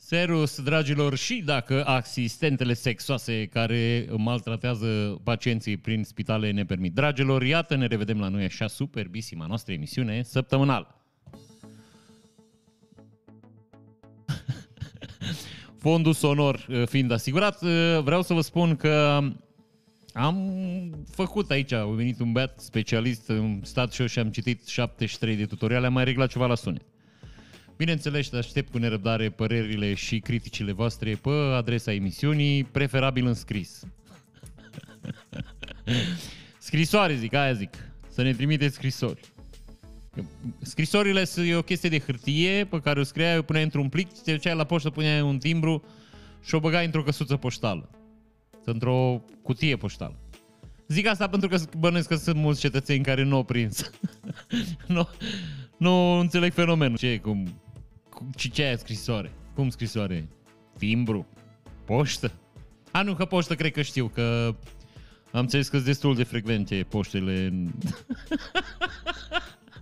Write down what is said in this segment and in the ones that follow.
Serus, dragilor, și dacă asistentele sexoase care maltratează pacienții prin spitale ne permit. Dragilor, iată, ne revedem la noi așa superbisima noastră emisiune săptămânal. Fondul sonor uh, fiind asigurat, uh, vreau să vă spun că am făcut aici, a venit un băiat specialist, în stat și eu și am citit 73 de tutoriale, am mai reglat ceva la sunet. Bineînțeles, aștept cu nerăbdare părerile și criticile voastre pe adresa emisiunii, preferabil în scris. Scrisoare, zic, aia zic. Să ne trimiteți scrisori. Scrisorile sunt o chestie de hârtie pe care o scria, o puneai într-un plic, te duceai la poștă, puneai un timbru și o băgai într-o căsuță poștală. Într-o cutie poștală. Zic asta pentru că bănuiesc că sunt mulți cetățeni care nu au prins. nu, nu înțeleg fenomenul. Ce, cum, cum, ce, ce e scrisoare? Cum scrisoare? Timbru? Poștă? A, nu, că poștă cred că știu, că am înțeles că sunt destul de frecvente poștele în...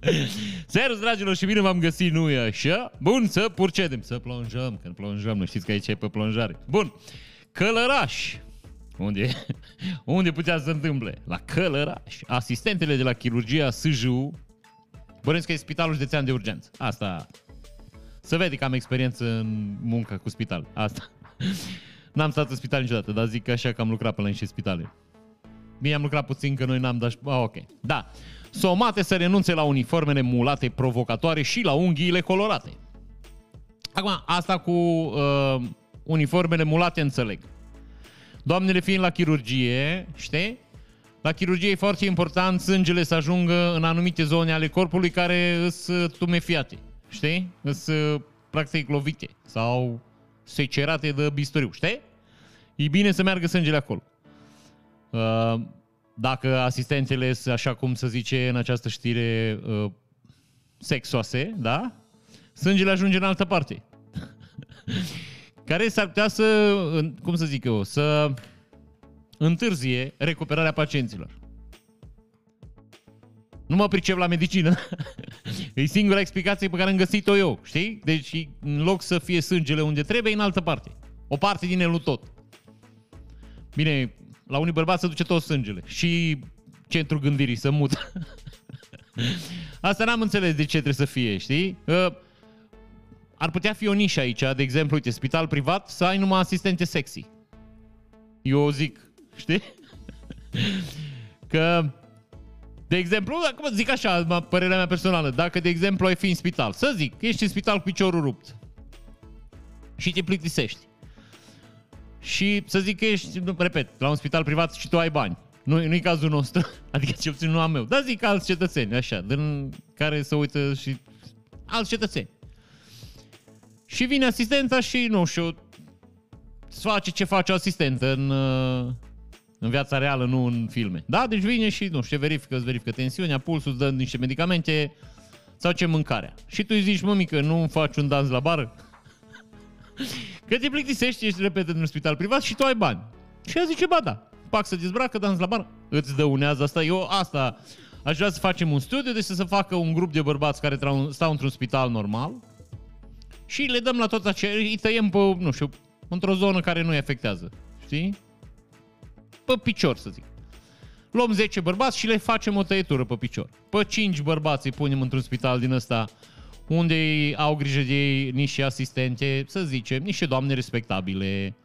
Servus, dragilor, și bine v-am găsit, nu e așa? Bun, să purcedem, să plonjăm, că plonjăm, nu știți că aici e pe plonjare. Bun, Călăraș, unde, unde putea să se întâmple? La Călăraș. Asistentele de la chirurgia SJU, bănuiesc că e spitalul județean de urgență. Asta, să vede că am experiență în muncă cu spital. Asta. N-am stat în spital niciodată, dar zic așa că am lucrat pe la niște spitale. Bine, am lucrat puțin, că noi n-am dat... Ah, ok. Da. Somate să renunțe la uniformele mulate provocatoare și la unghiile colorate. Acum, asta cu uh, uniformele mulate înțeleg. Doamnele fiind la chirurgie, știi? La chirurgie e foarte important sângele să ajungă în anumite zone ale corpului care sunt tumefiate, știi? Sunt practic lovite sau secerate de bisturiu, știi? E bine să meargă sângele acolo. Uh, dacă asistențele sunt, așa cum se zice în această știre, uh, sexoase, da? Sângele ajunge în altă parte. care s-ar putea să, cum să zic eu, să întârzie recuperarea pacienților. Nu mă pricep la medicină. e singura explicație pe care am găsit-o eu, știi? Deci, în loc să fie sângele unde trebuie, în altă parte. O parte din el, nu tot. Bine, la unii bărbați se duce tot sângele. Și centrul gândirii să mută. Asta n-am înțeles de ce trebuie să fie, știi? ar putea fi o nișă aici, de exemplu, uite, spital privat, să ai numai asistente sexy. Eu zic, știi? Că, de exemplu, dacă zic așa, părerea mea personală, dacă, de exemplu, ai fi în spital, să zic, ești în spital cu piciorul rupt și te plictisești și să zic că ești, repet, la un spital privat și tu ai bani. Nu, nu-i cazul nostru, adică ce puțin nu am meu, dar zic alți cetățeni, așa, din care să uită și alți cetățeni. Și vine asistenta și, nu știu, să face ce face o asistentă în, uh, în viața reală, nu în filme. Da? Deci vine și, nu știu, verifică, îți verifică tensiunea, pulsul, îți dă niște medicamente sau ce mâncarea. Și tu îi zici, mămică, nu faci un dans la bară? Că te plictisești, ești repede în un spital privat și tu ai bani. Și ea zice, ba da, pac să dezbracă, dans la bară. Îți dăunează asta. Eu asta aș vrea să facem un studiu, deci să se facă un grup de bărbați care stau într-un spital normal, și le dăm la toți aceia, îi tăiem pe, nu știu, într-o zonă care nu-i afectează. Știi? Pe picior, să zic. Luăm 10 bărbați și le facem o tăietură pe picior. Pe 5 bărbați îi punem într-un spital din ăsta unde au grijă de ei niște asistente, să zicem, niște doamne respectabile,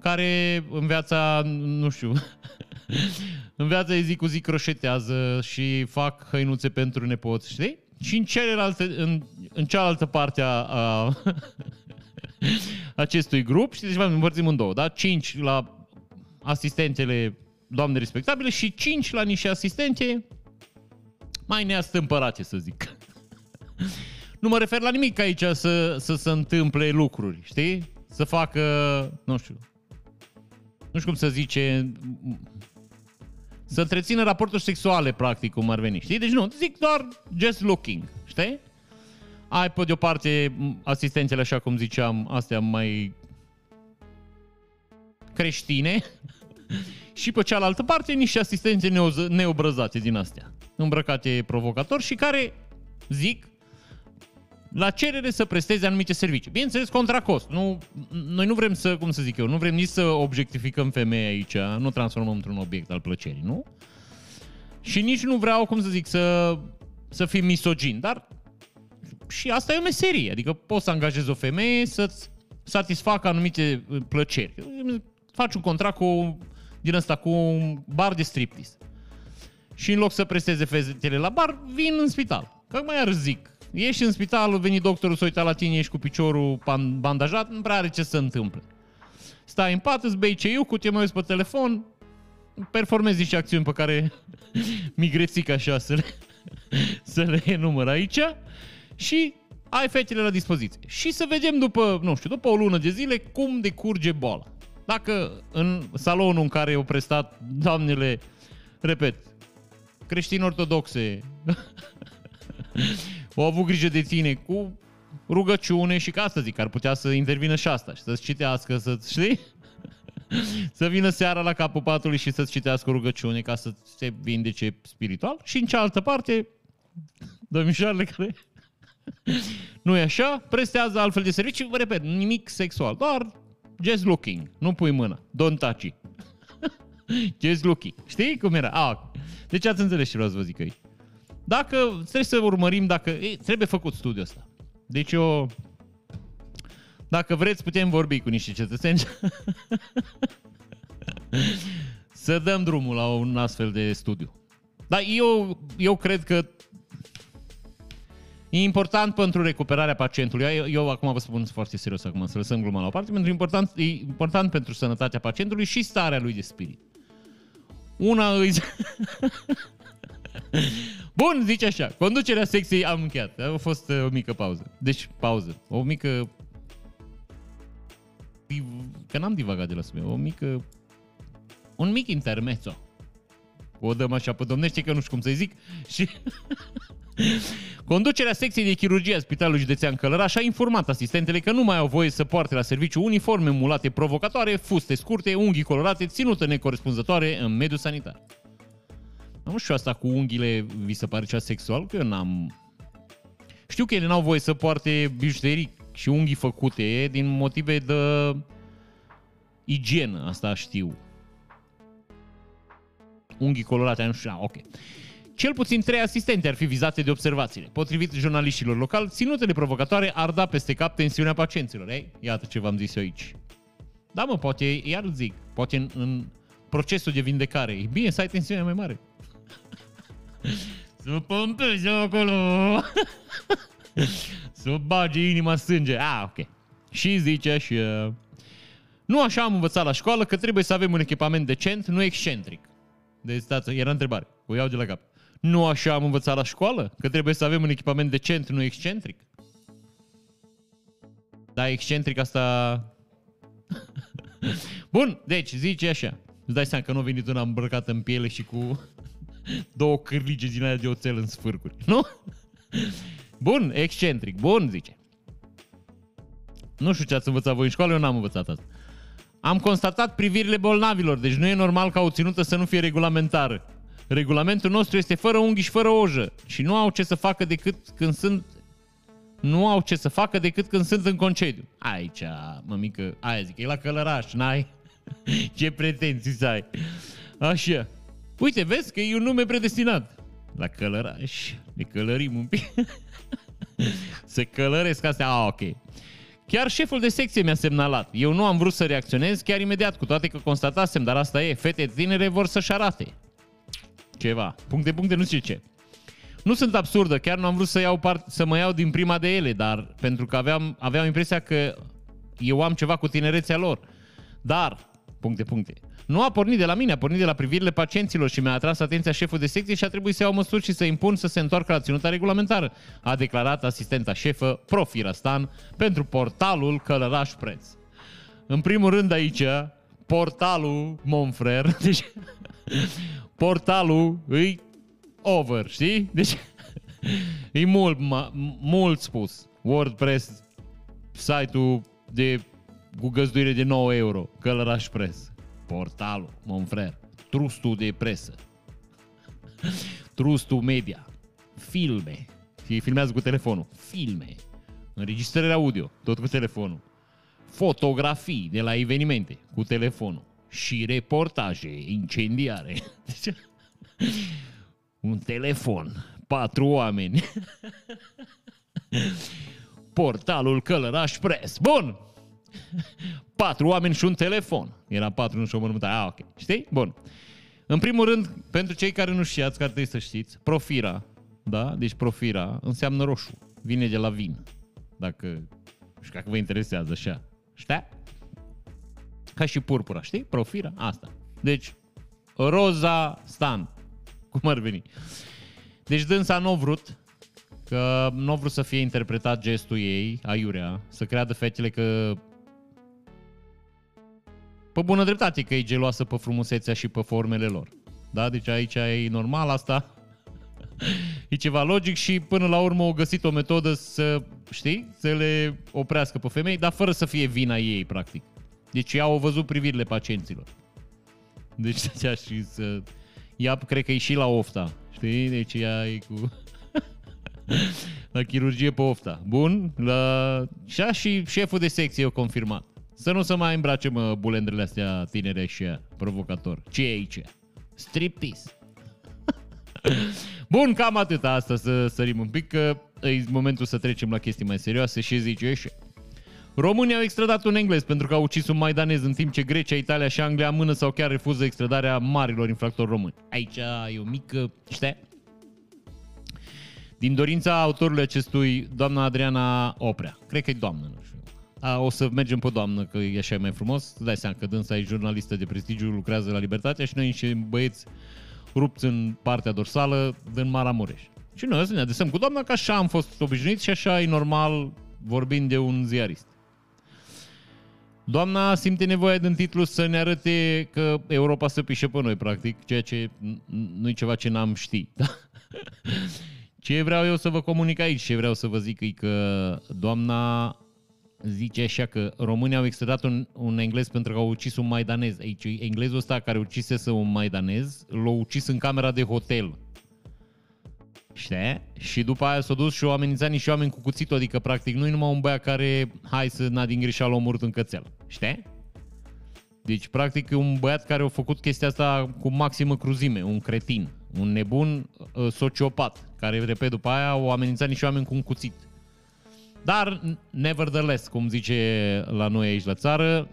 care în viața, nu știu, în viața de zi cu zi croșetează și fac hăinuțe pentru nepoți, știi? Și în, celelalte, în, în cealaltă parte a, a acestui grup, și deci împărțim în două, da? 5 la asistentele doamne respectabile și 5 la niște asistente mai neastâmpărate, să zic. nu mă refer la nimic aici să, să se întâmple lucruri, știi? Să facă, nu știu, nu știu cum să zice, să întrețină raporturi sexuale, practic, cum ar veni, știi? Deci nu, zic doar just looking, știi? Ai pe de o parte asistențele, așa cum ziceam, astea mai creștine și pe cealaltă parte niște asistențe neobrăzate din astea, îmbrăcate provocator și care zic la cerere să presteze anumite servicii. Bineînțeles, contra cost. Nu, noi nu vrem să, cum să zic eu, nu vrem nici să objectificăm femeia aici, nu transformăm într-un obiect al plăcerii, nu? Și nici nu vreau, cum să zic, să, să fim misogin, dar și asta e o meserie, adică poți să angajezi o femeie să-ți satisfacă anumite plăceri. Faci un contract cu, din ăsta cu un bar de striptease. Și în loc să presteze fetele la bar, vin în spital. Că mai ar zic, Ești în spital, veni doctorul să uita la tine, ești cu piciorul bandajat, nu prea are ce să întâmple. Stai în pat, îți bei ceiu, cu te mai uiți pe telefon, performezi niște acțiuni pe care migrețic așa să le, să le enumăr aici și ai fetele la dispoziție. Și să vedem după, nu știu, după o lună de zile cum decurge boala. Dacă în salonul în care au prestat doamnele, repet, creștini ortodoxe, au avut grijă de tine cu rugăciune și ca asta zic, ar putea să intervină și asta și să-ți citească, să știi? să vină seara la capul patului și să-ți citească rugăciune ca să se vindece spiritual și în cealaltă parte, domnișoarele care nu e așa, prestează altfel de servicii, vă repet, nimic sexual, doar just looking, nu pui mâna, don't touch it. just looking. Știi cum era? Ah, deci ați înțeles ce vreau să vă zic aici. Dacă trebuie să urmărim, dacă e, trebuie făcut studiul ăsta. Deci eu, dacă vreți, putem vorbi cu niște cetățeni să dăm drumul la un astfel de studiu. Dar eu, eu cred că e important pentru recuperarea pacientului. Eu, eu acum vă spun foarte serios acum, să lăsăm gluma la o parte, pentru important, e important pentru sănătatea pacientului și starea lui de spirit. Una îi... Bun, zice așa, conducerea secției am încheiat. A fost uh, o mică pauză. Deci, pauză. O mică... Că n-am divagat de la subiect. O mică... Un mic intermezzo. O dăm așa pe domnește, că nu știu cum să-i zic. Și... Conducerea secției de chirurgie a Spitalului Județean Călăraș a informat asistentele că nu mai au voie să poarte la serviciu uniforme mulate provocatoare, fuste scurte, unghii colorate, ținută necorespunzătoare în mediul sanitar. Nu știu asta cu unghiile, vi se pare cea sexual? Că eu n-am... Știu că ele n-au voie să poarte bijuterii și unghii făcute din motive de igienă, asta știu. Unghii colorate, nu știu, ah, ok. Cel puțin trei asistente ar fi vizate de observațiile. Potrivit jurnaliștilor locali, ținutele provocatoare ar da peste cap tensiunea pacienților. Ei, iată ce v-am zis eu aici. Da, mă, poate, iar zic, poate în, în procesul de vindecare, e bine să ai tensiunea mai mare. Să pompezi acolo. Să bagi inima sânge. Ah, ok. Și zice și... Uh, nu așa am învățat la școală că trebuie să avem un echipament decent, nu excentric. Deci, stați, era întrebare. O iau de la cap. Nu așa am învățat la școală? Că trebuie să avem un echipament decent, nu excentric? Da, excentric asta... Bun, deci zice așa. Îți dai seama că nu a venit una îmbrăcată în piele și cu două cârlige din aia de oțel în sfârcuri, nu? Bun, excentric, bun, zice. Nu știu ce ați învățat voi în școală, eu n-am învățat asta. Am constatat privirile bolnavilor, deci nu e normal ca o ținută să nu fie regulamentară. Regulamentul nostru este fără unghi și fără ojă și nu au ce să facă decât când sunt nu au ce să facă decât când sunt în concediu. Aici, mămică, aia zic, e la călăraș, n-ai? ce pretenții să ai? Așa. Uite, vezi că e un nume predestinat. La călăraș. Ne călărim un pic. să călăresc astea. Ah, ok. Chiar șeful de secție mi-a semnalat. Eu nu am vrut să reacționez chiar imediat, cu toate că constatasem, dar asta e, fete tinere vor să-și arate. Ceva. Puncte, puncte, nu știu ce. Nu sunt absurdă, chiar nu am vrut să, iau part, să mă iau din prima de ele, dar pentru că aveam, aveam impresia că eu am ceva cu tinerețea lor. Dar, puncte, puncte, nu a pornit de la mine, a pornit de la privirile pacienților și mi-a atras atenția șeful de secție și a trebuit să iau măsuri și să impun să se întoarcă la ținuta regulamentară, a declarat asistenta șefă Profi Rastan pentru portalul Călăraș Preț. În primul rând aici, portalul Monfrer, deci portalul îi over, știi? Deci e mult, mult spus. WordPress, site-ul de cu găzduire de 9 euro, Călăraș Press. Portalul, Monfrer, trustul de presă, trustul media, filme, și filmează cu telefonul, filme, înregistrări audio, tot cu telefonul, fotografii de la evenimente cu telefonul și reportaje incendiare. Deci, un telefon, patru oameni, portalul Călăraș Press. Bun! Patru oameni și un telefon. Era patru, nu și o mormântare. Ah, ok. Știi? Bun. În primul rând, pentru cei care nu știați, care trebuie să știți, profira, da? Deci profira înseamnă roșu. Vine de la vin. Dacă, știu dacă vă interesează așa. Știa? Ca și purpura, știi? Profira, asta. Deci, Roza Stan. Cum ar veni? Deci dânsa nu a vrut, că nu a vrut să fie interpretat gestul ei, aiurea, să creadă fetele că pe bună dreptate că e geloasă pe frumusețea și pe formele lor. Da? Deci aici e normal asta. e ceva logic și până la urmă au găsit o metodă să, știi, să le oprească pe femei, dar fără să fie vina ei, practic. Deci ea au văzut privirile pacienților. Deci așa și să... Ea cred că e și la ofta, știi? Deci ea e cu... la chirurgie pe ofta. Bun, la... și șeful de secție a confirmat. Să nu se mai îmbrace, mă, bulendrele astea tinere și provocator. Ce e aici? Striptease. Bun, cam atât asta să sărim un pic, că e momentul să trecem la chestii mai serioase și zice așa. Românii au extradat un englez pentru că au ucis un maidanez în timp ce Grecia, Italia și Anglia mână sau chiar refuză extradarea marilor infractori români. Aici e o mică, știi? Din dorința autorului acestui, doamna Adriana Oprea. Cred că e doamnă, nu știu. A, o să mergem pe doamnă, că e așa mai frumos. Îți dai seama că dânsa e jurnalistă de prestigiu, lucrează la Libertatea și noi și băieți rupți în partea dorsală din Maramureș. Și noi o să ne adresăm cu doamna, că așa am fost obișnuiți și așa e normal vorbind de un ziarist. Doamna simte nevoia din titlu să ne arate că Europa se pișe pe noi, practic, ceea ce nu e ceva ce n-am ști. Da? Ce vreau eu să vă comunic aici, ce vreau să vă zic e că doamna zice așa că românii au extradat un, un englez pentru că au ucis un maidanez. Aici, englezul ăsta care ucisese un maidanez, l-a ucis în camera de hotel. Știi? Și după aia s-au dus și au amenințat niște oameni cu cuțitul, adică practic nu e numai un băiat care, hai să n-a din greșeală omorât în cățel. Știi? Deci, practic, e un băiat care a făcut chestia asta cu maximă cruzime, un cretin, un nebun uh, sociopat, care, repet, după aia au amenințat niște oameni cu un cuțit. Dar, nevertheless, cum zice la noi aici la țară,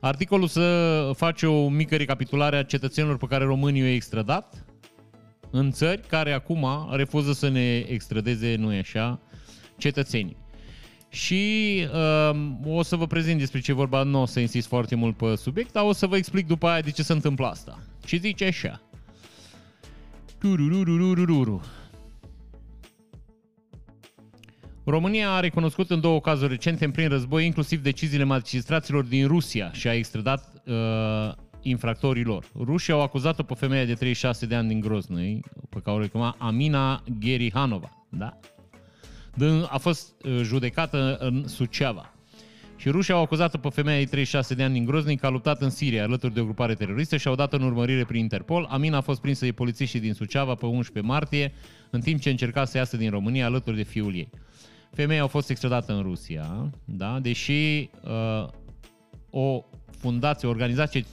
articolul să face o mică recapitulare a cetățenilor pe care românii i-au extradat în țări care acum refuză să ne extradeze, nu e așa, cetățenii. Și um, o să vă prezint despre ce vorba, nu o să insist foarte mult pe subiect, dar o să vă explic după aia de ce se întâmplă asta. Și zice așa. Tururururururu. România a recunoscut în două cazuri recente în plin război inclusiv deciziile magistraților din Rusia și a extradat uh, infractorilor. Rușii au acuzat-o pe femeia de 36 de ani din Grozny, pe care o reclama Amina Gherihanova. Da? A fost uh, judecată în Suceava. Și rușii au acuzat-o pe femeia de 36 de ani din Grozny că a luptat în Siria alături de o grupare teroristă și au dat în urmărire prin Interpol. Amina a fost prinsă de polițiștii din Suceava pe 11 martie, în timp ce încerca să iasă din România alături de fiul ei. Femeia a fost extradată în Rusia, da? deși uh, o fundație, o organizație,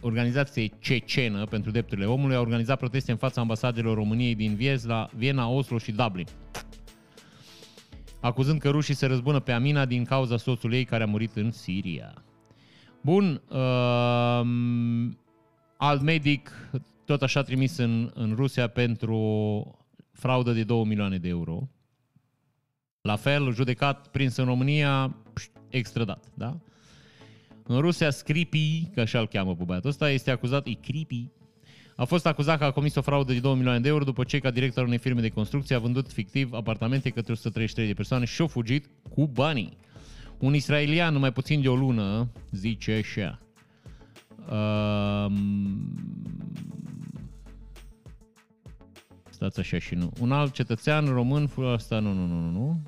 organizație cecenă pentru drepturile omului a organizat proteste în fața ambasadelor României din Viez la Viena, Oslo și Dublin acuzând că rușii se răzbună pe Amina din cauza soțului ei care a murit în Siria. Bun, uh, alt medic tot așa trimis în, în Rusia pentru fraudă de 2 milioane de euro. La fel, judecat, prins în România, extradat, da? În Rusia, Scripi, că așa îl cheamă pe băiatul ăsta, este acuzat, e Cripi, a fost acuzat că a comis o fraudă de 2 milioane de euro după ce, ca director unei firme de construcție, a vândut fictiv apartamente către 133 de persoane și a fugit cu banii. Un israelian, numai puțin de o lună, zice așa. Um, stați așa și nu. Un alt cetățean român, asta nu, nu, nu, nu, nu.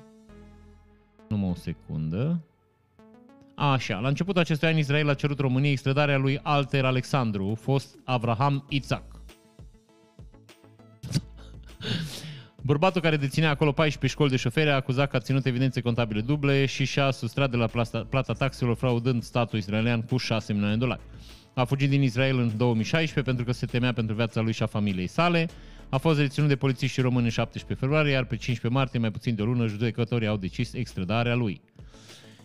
Numai o secundă. Așa, la începutul acestui an Israel a cerut României extradarea lui Alter Alexandru, fost Abraham Isaac. Bărbatul care deținea acolo 14 școli de șoferi a acuzat că a ținut evidențe contabile duble și și-a sustrat de la plata, plata taxelor fraudând statul israelian cu 6 milioane de dolari. A fugit din Israel în 2016 pentru că se temea pentru viața lui și a familiei sale. A fost reținut de polițiști români în 17 februarie, iar pe 15 martie, mai puțin de o lună, judecătorii au decis extradarea lui.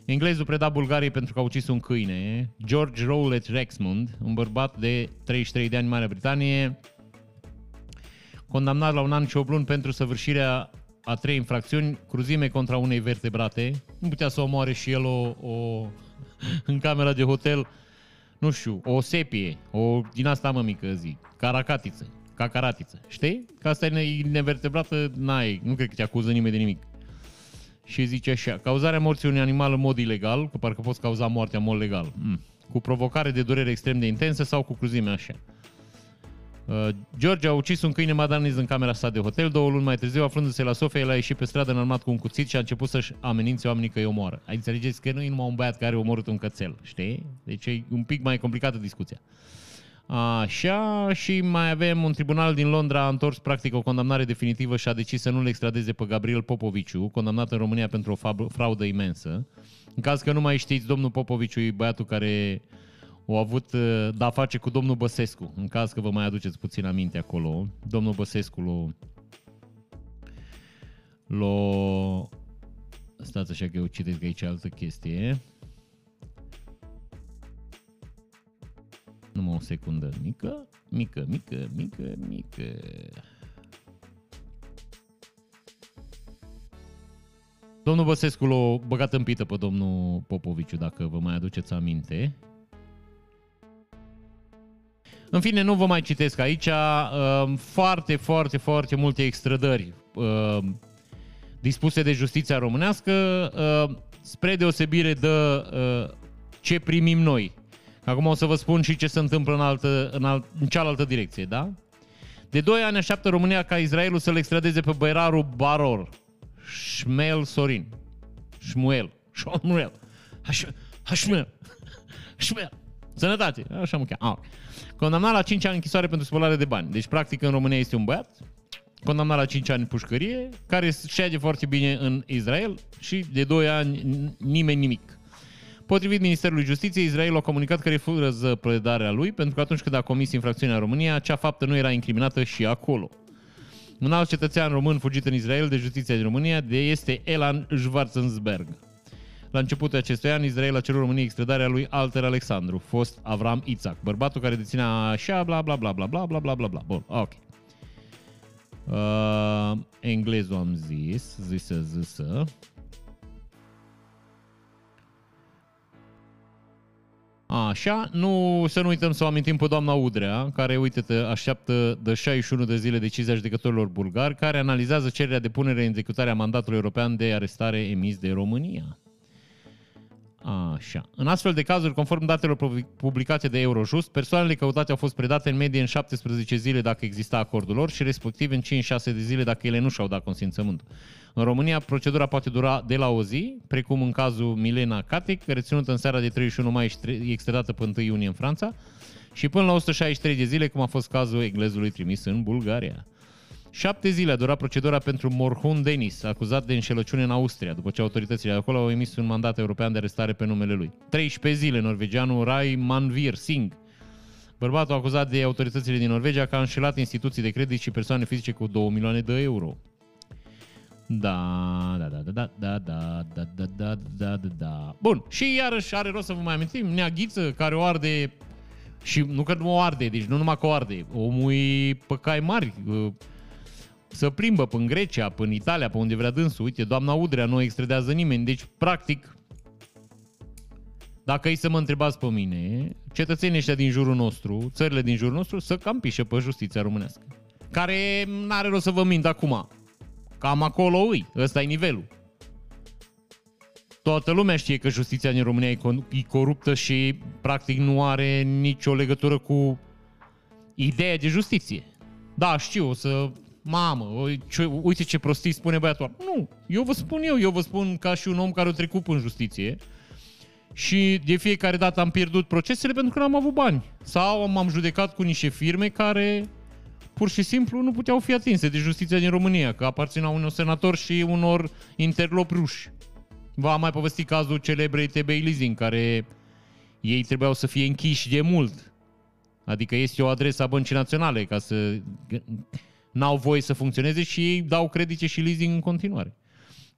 Englezul preda Bulgariei pentru că a ucis un câine. George Rowlett Rexmond, un bărbat de 33 de ani în Marea Britanie, condamnat la un an și 8 luni pentru săvârșirea a trei infracțiuni, cruzime contra unei vertebrate. Nu putea să omoare și el o, o în camera de hotel, nu știu, o sepie, o din asta mă mică zi, caracatiță, cacaratiță. Știi? Că asta e nevertebrată, n-ai, nu cred că te acuză nimeni de nimic. Și zice așa, cauzarea morții unui animal în mod ilegal, că parcă poți cauza moartea în mod legal, mm. cu provocare de durere extrem de intensă sau cu cruzime așa. Uh, George a ucis un câine madaniz în camera sa de hotel. Două luni mai târziu, aflându-se la Sofia, el a ieșit pe stradă înarmat cu un cuțit și a început să-și amenințe oamenii că îi omoară. Ai înțelegeți că nu e numai un băiat care a omorât un cățel, știi? Deci e un pic mai complicată discuția. Așa, și mai avem un tribunal din Londra a întors practic o condamnare definitivă și a decis să nu-l extradeze pe Gabriel Popoviciu, condamnat în România pentru o fraudă imensă. În caz că nu mai știți, domnul Popoviciu e băiatul care au avut uh, de-a face cu domnul Băsescu, în caz că vă mai aduceți puțin aminte acolo. Domnul Băsescu l-a... l-a... Stați așa că eu citesc aici altă chestie. Numai o secundă mică, mică, mică, mică, mică. Domnul Băsescu l-a băgat în pită pe domnul Popoviciu, dacă vă mai aduceți aminte. În fine, nu vă mai citesc aici. Um, foarte, foarte, foarte multe extrădări um, dispuse de justiția românească, um, spre deosebire de uh, ce primim noi. Acum o să vă spun și ce se întâmplă în, altă, în, alt, în cealaltă direcție, da? De 2 ani așteaptă România ca Israelul să-l extradeze pe băierarul Baror, Shmuel Sorin. Shmuel. Shmuel. Shmuel. Shmuel. Sănătate. Așa mă cheamă. Ah. Condamnat la 5 ani închisoare pentru spălare de bani. Deci, practic, în România este un băiat condamnat la 5 ani pușcărie, care șede foarte bine în Israel și de 2 ani nimeni nimic. Potrivit Ministerului Justiției, Israel a comunicat că refuză predarea lui pentru că atunci când a comis infracțiunea în România, acea faptă nu era incriminată și acolo. Un alt cetățean român fugit în Israel de justiția din România de este Elan Schwarzensberg. La începutul acestui an, Israel a cerut României extradarea lui Alter Alexandru, fost Avram Itzak, bărbatul care deținea așa, bla bla bla bla bla bla bla bla bla. Bun, ok. Uh, englezul am zis, zisă, zisă. Așa, nu, să nu uităm să o amintim pe doamna Udrea, care, uite așteaptă de 61 de zile decizia judecătorilor bulgari, care analizează cererea de punere în executare a mandatului european de arestare emis de România. Așa. În astfel de cazuri, conform datelor publicate de Eurojust, persoanele căutate au fost predate în medie în 17 zile dacă exista acordul lor și respectiv în 5-6 de zile dacă ele nu și-au dat consimțământul. În România, procedura poate dura de la o zi, precum în cazul Milena Catic, reținută în seara de 31 mai și extradată pe 1 iunie în Franța, și până la 163 de zile, cum a fost cazul englezului trimis în Bulgaria. Șapte zile a durat procedura pentru Morhun Denis, acuzat de înșelăciune în Austria, după ce autoritățile de acolo au emis un mandat european de arestare pe numele lui. 13 zile, norvegianul Rai Manvir Singh, bărbatul acuzat de autoritățile din Norvegia că a înșelat instituții de credit și persoane fizice cu 2 milioane de euro. Da, da, da, da, da, da, da, da, da, da, da, da. Bun, și iarăși are rost să vă mai amintim, Neaghiță, care o arde și nu că nu o arde, deci nu numai că o arde, omul e pe cai mari, să plimbă până în Grecia, până în Italia, pe unde vrea dânsul. Uite, doamna Udrea nu extradează nimeni. Deci, practic, dacă ei să mă întrebați pe mine, cetățenii ăștia din jurul nostru, țările din jurul nostru, să cam pișe pe justiția românească. Care n-are rost să vă mint acum. Cam acolo îi. Ăsta e nivelul. Toată lumea știe că justiția din România e coruptă și practic nu are nicio legătură cu ideea de justiție. Da, știu, o să mamă, uite ce prostii spune băiatul Nu, eu vă spun eu, eu vă spun ca și un om care a trecut în justiție și de fiecare dată am pierdut procesele pentru că n-am avut bani. Sau m-am judecat cu niște firme care pur și simplu nu puteau fi atinse de justiția din România, că aparțineau unor senatori și unor interlopi ruși. V-am mai povestit cazul celebrei TB Leasing, care ei trebuiau să fie închiși de mult. Adică este o adresă a băncii naționale ca să n-au voie să funcționeze și ei dau credite și leasing în continuare.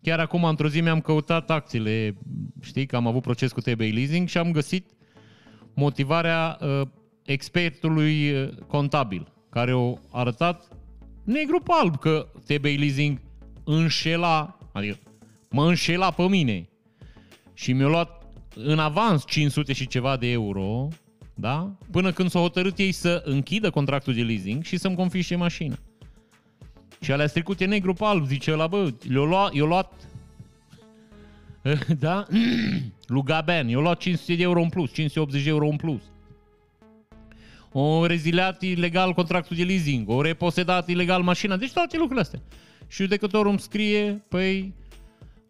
Chiar acum, într-o zi, mi-am căutat acțiile, știi, că am avut proces cu TB Leasing și am găsit motivarea uh, expertului uh, contabil, care a arătat negru pe alb că TB Leasing înșela, adică mă înșela pe mine și mi-a luat în avans 500 și ceva de euro, da? Până când s-au hotărât ei să închidă contractul de leasing și să-mi confiște mașina. Și alea stricute negru pe alb, zice ăla, bă, i-a luat, i-a luat da? Lui Gaben, i-a luat 500 de euro în plus, 580 de euro în plus. O reziliat ilegal contractul de leasing, o reposedat ilegal mașina, deci toate lucrurile astea. Și judecătorul îmi scrie, păi,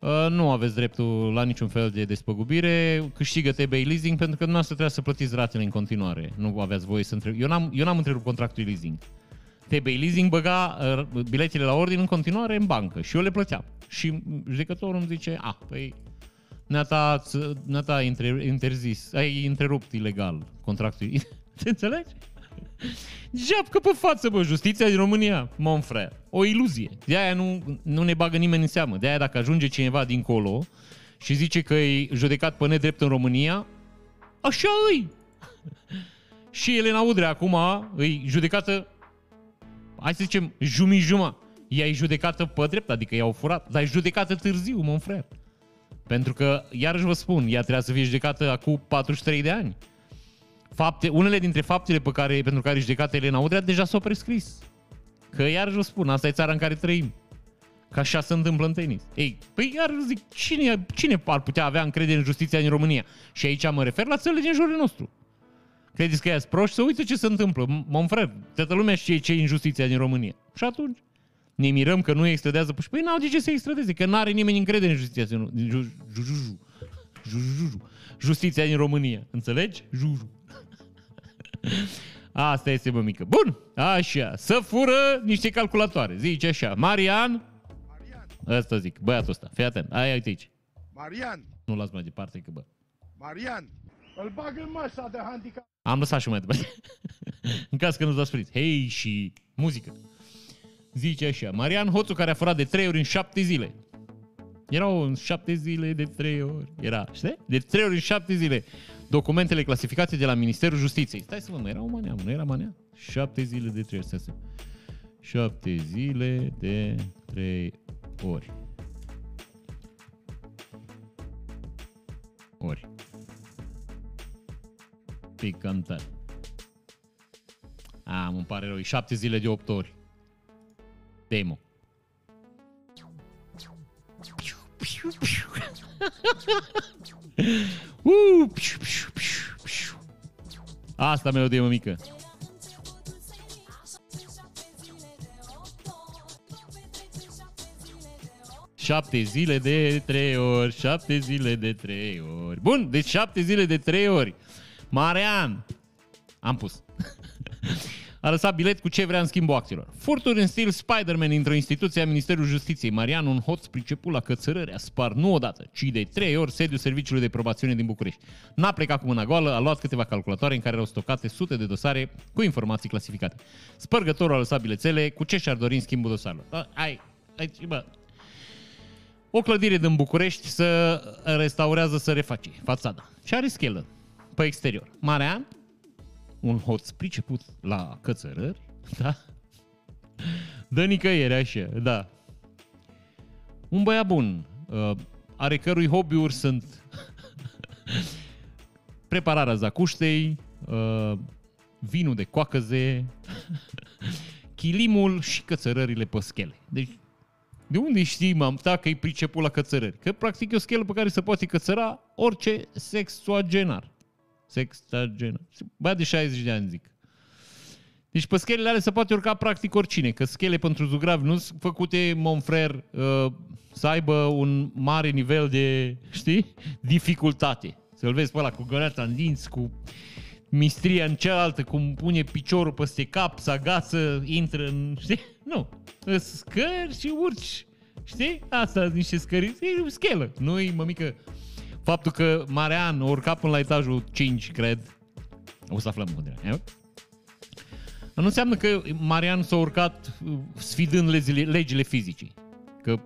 Uh, nu aveți dreptul la niciun fel de despăgubire, câștigă TB Leasing pentru că dumneavoastră trebuie să plătiți ratele în continuare. Nu aveți voie să întrerup. Eu n-am, eu n-am întrerupt contractul leasing. TB Leasing băga uh, biletele la ordine în continuare în bancă și eu le plăteam. Și judecătorul îmi zice, a, păi, neata, neata interzis, ai întrerupt ilegal contractul. Te înțelegi? Jap că pe față, bă, justiția din România, mon frère. O iluzie. De aia nu, nu ne bagă nimeni în seamă. De aia dacă ajunge cineva dincolo și zice că e judecat pe nedrept în România, așa îi. și Elena Udrea acum îi judecată, hai să zicem, jumi-juma. Ea e judecată pe drept, adică i-au furat, dar e judecată târziu, mon frère. Pentru că, iarăși vă spun, ea trebuia să fie judecată acum 43 de ani fapte, unele dintre faptele pe care, pentru care judecată Elena Udrea deja s-au prescris. Că iar vă spun, asta e țara în care trăim. Ca așa se întâmplă în tenis. Ei, păi iar zic, cine, cine ar putea avea încredere în justiția din România? Și aici mă refer la țările din jurul nostru. Credeți că e proști? Să uite ce se întâmplă. Mă frate, toată lumea știe ce e injustiția din România. Și atunci ne mirăm că nu extradează. Păi n-au de ce să extradeze, că n-are nimeni încredere în justiția din Justiția din România. Înțelegi? Juju. Asta este, bă, mică. Bun, așa, să fură niște calculatoare. Zice așa, Marian, Marian, ăsta zic, băiatul ăsta, fii atent, ai uite aici. Marian, Nu las mai departe, că bă. Marian, îl bag în măsa de handicap. Am lăsat și mai departe. în caz că nu-ți dați sprit. Hei și muzică. Zice așa, Marian Hoțu care a furat de trei ori în șapte zile. Erau în șapte zile de trei ori. Era, știi? De trei ori în șapte zile documentele clasificate de la Ministerul Justiției. Stai să văd, mai era o manea, nu era manea? Șapte zile de trei ori. Stai să... Șapte zile de trei ori. Ori. Picantar. A, îmi pare rău, e șapte zile de opt ori. Demo. Uh, piu, piu, piu, piu. Asta melodie, mă mică. Șapte zile de trei ori, șapte zile de trei ori. Bun, deci șapte zile de trei ori. Marian, am pus. A lăsat bilet cu ce vrea în schimbul acțiilor. Furturi în stil Spider-Man într-o instituție a Ministerului Justiției. Marian, un hoț priceput la cățărări, a spart nu odată, ci de trei ori sediul Serviciului de Probațiune din București. N-a plecat cu mâna goală, a luat câteva calculatoare în care erau stocate sute de dosare cu informații clasificate. Spărgătorul a lăsat bilețele cu ce și-ar dori în schimbul dosarelor. Da, ai, ai, bă, o clădire din București să restaurează, să reface fațada. Și are schelă pe exterior. Marian, un hoț priceput la cățărări, da? Dă nicăieri, așa, da. Un băiat bun, uh, are cărui hobby-uri sunt prepararea zacuștei, uh, vinul de coacăze, chilimul și cățărările pe schele. Deci, de unde știi, mam, ta că e priceput la cățărări? Că, practic, e o schelă pe care se poate cățăra orice sexuagenar. Sextagenar. Băiat de 60 de ani, zic. Deci pe schelele alea se poate urca practic oricine, că schele pentru zugrav nu sunt făcute, mon frère, uh, să aibă un mare nivel de, știi, dificultate. Să-l vezi pe ăla cu găleata în dinți, cu mistria în cealaltă, cum pune piciorul peste cap, să agață, intră în... Știi? Nu. Îți Scări și urci. Știi? Asta sunt niște scări. E o schelă. Nu-i, mămică, faptul că Marean a urcat până la etajul 5, cred. O să aflăm unde era. Nu înseamnă că Marian s-a urcat uh, sfidând legile, legile fizicii. Că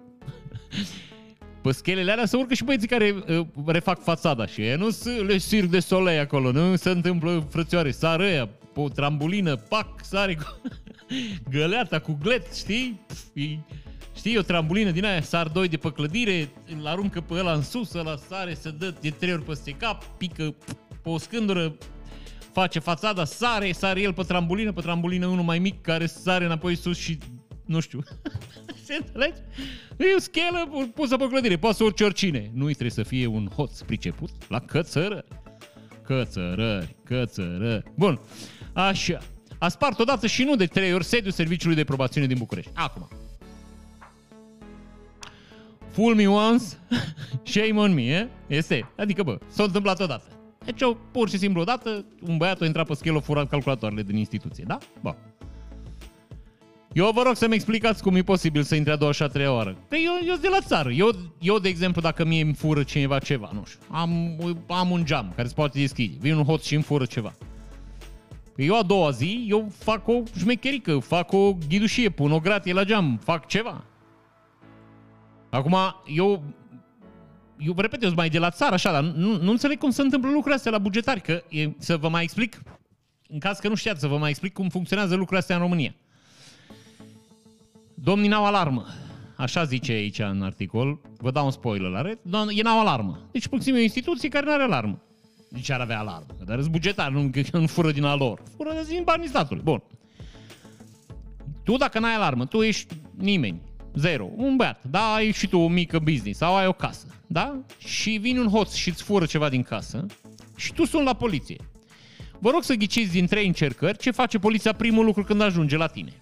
pe schelele alea se urcă și băieții care uh, refac fațada și e, nu sunt le circ de solei acolo, nu se întâmplă frățioare, sară ăia, pe o trambulină, pac, sare cu găleata cu glet, știi? Pf, e, știi, o trambulină din aia, sar doi de pe clădire, îl aruncă pe ăla în sus, ăla sare, se dă de trei ori peste cap, pică pf, pe o scândură, face fațada, sare, sare el pe trambulină, pe trambulină unul mai mic care sare înapoi sus și nu știu. Se înțelegi? E o schelă pusă pe clădire, poate să urci oricine. Nu trebuie să fie un hoț priceput la cățărări. Cățărări, cățărări. Bun, așa. A spart odată și nu de trei ori sediul Serviciului de Probațiune din București. Acum. Fool me once, shame on me, eh? Este. Adică, bă, s-a întâmplat odată. Deci, o, pur și simplu odată, un băiat a intrat pe schelă, furat calculatoarele din instituție, da? Bă. Eu vă rog să-mi explicați cum e posibil să intre a doua și a treia oară. Că eu, eu sunt de la țară. Eu, eu, de exemplu, dacă mie îmi fură cineva ceva, nu știu, am, am un geam care se poate deschide, vine un hoț și îmi fură ceva. Păi eu a doua zi, eu fac o șmecherică, fac o ghidușie, pun o gratie la geam, fac ceva. Acum, eu, eu repet, eu sunt mai de la țară, așa, dar nu, nu înțeleg cum se întâmplă lucrurile astea la bugetari, că e, să vă mai explic, în caz că nu știați, să vă mai explic cum funcționează lucrurile astea în România. Domnii n-au alarmă. Așa zice aici în articol. Vă dau un spoiler la red. E n-au alarmă. Deci, pur și simplu, e o instituție care nu are alarmă. Deci ar avea alarmă. Dar sunt bugetar, nu, nu fură din a lor. Fură din banii statului. Bun. Tu, dacă n-ai alarmă, tu ești nimeni. Zero. Un băiat. Da, ai și tu o mică business sau ai o casă. Da? Și vine un hoț și îți fură ceva din casă și tu suni la poliție. Vă rog să ghiciți din trei încercări ce face poliția primul lucru când ajunge la tine.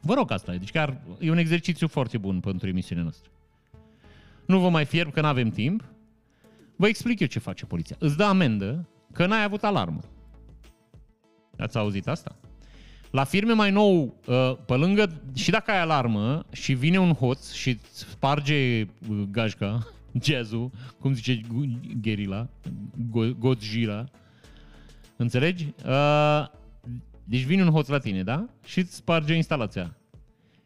Vă rog asta, deci chiar e un exercițiu foarte bun pentru emisiunea noastră. Nu vă mai fierb că nu avem timp. Vă explic eu ce face poliția. Îți dă amendă că n-ai avut alarmă. Ați auzit asta? La firme mai nou, uh, pe lângă, și dacă ai alarmă și vine un hoț și îți sparge uh, gajca, jazzul, cum zice Gherila, Godzilla, înțelegi? Uh, deci vine un hoț la tine, da? Și îți sparge instalația.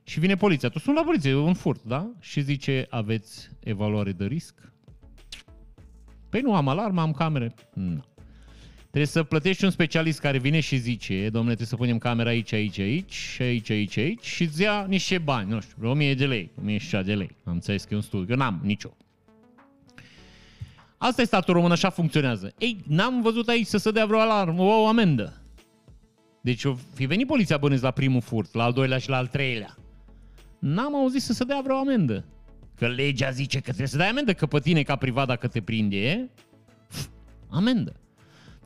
Și vine poliția. Tu sunt la poliție, un furt, da? Și zice, aveți evaluare de risc? Păi nu, am alarmă, am camere. Nu. Trebuie să plătești un specialist care vine și zice, domnule, trebuie să punem camera aici, aici, aici, aici, aici, aici și îți ia niște bani, nu știu, 1000 de lei, 1000 de lei. Am înțeles că e un studiu, că n-am nicio. Asta e statul român, așa funcționează. Ei, n-am văzut aici să se dea vreo alarmă, o amendă. Deci o fi venit poliția bănuiesc la primul furt, la al doilea și la al treilea. N-am auzit să se dea vreo amendă. Că legea zice că trebuie să dai amendă, că pe tine ca privat dacă te prinde, pf, amendă.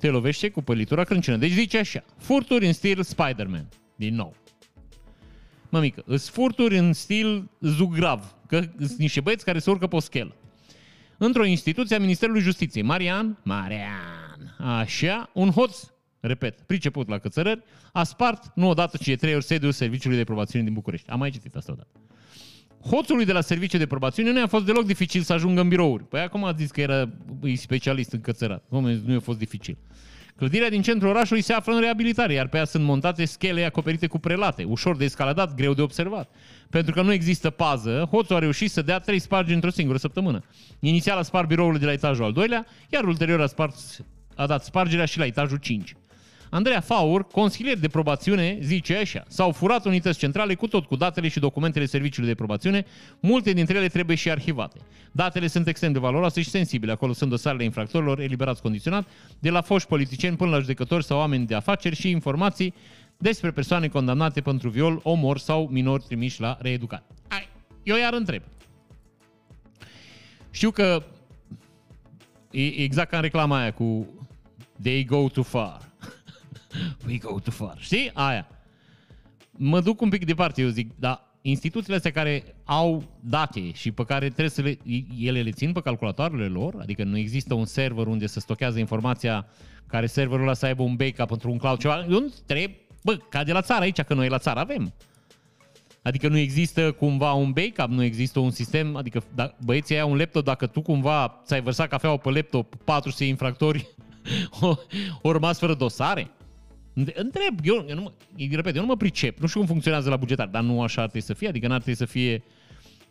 Te lovește cu pălitura crâncenă. Deci zice așa, furturi în stil Spider-Man, din nou. Mămică, îs furturi în stil zugrav, că sunt niște băieți care se urcă pe o schelă. Într-o instituție a Ministerului Justiției, Marian, Marian, așa, un hoț repet, priceput la cățărări, a spart, nu odată, ci de trei ori sediul Serviciului de Probațiune din București. Am mai citit asta odată. Hoțului de la Serviciul de Probațiune nu a fost deloc dificil să ajungă în birouri. Păi acum a zis că era specialist în cățărat. Nu a fost dificil. Clădirea din centrul orașului se află în reabilitare, iar pe ea sunt montate schele acoperite cu prelate, ușor de escaladat, greu de observat. Pentru că nu există pază, hoțul a reușit să dea trei spargi într-o singură săptămână. Inițial a spart biroul de la etajul al doilea, iar ulterior a, spart, a dat spargerea și la etajul 5. Andreea Faur, consilier de probațiune, zice așa. S-au furat unități centrale cu tot cu datele și documentele serviciului de probațiune. Multe dintre ele trebuie și arhivate. Datele sunt extrem de valoroase și sensibile. Acolo sunt dosarele infractorilor eliberați condiționat, de la foști politicieni până la judecători sau oameni de afaceri și informații despre persoane condamnate pentru viol, omor sau minori trimiși la reeducare. Hai, eu iar întreb. Știu că e exact ca în reclama aia cu They go too far. We go too far. Știi? Aia. Mă duc un pic departe, eu zic, da, instituțiile astea care au date și pe care trebuie să le, ele le țin pe calculatoarele lor, adică nu există un server unde să stochează informația care serverul ăla să aibă un backup într un cloud, ceva, eu nu trebuie, bă, ca de la țară aici, că noi la țară avem. Adică nu există cumva un backup, nu există un sistem, adică da, băieții au un laptop, dacă tu cumva ți-ai vărsat cafeaua pe laptop, 400 infractori, o, rămas fără dosare? Întreb, eu, eu nu mă, repet, eu nu mă pricep, nu știu cum funcționează la bugetar, dar nu așa ar trebui să fie, adică n-ar trebui să fie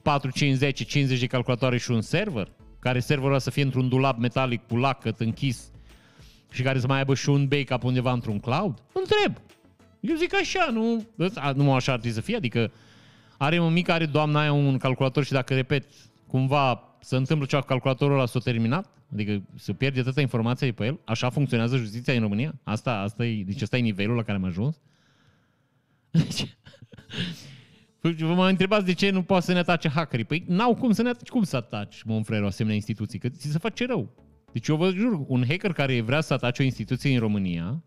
4, 5, 10, 50 de calculatoare și un server, care serverul să fie într-un dulap metalic cu lacăt închis și care să mai aibă și un backup undeva într-un cloud? Întreb. Eu zic așa, nu, nu așa ar trebui să fie, adică are un mic, are doamna aia un calculator și dacă, repet, cumva se întâmplă ceva cu calculatorul ăla s-a terminat, adică se pierde toată informația de pe el, așa funcționează justiția în România? Asta, asta e, deci asta e nivelul la care am ajuns? Deci, vă mă întrebați de ce nu poate să ne atace hackerii. Păi n-au cum să ne atace. Cum să ataci, mă, frere, o asemenea instituții? Că ți se face rău. Deci eu vă jur, un hacker care vrea să atace o instituție în România,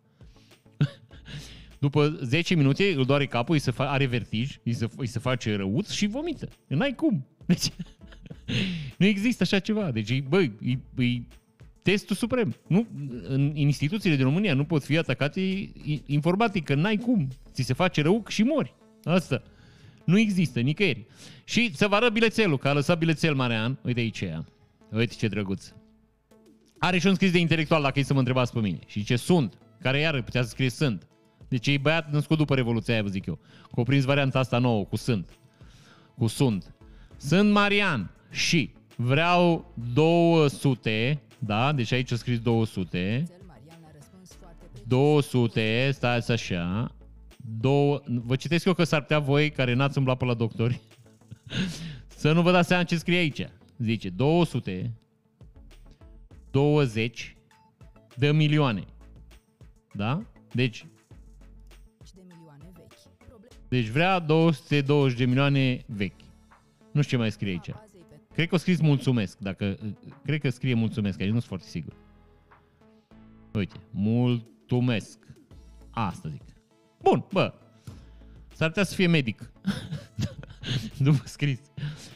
după 10 minute îl doare capul, îi se fa- are vertij, îi se, îi se face răuț și vomită. N-ai cum. Deci, nu există așa ceva. Deci, băi, e, e testul suprem. Nu, în instituțiile din România nu pot fi atacate informatic, că n-ai cum. Ți se face rău și mori. Asta. Nu există nicăieri. Și să vă arăt bilețelul, că a lăsat bilețel Marean. Uite aici ea. Uite ce drăguț. Are și un scris de intelectual, dacă e să mă întrebați pe mine. Și ce sunt, care iară putea să scrie sunt. Deci e băiat născut după Revoluția aia, vă zic eu. Cu prins varianta asta nouă, cu sunt. Cu sunt. Sunt Marian și vreau 200, da? Deci aici a scris 200. 200, stați așa. Două, vă citesc eu că s-ar putea voi, care n-ați umblat pe la doctori, să nu vă dați seama ce scrie aici. Zice 200 20 de milioane. Da? Deci deci vrea 220 de milioane vechi. Nu știu ce mai scrie aici. Cred că o scris mulțumesc. Dacă, cred că scrie mulțumesc, aici nu sunt foarte sigur. Uite, mulțumesc. Asta zic. Bun, bă. S-ar putea să fie medic. După scris.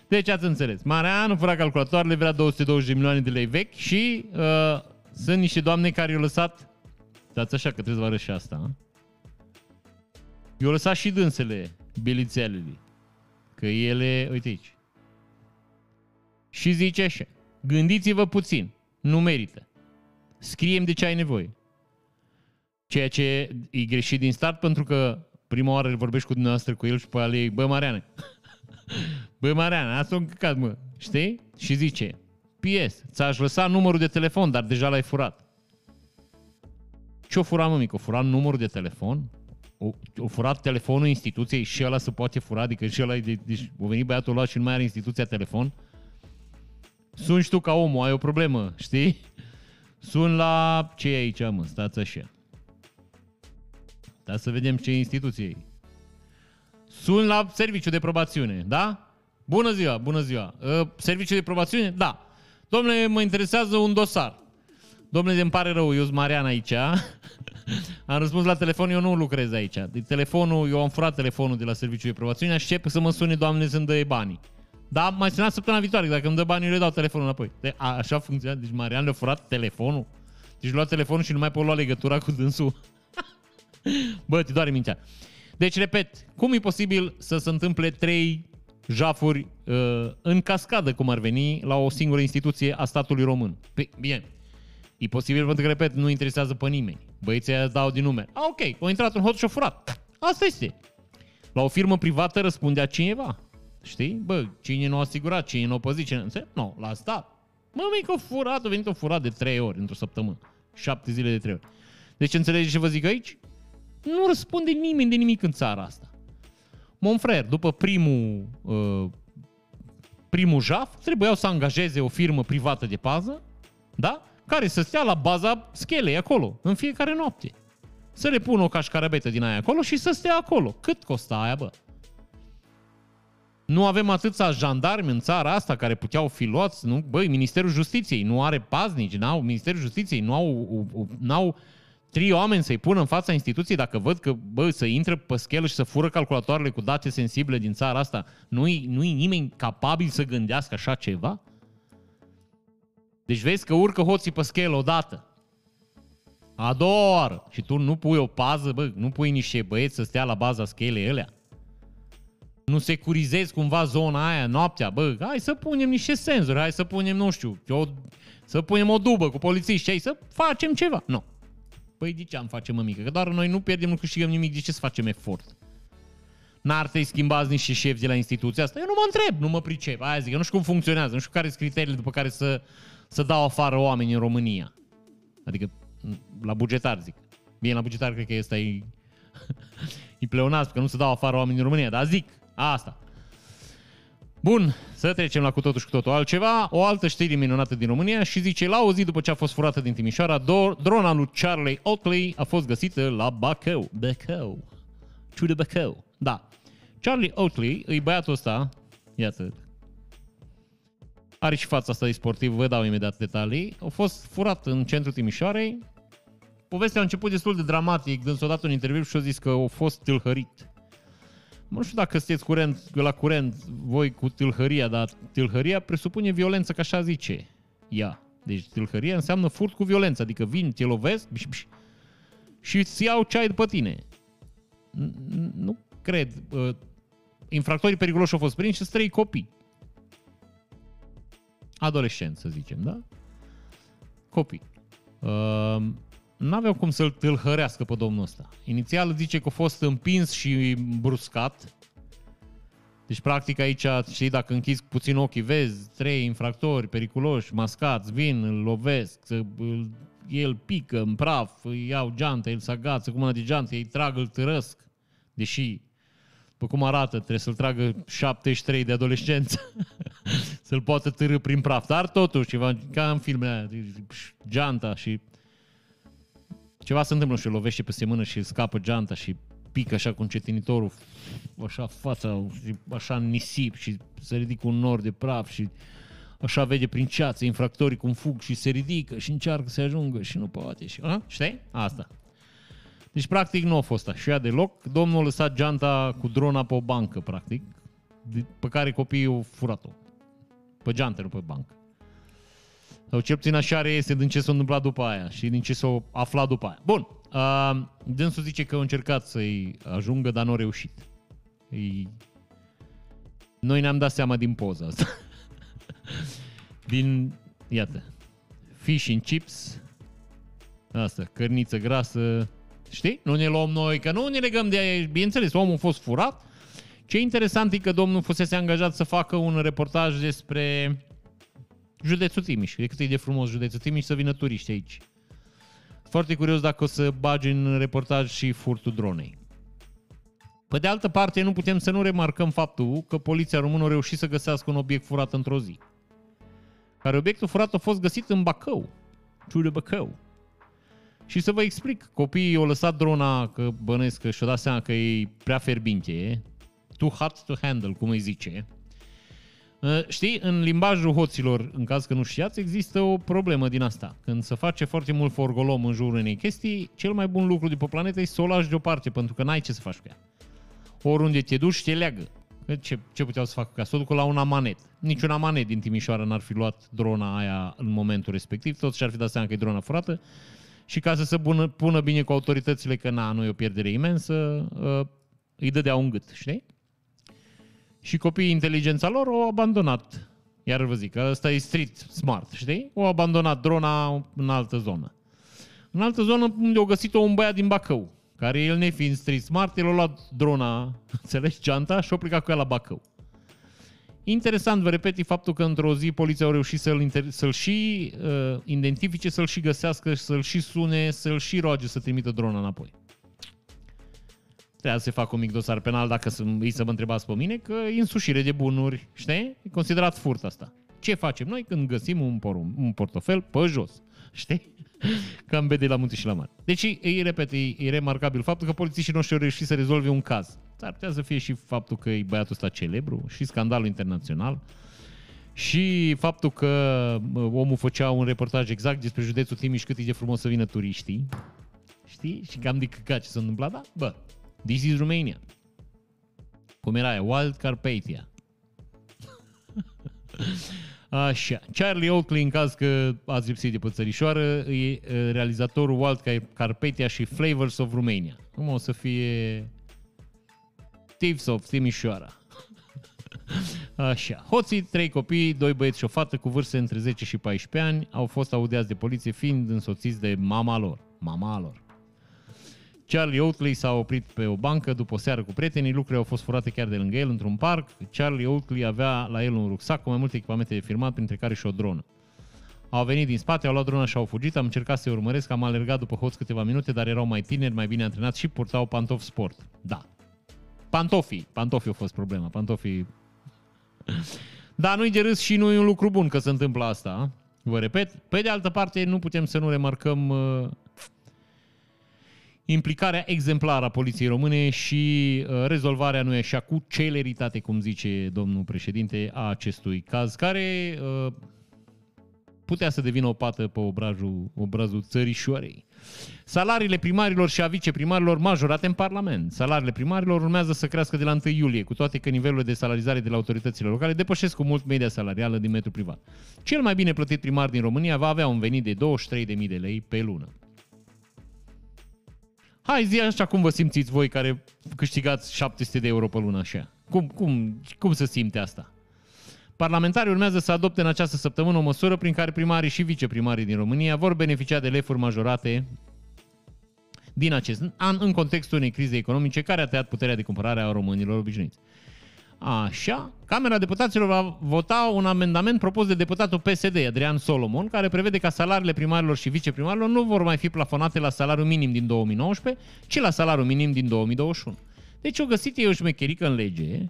Deci ați înțeles. Mareanu fără calculatoarele vrea 220 de milioane de lei vechi și uh, sunt niște doamne care i-au lăsat Dați așa că trebuie să vă arăt și asta. A? Eu lăsat și dânsele bilițelele. Că ele, uite aici. Și zice așa, gândiți-vă puțin, nu merită. Scriem de ce ai nevoie. Ceea ce e greșit din start pentru că prima oară vorbești cu dumneavoastră cu el și pe alei, bă, Mariane, bă, Mariane, asta un căcat, mă, știi? Și zice, PS, ți-aș lăsa numărul de telefon, dar deja l-ai furat. Ce-o fura, mă, mic? O fura numărul de telefon? o, o furat telefonul instituției și ăla se poate fura, adică și ăla, de, deci o venit băiatul ăla și nu mai are instituția telefon. Sun tu ca omul, ai o problemă, știi? Sun la ce e aici, mă, stați așa. Da, să vedem ce instituție e. Sun la serviciu de probațiune, da? Bună ziua, bună ziua. Uh, serviciu de probațiune? Da. Domnule, mă interesează un dosar. Domnule, îmi pare rău, eu sunt Marian aici. am răspuns la telefon, eu nu lucrez aici. De telefonul, eu am furat telefonul de la serviciul de probațiune, aștept să mă sune doamne să-mi dă banii. Da, mai sunat săptămâna viitoare, dacă îmi dă banii, eu le dau telefonul înapoi. De, a, așa funcționează. Deci Marian le-a furat telefonul. Deci lua telefonul și nu mai pot lua legătura cu dânsul. Bă, te doare mintea. Deci, repet, cum e posibil să se întâmple trei jafuri uh, în cascadă, cum ar veni, la o singură instituție a statului român? Păi, bine, E posibil pentru că, repet, nu interesează pe nimeni. Băieții aia dau din nume. A, ok, au intrat în hot și furat. Asta este. La o firmă privată răspundea cineva. Știi? Bă, cine nu a asigurat, cine nu a păzit, cine nu... Nu, la stat. Mă, mică furat, a venit o furat de trei ori într-o săptămână. Șapte zile de trei ori. Deci înțelegeți ce vă zic aici? Nu răspunde nimeni de nimic în țara asta. Monfrer, după primul, uh, primul jaf, trebuiau să angajeze o firmă privată de pază, da? care să stea la baza schelei acolo, în fiecare noapte. Să le pună o cașcarabetă din aia acolo și să stea acolo. Cât costa aia, bă? Nu avem atâția jandarmi în țara asta care puteau fi luați, nu? Băi, Ministerul Justiției nu are paznici, n-au, Ministerul Justiției nu au, n-au trei oameni să-i pună în fața instituției dacă văd că, bă, să intră pe schelă și să fură calculatoarele cu date sensibile din țara asta, nu-i, nu-i nimeni capabil să gândească așa ceva? Deci vezi că urcă hoții pe schelă odată. A doua oară. Și tu nu pui o pază, bă, nu pui niște băieți să stea la baza schelei alea. Nu securizezi cumva zona aia noaptea, bă, hai să punem niște senzori, hai să punem, nu știu, o, să punem o dubă cu polițiști, hai să facem ceva. Nu. Păi de ce am face, mămică? Că doar noi nu pierdem, nu câștigăm nimic, de ce să facem efort? N-ar trebui schimbați niște șefi de la instituția asta? Eu nu mă întreb, nu mă pricep. Aia zic, eu nu știu cum funcționează, nu știu care sunt criteriile după care să, să dau afară oameni în România. Adică la bugetar, zic. Bine, la bugetar cred că ăsta e, e pleonaz, că nu se dau afară oameni în România, dar zic, asta. Bun, să trecem la cu totul și cu totul altceva. O altă știre minunată din România și zice, la o zi după ce a fost furată din Timișoara, drona lui Charlie Oakley a fost găsită la Bacău. Bacău. Ciudă Bacău. Da. Charlie Oakley, e băiatul ăsta, iată, are și fața asta de sportiv, vă dau imediat detalii. A fost furat în centrul Timișoarei. Povestea a început destul de dramatic, dânsul a dat un interviu și a zis că a fost tâlhărit. Nu știu dacă sunteți curent, la curent voi cu tâlhăria, dar tâlhăria presupune violență, ca așa zice ea. Deci tâlhăria înseamnă furt cu violență, adică vin, te lovesc biș, biș, și îți iau ceai după tine. Nu cred. Infractorii periculoși au fost prinși și trei copii adolescenți, să zicem, da? Copii. Uh, n-aveau cum să-l tâlhărească pe domnul ăsta. Inițial zice că a fost împins și bruscat. Deci, practic, aici, știi, dacă închizi puțin ochii, vezi trei infractori periculoși, mascați, vin, îl lovesc, el pică în praf, îi iau geantă, el se agață cu mâna de geantă, îi trag, îl târăsc. Deși după cum arată, trebuie să-l tragă 73 de adolescență să-l poată târâ prin praf. Dar totuși, ceva, ca în filmele aia, geanta și ceva se întâmplă și lovește pe mână și scapă geanta și pică așa cu încetinitorul, așa fața, așa nisip și se ridică un nor de praf și așa vede prin ceață infractorii cum fug și se ridică și încearcă să ajungă și nu poate. Și, a? Știi? Asta. Deci, practic, nu a fost așa deloc. Domnul a lăsat geanta cu drona pe o bancă, practic, pe care copiii au furat-o. Pe geantă, nu pe bancă. Sau cel puțin așa este din ce s-a întâmplat după aia și din ce s-a aflat după aia. Bun, uh, dânsul zice că a încercat să-i ajungă, dar nu a reușit. Ei... Noi ne-am dat seama din poza asta. din, iată, fish and chips, asta, cărniță grasă, Știi? Nu ne luăm noi, că nu ne legăm de aia. Bineînțeles, omul a fost furat. Ce interesant e că domnul fusese angajat să facă un reportaj despre județul Timiș. De cât e de frumos județul Timiș să vină turiști aici. Foarte curios dacă o să bagi în reportaj și furtul dronei. Pe de altă parte, nu putem să nu remarcăm faptul că poliția română a reușit să găsească un obiect furat într-o zi. Care obiectul furat a fost găsit în Bacău. Ciudă Bacău. Și să vă explic, copiii au lăsat drona, că bănesc că și-o dat seama că e prea ferbinte, too hot to handle, cum îi zice. Uh, știi, în limbajul hoților, în caz că nu știați, există o problemă din asta. Când se face foarte mult forgolom în jurul unei chestii, cel mai bun lucru de pe planetă e să o lași deoparte, pentru că n-ai ce să faci cu ea. Oriunde te duci, te leagă. Ce, ce puteau să facă ca să o ducă la un amanet? Niciun amanet din Timișoara n-ar fi luat drona aia în momentul respectiv, toți și-ar fi dat seama că e drona furată și ca să se pună, pună bine cu autoritățile că na, nu e o pierdere imensă, uh, îi dădea un gât, știi? Și copiii inteligența lor au abandonat. Iar vă zic, ăsta e street smart, știi? Au abandonat drona în altă zonă. În altă zonă unde au găsit-o un băiat din Bacău, care el nefiind street smart, el a luat drona, înțelegi, geanta și a plecat cu ea la Bacău. Interesant, vă repet, e faptul că într-o zi poliția au reușit să-l, inter- să-l și uh, identifice, să-l și găsească, să-l și sune, să-l și roage să trimită drona înapoi. Trebuia să se facă un mic dosar penal dacă să, îi să mă întrebați pe mine, că e însușire de bunuri, știi? E considerat furt asta. Ce facem noi când găsim un, porum, un portofel pe jos? Știi? Cam bede la munte și la mare. Deci, e, repet, e, e remarcabil faptul că polițiștii noștri au reușit să rezolve un caz. S-ar putea să fie și faptul că e băiatul ăsta celebru și scandalul internațional și faptul că omul făcea un reportaj exact despre județul Timiș cât e de frumos să vină turiștii știi? Și cam de căcat ce s-a întâmplat, da? Bă, this is Romania. Cum era aia? Wild Carpathia. Așa, Charlie Oakley, în caz că ați lipsit de pățărișoară, e realizatorul Wild Carpathia și Flavors of Romania. Cum o să fie Thieves of Timișoara. Așa. Hoții, trei copii, doi băieți și o fată cu vârste între 10 și 14 ani au fost audiați de poliție fiind însoțiți de mama lor. Mama lor. Charlie Oakley s-a oprit pe o bancă după o seară cu prietenii, lucrurile au fost furate chiar de lângă el într-un parc. Charlie Oakley avea la el un rucsac cu mai multe echipamente de filmat, printre care și o dronă. Au venit din spate, au luat drona și au fugit, am încercat să-i urmăresc, am alergat după hoț câteva minute, dar erau mai tineri, mai bine antrenați și purtau pantofi sport. Da. Pantofii. Pantofii au fost problema. Pantofii... Dar nu-i de râs și nu e un lucru bun că se întâmplă asta. Vă repet. Pe de altă parte, nu putem să nu remarcăm uh, implicarea exemplară a poliției române și uh, rezolvarea, nu e așa, cu celeritate, cum zice domnul președinte, a acestui caz, care uh, putea să devină o pată pe obrazul, obrazul țărișoarei. Salariile primarilor și a viceprimarilor majorate în Parlament. Salariile primarilor urmează să crească de la 1 iulie, cu toate că nivelurile de salarizare de la autoritățile locale depășesc cu mult media salarială din mediul privat. Cel mai bine plătit primar din România va avea un venit de 23.000 de lei pe lună. Hai zi așa cum vă simțiți voi care câștigați 700 de euro pe lună așa. Cum, cum, cum se simte asta? Parlamentarii urmează să adopte în această săptămână o măsură prin care primarii și viceprimarii din România vor beneficia de lefuri majorate din acest an în contextul unei crize economice care a tăiat puterea de cumpărare a românilor obișnuiți. Așa, Camera Deputaților va vota un amendament propus de deputatul PSD, Adrian Solomon, care prevede că salariile primarilor și viceprimarilor nu vor mai fi plafonate la salariul minim din 2019, ci la salariul minim din 2021. Deci o găsit ei o șmecherică în lege,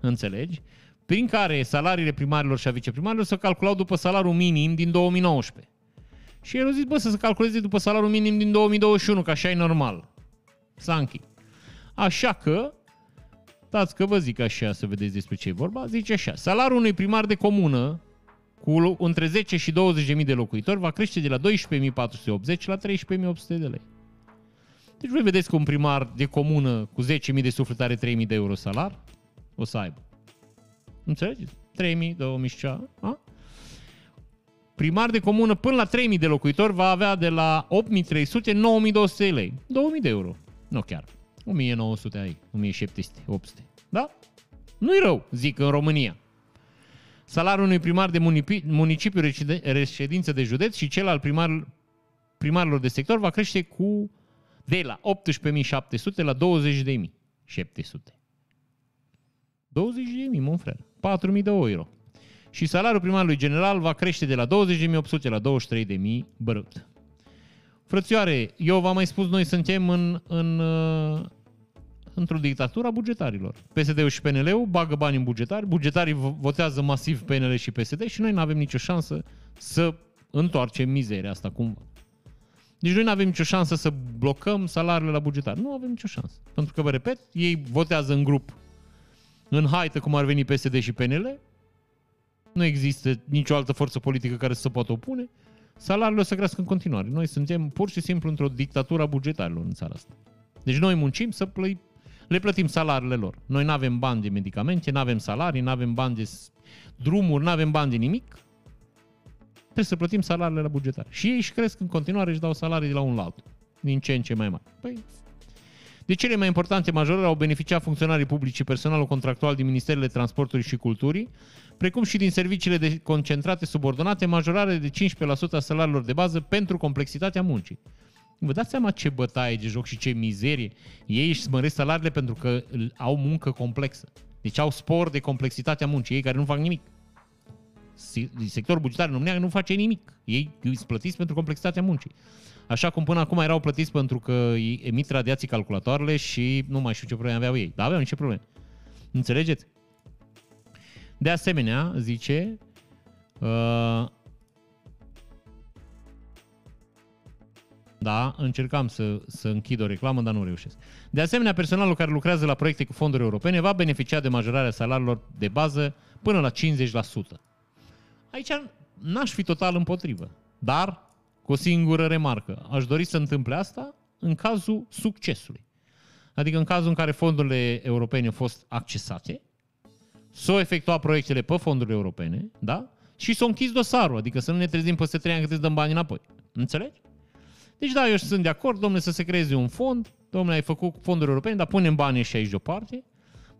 înțelegi, prin care salariile primarilor și a viceprimarilor se calculau după salariul minim din 2019. Și el a zis, bă, să se calculeze după salariul minim din 2021, că așa e normal. Sanchi. Așa că, dați că vă zic așa să vedeți despre ce e vorba, zice așa, salariul unui primar de comună cu între 10 și 20.000 de locuitori va crește de la 12.480 la 13.800 de lei. Deci voi vedeți că un primar de comună cu 10.000 de suflet are 3.000 de euro salar, o să aibă. Înțelegeți? 3.000, 2.000 și cea, a? primar de comună până la 3.000 de locuitori va avea de la 8.300 9.200 de lei. 2.000 de euro. Nu chiar. 1.900 ai, 1.700, 800. Da? Nu-i rău, zic, în România. Salariul unui primar de municipiu reședință de județ și cel al primar, primarilor de sector va crește cu de la 18.700 la 20.700. 20.000, mon frère. 4.000 de euro și salariul primarului general va crește de la 20.800 la 23.000 brut. Frățioare, eu v-am mai spus, noi suntem în, în, uh, într-o dictatură a bugetarilor. PSD-ul și PNL-ul bagă bani în bugetari, bugetarii votează masiv PNL și PSD și noi nu avem nicio șansă să întoarcem mizeria asta cumva. Deci noi nu avem nicio șansă să blocăm salariile la bugetari. Nu avem nicio șansă. Pentru că, vă repet, ei votează în grup, în haită, cum ar veni PSD și PNL, nu există nicio altă forță politică care să se poată opune, salariile o să crească în continuare. Noi suntem pur și simplu într-o dictatură a bugetarilor în țara asta. Deci noi muncim să plăi, le plătim salariile lor. Noi nu avem bani de medicamente, nu avem salarii, nu avem bani de drumuri, nu avem bani de nimic. Trebuie să plătim salariile la bugetari. Și ei își cresc în continuare, și dau salarii de la un la altul. Din ce în ce mai mari. Păi, de cele mai importante majorări au beneficiat funcționarii publici și personalul contractual din Ministerele Transportului și Culturii, precum și din serviciile de concentrate subordonate, majorare de 15% a salariilor de bază pentru complexitatea muncii. Vă dați seama ce bătaie de joc și ce mizerie. Ei își smăresc salariile pentru că au muncă complexă. Deci au spor de complexitatea muncii, ei care nu fac nimic. Sectorul bugetar în România nu face nimic. Ei îți plătiți pentru complexitatea muncii. Așa cum până acum erau plătiți pentru că emit radiații calculatoarele și nu mai știu ce probleme aveau ei. Dar aveau niște probleme. Înțelegeți? De asemenea, zice, uh, Da, încercam să, să închid o reclamă, dar nu reușesc. De asemenea, personalul care lucrează la proiecte cu fonduri europene va beneficia de majorarea salariilor de bază până la 50%. Aici n-aș fi total împotrivă, dar cu o singură remarcă. Aș dori să întâmple asta în cazul succesului. Adică în cazul în care fondurile europene au fost accesate, s-au efectuat proiectele pe fondurile europene, da? Și s-a închis dosarul, adică să nu ne trezim peste trei ani cât îți dăm bani înapoi. Înțelegi? Deci da, eu sunt de acord, domnule, să se creeze un fond, domnule, ai făcut fonduri europene, dar punem banii și aici deoparte,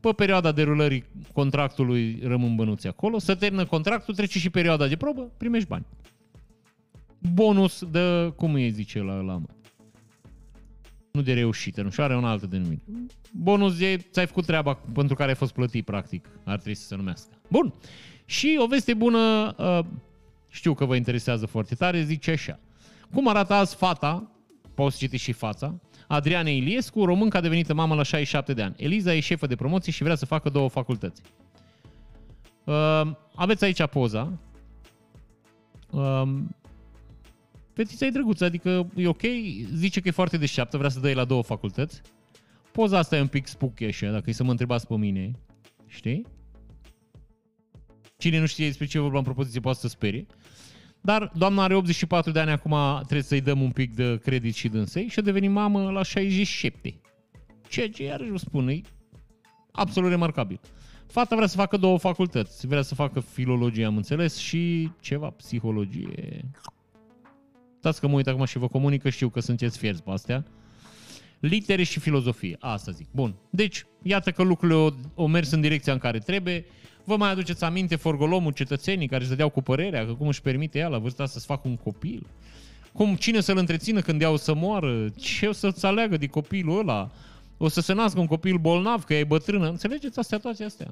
pe perioada derulării contractului rămân bănuți acolo, să termină contractul, trece și perioada de probă, primești bani. Bonus de, cum îi zice la la mă? Nu de reușită, nu și are un altă denumire. Bonus e, ți-ai făcut treaba pentru care ai fost plătit, practic. Ar trebui să se numească. Bun. Și o veste bună, uh, știu că vă interesează foarte tare, zice așa. Cum arată azi fata, poți citi și fața, Adriane Iliescu, româncă devenită mamă la 67 de ani. Eliza e șefă de promoție și vrea să facă două facultăți. Uh, aveți aici poza. Uh, fetița e drăguță, adică e ok, zice că e foarte deșteaptă, vrea să dă la două facultăți. Poza asta e un pic spooky așa, dacă e să mă întrebați pe mine, știi? Cine nu știe despre ce vorba în propoziție poate să sperie. Dar doamna are 84 de ani, acum trebuie să-i dăm un pic de credit și dânsei și a devenit mamă la 67. Ceea ce iarăși vă spun, e absolut remarcabil. Fata vrea să facă două facultăți. Vrea să facă filologie, am înțeles, și ceva, psihologie. Stați că mă uit acum și vă comunică, știu că sunteți fierți pe astea. Litere și filozofie, asta zic. Bun. Deci, iată că lucrurile au, au mers în direcția în care trebuie. Vă mai aduceți aminte forgolomul cetățenii care își dădeau cu părerea că cum își permite ea la vârsta asta să facă un copil? Cum cine să-l întrețină când ea o să moară? Ce o să-ți aleagă de copilul ăla? O să se nască un copil bolnav, că e bătrână? Înțelegeți astea toate astea?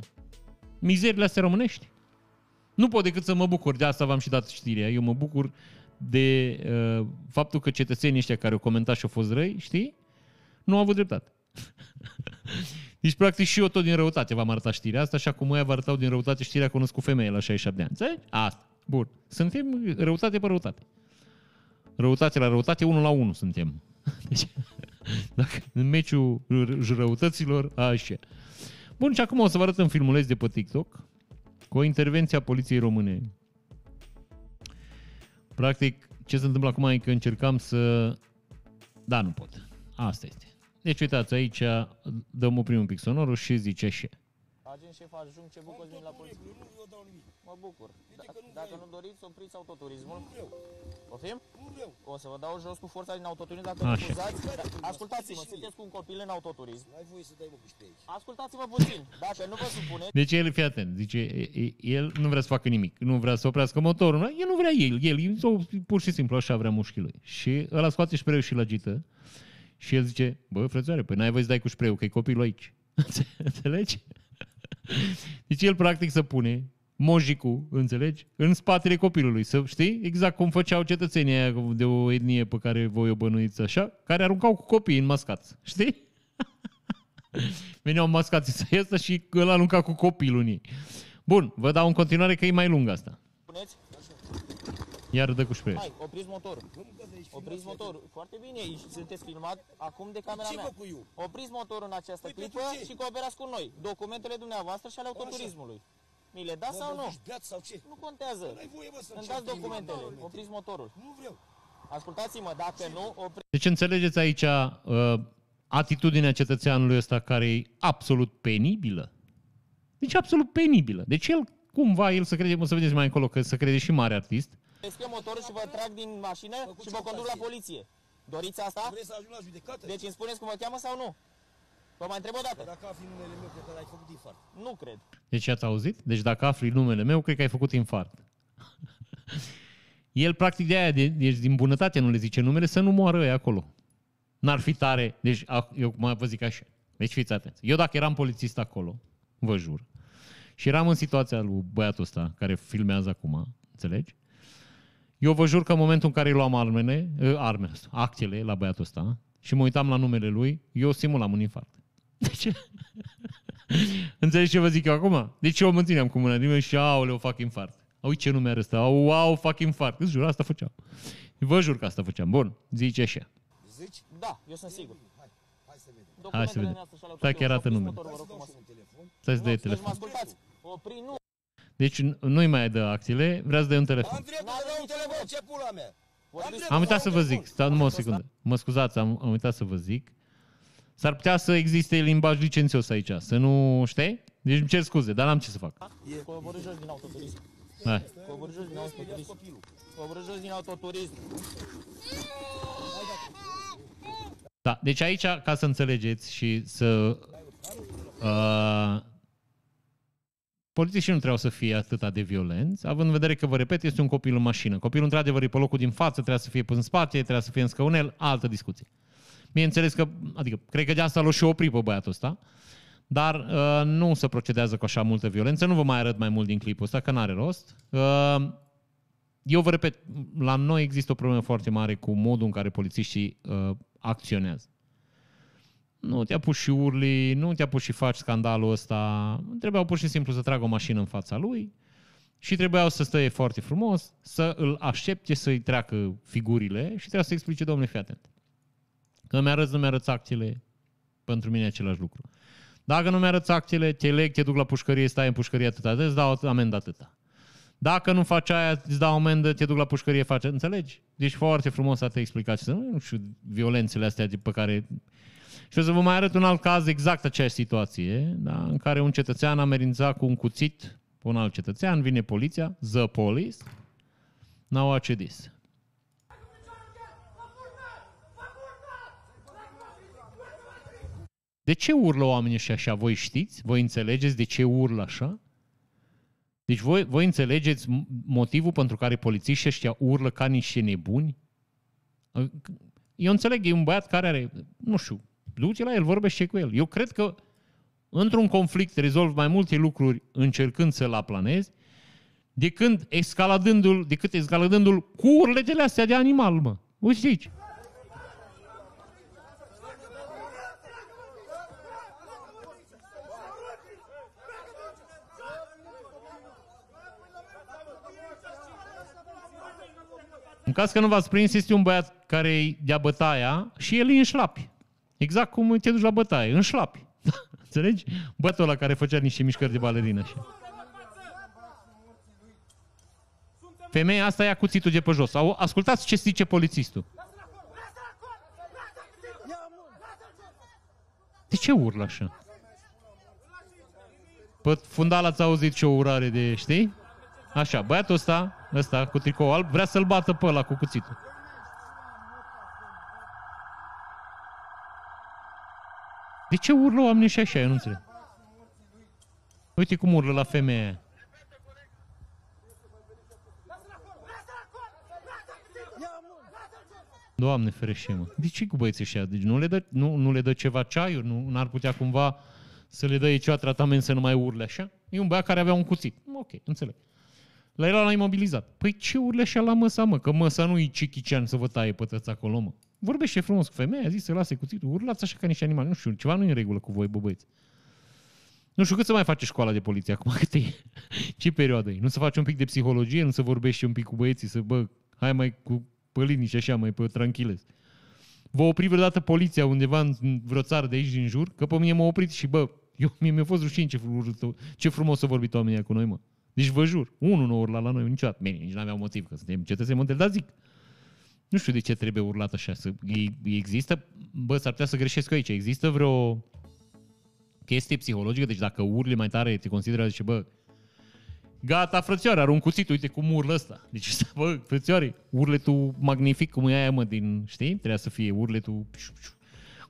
Mizerile astea românești. Nu pot decât să mă bucur, de asta v-am și dat știrea. Eu mă bucur de uh, faptul că cetățenii ăștia care au comentat și au fost răi, știi? Nu au avut dreptate. Deci, practic, și eu tot din răutate v-am arătat știrea asta și acum ea vă arătau din răutate știrea cunoscut femeie la 67 de ani. Înțelegi? Asta. Bun. Suntem răutate pe răutate. Răutate la răutate, 1 la 1 suntem. Deci, dacă, în meciul răutăților, așa. Bun, și acum o să vă arăt un filmuleț de pe TikTok cu o intervenție a poliției române. Practic, ce se întâmplă acum e că încercam să... Da, nu pot. Asta este. Deci uitați, aici dăm oprim un pic sonorul și zice așa. Agent șef ajung, ce bucur vin la poliție. Nu vă dau nimic. Mă bucur. Da, că nu dacă vreau. nu doriți, opriți autoturismul. Nu vreau. Poftim? Nu vreau. O să vă dau jos cu forța din autoturism dacă Așa. refuzați. Da, Ascultați-mă, și sunteți cu un copil în autoturism. N-ai voie să dai mă cu aici. Ascultați-mă puțin. Dacă nu vă supuneți, Deci el, fii atent, zice, e- e- el nu vrea să facă nimic, nu vrea să oprească motorul, nu? el nu vrea el, el, el pur și simplu așa vrea mușchii lui. Și ăla scoate spray și îl agită și el zice, bă, frățioare, păi n-ai voie să dai cu spray că e copilul aici. Înțelegi? Deci el practic să pune mojicul, înțelegi, în spatele copilului, să știi, exact cum făceau cetățenii aia de o etnie pe care voi o bănuiți așa, care aruncau cu copiii în mascați, știi? Veneau mascații să iasă și îl arunca cu copilul în ei. Bun, vă dau în continuare că e mai lung asta. spuneți, Iar dă cu spray. hai, opriți motorul. Opriți motorul. Foarte bine, aici sunteți filmat acum de camera Ce mea. făcut eu? Opriți motorul în această Păi clipă pentru ce? și cooperați cu noi. Documentele dumneavoastră și ale autoturismului. Mi le dați sau Mă, nu? ești beat sau ce? Nu contează. N-ai voie, mă, să Îmi încerci dați nimic. documentele. Nu, Opriți motorul. Nu vreau. Ascultați-mă, dacă nu, opriți. Deci înțelegeți aici uh, atitudinea cetățeanului ăsta care e absolut penibilă. Deci absolut penibilă. Deci el, cumva, el să crede, o să vedeți mai încolo, că să crede și mare artist. Deschid motorul și vă trag din mașină Făcut și vă conduc la ce poliție. Doriți asta? Vrei să ajungi la judecată? Deci îmi spuneți cum vă cheamă sau nu? Vă mai întreb o Că dată. dacă afli numele meu, cred că l-ai făcut infart. Nu cred. Deci ați auzit? Deci dacă afli numele meu, cred că ai făcut infart. El, practic, de aia, de, deci din bunătate nu le zice numele, să nu moară ăia acolo. N-ar fi tare. Deci, a- eu mai vă zic așa. Deci fiți atenți. Eu dacă eram polițist acolo, vă jur, și eram în situația lui băiatul ăsta, care filmează acum, înțelegi? Eu vă jur că în momentul în care îi luam armele, ă, armele, actele la băiatul ăsta, și mă uitam la numele lui, eu simulam un infart. Deci, Înțelegi ce vă zic eu acum? Deci eu mă țineam cu mâna din mână și aoleu, fac infart. Au ce nume are ăsta? Au, wow, fac infart. Îți jur, asta făceam. Vă jur că asta făceam. Bun, zice așa. Zici? Da, eu sunt sigur. Hai, hai să vedem. Hai să Documentele vedem. noastre și ale Stai că autoturismului. arată Opriți numele. motorul, vă Hai să rog dau frumos. și un telefon. Să-ți dai Nu, deci mă telefon. ascultați. Opri, nu. Deci nu-i mai dă acțiile, vrea să dai un telefon. Am dreptul N-are să dau un nicio telefon, drept. ce pula mea? Am uitat să vă zic, stați numai o secundă. Mă scuzați, am, am uitat să vă zic. S-ar putea să existe limbaj licențios aici, să nu știi? Deci îmi cer scuze, dar n-am ce să fac. Coborâ jos din autoturism. Hai. Coborâ jos din autoturism. Coborâ jos din autoturism. Da, deci aici, ca să înțelegeți și să... Uh, polițiștii nu trebuiau să fie atât de violenți, având în vedere că, vă repet, este un copil în mașină. Copilul, într-adevăr, e pe locul din față, trebuie să fie pus în spate, trebuie să fie în scăunel, altă discuție. Bineînțeles că, adică, cred că de asta l-o și opri pe băiatul ăsta, dar uh, nu se procedează cu așa multă violență. Nu vă mai arăt mai mult din clipul ăsta, că n-are rost. Uh, eu vă repet, la noi există o problemă foarte mare cu modul în care polițiștii uh, acționează. Nu te apuci și urli, nu te apuci și faci scandalul ăsta. Trebuiau pur și simplu să tragă o mașină în fața lui și trebuiau să stea foarte frumos, să îl aștepte să-i treacă figurile și trebuia să explice, domnule, fii atent. Că mi-arăți, nu mi-arăți actele, pentru mine e același lucru. Dacă nu mi-arăți actele, te leg, te duc la pușcărie, stai în pușcărie atâta, îți dau amendă atâta. Dacă nu faci aia, îți dau amendă, te duc la pușcărie, face. Înțelegi? Deci foarte frumos a te explicat. Să nu știu, violențele astea pe care... Și o să vă mai arăt un alt caz, exact aceeași situație, da? în care un cetățean amenința cu un cuțit pe un alt cetățean, vine poliția, the police, now watch this. De ce urlă oamenii ăștia așa? Voi știți? Voi înțelegeți de ce urlă așa? Deci voi, voi înțelegeți motivul pentru care polițiștii ăștia urlă ca niște nebuni? Eu înțeleg, e un băiat care are, nu știu, duce la el, vorbește cu el. Eu cred că într-un conflict rezolv mai multe lucruri încercând să-l aplanezi, decât escaladându-l, decât escaladându-l cu urletele astea de animal, mă. Uite aici. În caz că nu v-ați prins, este un băiat care îi dea bătaia și el e în șlapi. Exact cum te duci la bătaie, în șlapi. Înțelegi? Bătul ăla care făcea niște mișcări de balerină așa. Femeia asta ia cuțitul de pe jos. Au, ascultați ce zice polițistul. De ce urlă așa? Pe fundal ați auzit ce o urare de, știi? Așa, băiatul ăsta, ăsta cu tricou alb, vrea să-l bată pe ăla cu cuțitul. De ce urlă oamenii și așa? Eu nu înțeleg. Uite cum urlă la femeia aia. Doamne ferește, mă. De ce cu băieții ăștia? Deci nu le dă, nu, nu le dă ceva ceaiuri? Nu ar putea cumva să le dă ei ceva tratament să nu mai urle așa? E un băiat care avea un cuțit. Ok, înțeleg. La era la imobilizat. Păi ce urle așa la măsa, mă? Că măsa nu-i cichicean să vă taie pătăți acolo, mă. Vorbește frumos cu femeia, a zis să lase cuțitul, urlați așa ca niște animali. Nu știu, ceva nu e în regulă cu voi, bă, băieți. Nu știu cât să mai face școala de poliție acum, cât e, ce perioadă e? Nu se face un pic de psihologie, nu se vorbește un pic cu băieții, să, bă, hai mai cu pălini și așa, mai pe tranquiles. Vă opri vreodată poliția undeva în vreo țară de aici din jur? Că pe mine m-a oprit și, bă, eu, mie mi-a fost rușine ce, ce frumos să vorbit oamenii cu noi, mă. Deci vă jur, unul nu urla la noi niciodată. Bine, nici n-aveau motiv, că suntem cetățeni mondiali, dar zic, nu știu de ce trebuie urlat așa. Să, există, bă, s-ar putea să greșesc aici, există vreo chestie psihologică, deci dacă urli mai tare, te consideră, zice, bă, gata, frățioare, are un cuțit, uite cum urlă ăsta. Deci, bă, frățioare, urletul magnific, cum e aia, mă, din, știi? Trebuia să fie urletul,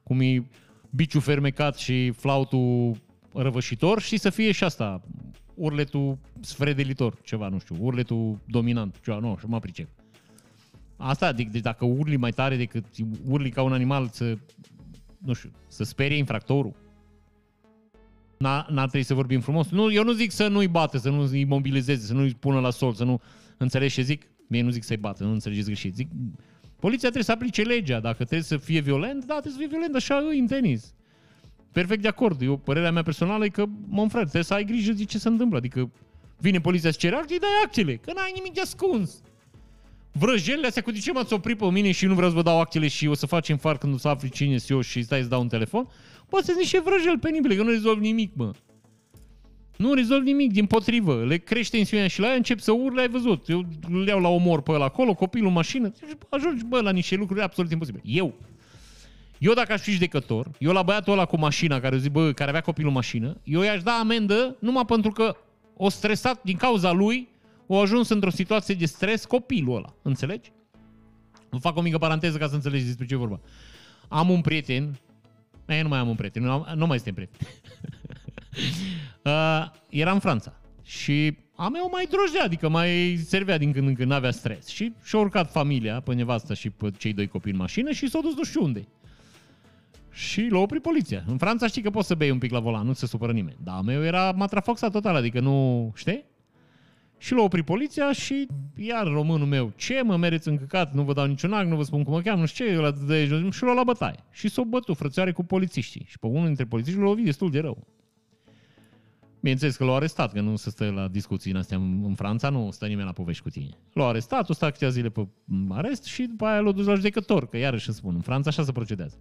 cum e biciul fermecat și flautul răvășitor și să fie și asta, urletul sfredelitor, ceva, nu știu, urletul dominant, ceva, nu, și mă pricep. Asta, deci, deci dacă urli mai tare decât urli ca un animal să, nu știu, să sperie infractorul, n-a, n-ar trebui să vorbim frumos. Nu, eu nu zic să nu-i bate, să nu-i mobilizeze, să nu-i pună la sol, să nu... Înțelegi ce zic? Mie nu zic să-i bată, nu înțelegeți greșit. Zic, poliția trebuie să aplice legea. Dacă trebuie să fie violent, da, trebuie să fie violent, așa îi în tenis. Perfect de acord. Eu, părerea mea personală e că, mă frate, trebuie să ai grijă de ce se întâmplă. Adică vine poliția să cere acte, dai actele, că n-ai nimic de ascuns. Vrăjelele astea cu de ce m-ați oprit pe mine și nu vreau să vă dau actele și o să facem far când o să afli cine sunt eu și stai să dau un telefon? Bă, sunt niște vrăjeli penibile, că nu rezolv nimic, mă. Nu rezolv nimic, din potrivă. Le crește tensiunea și la aia încep să urle, ai văzut. Eu îl iau la omor pe ăla acolo, copilul în mașină. Ajungi, bă, la niște lucruri absolut imposibile. Eu, eu dacă aș fi judecător, eu la băiatul ăla cu mașina, care, zic, bă, care avea copilul în mașină, eu i-aș da amendă numai pentru că o stresat din cauza lui, o ajuns într-o situație de stres copilul ăla. Înțelegi? Îmi fac o mică paranteză ca să înțelegi despre ce e vorba. Am un prieten, ei, nu mai am un prieten, nu, am- nu mai suntem prieteni. uh, era în Franța și a meu mai drojdea, adică mai servea din când în când, n-avea stres. Și și-a urcat familia pe nevastă și pe cei doi copii în mașină și s-au dus nu știu unde. Și l-a oprit poliția. În Franța știi că poți să bei un pic la volan, nu se supără nimeni. Dar a meu era matrafoxa total, adică nu, știi? Și l-a oprit poliția și iar românul meu, ce mă mereți încăcat, nu vă dau niciun act, nu vă spun cum mă cheamă, nu știu ce, eu la de jos, și l-a la bătaie. Și s-a bătut frățioare cu polițiștii. Și pe unul dintre polițiști l-a lovit destul de rău. Bineînțeles că l-au arestat, că nu se stă la discuții în astea în în Franța, nu stă nimeni la povești cu tine. L-au arestat, o stat câteva zile pe m, arest și după aia l-au dus la judecător, că iarăși îmi spun, în Franța așa se procedează.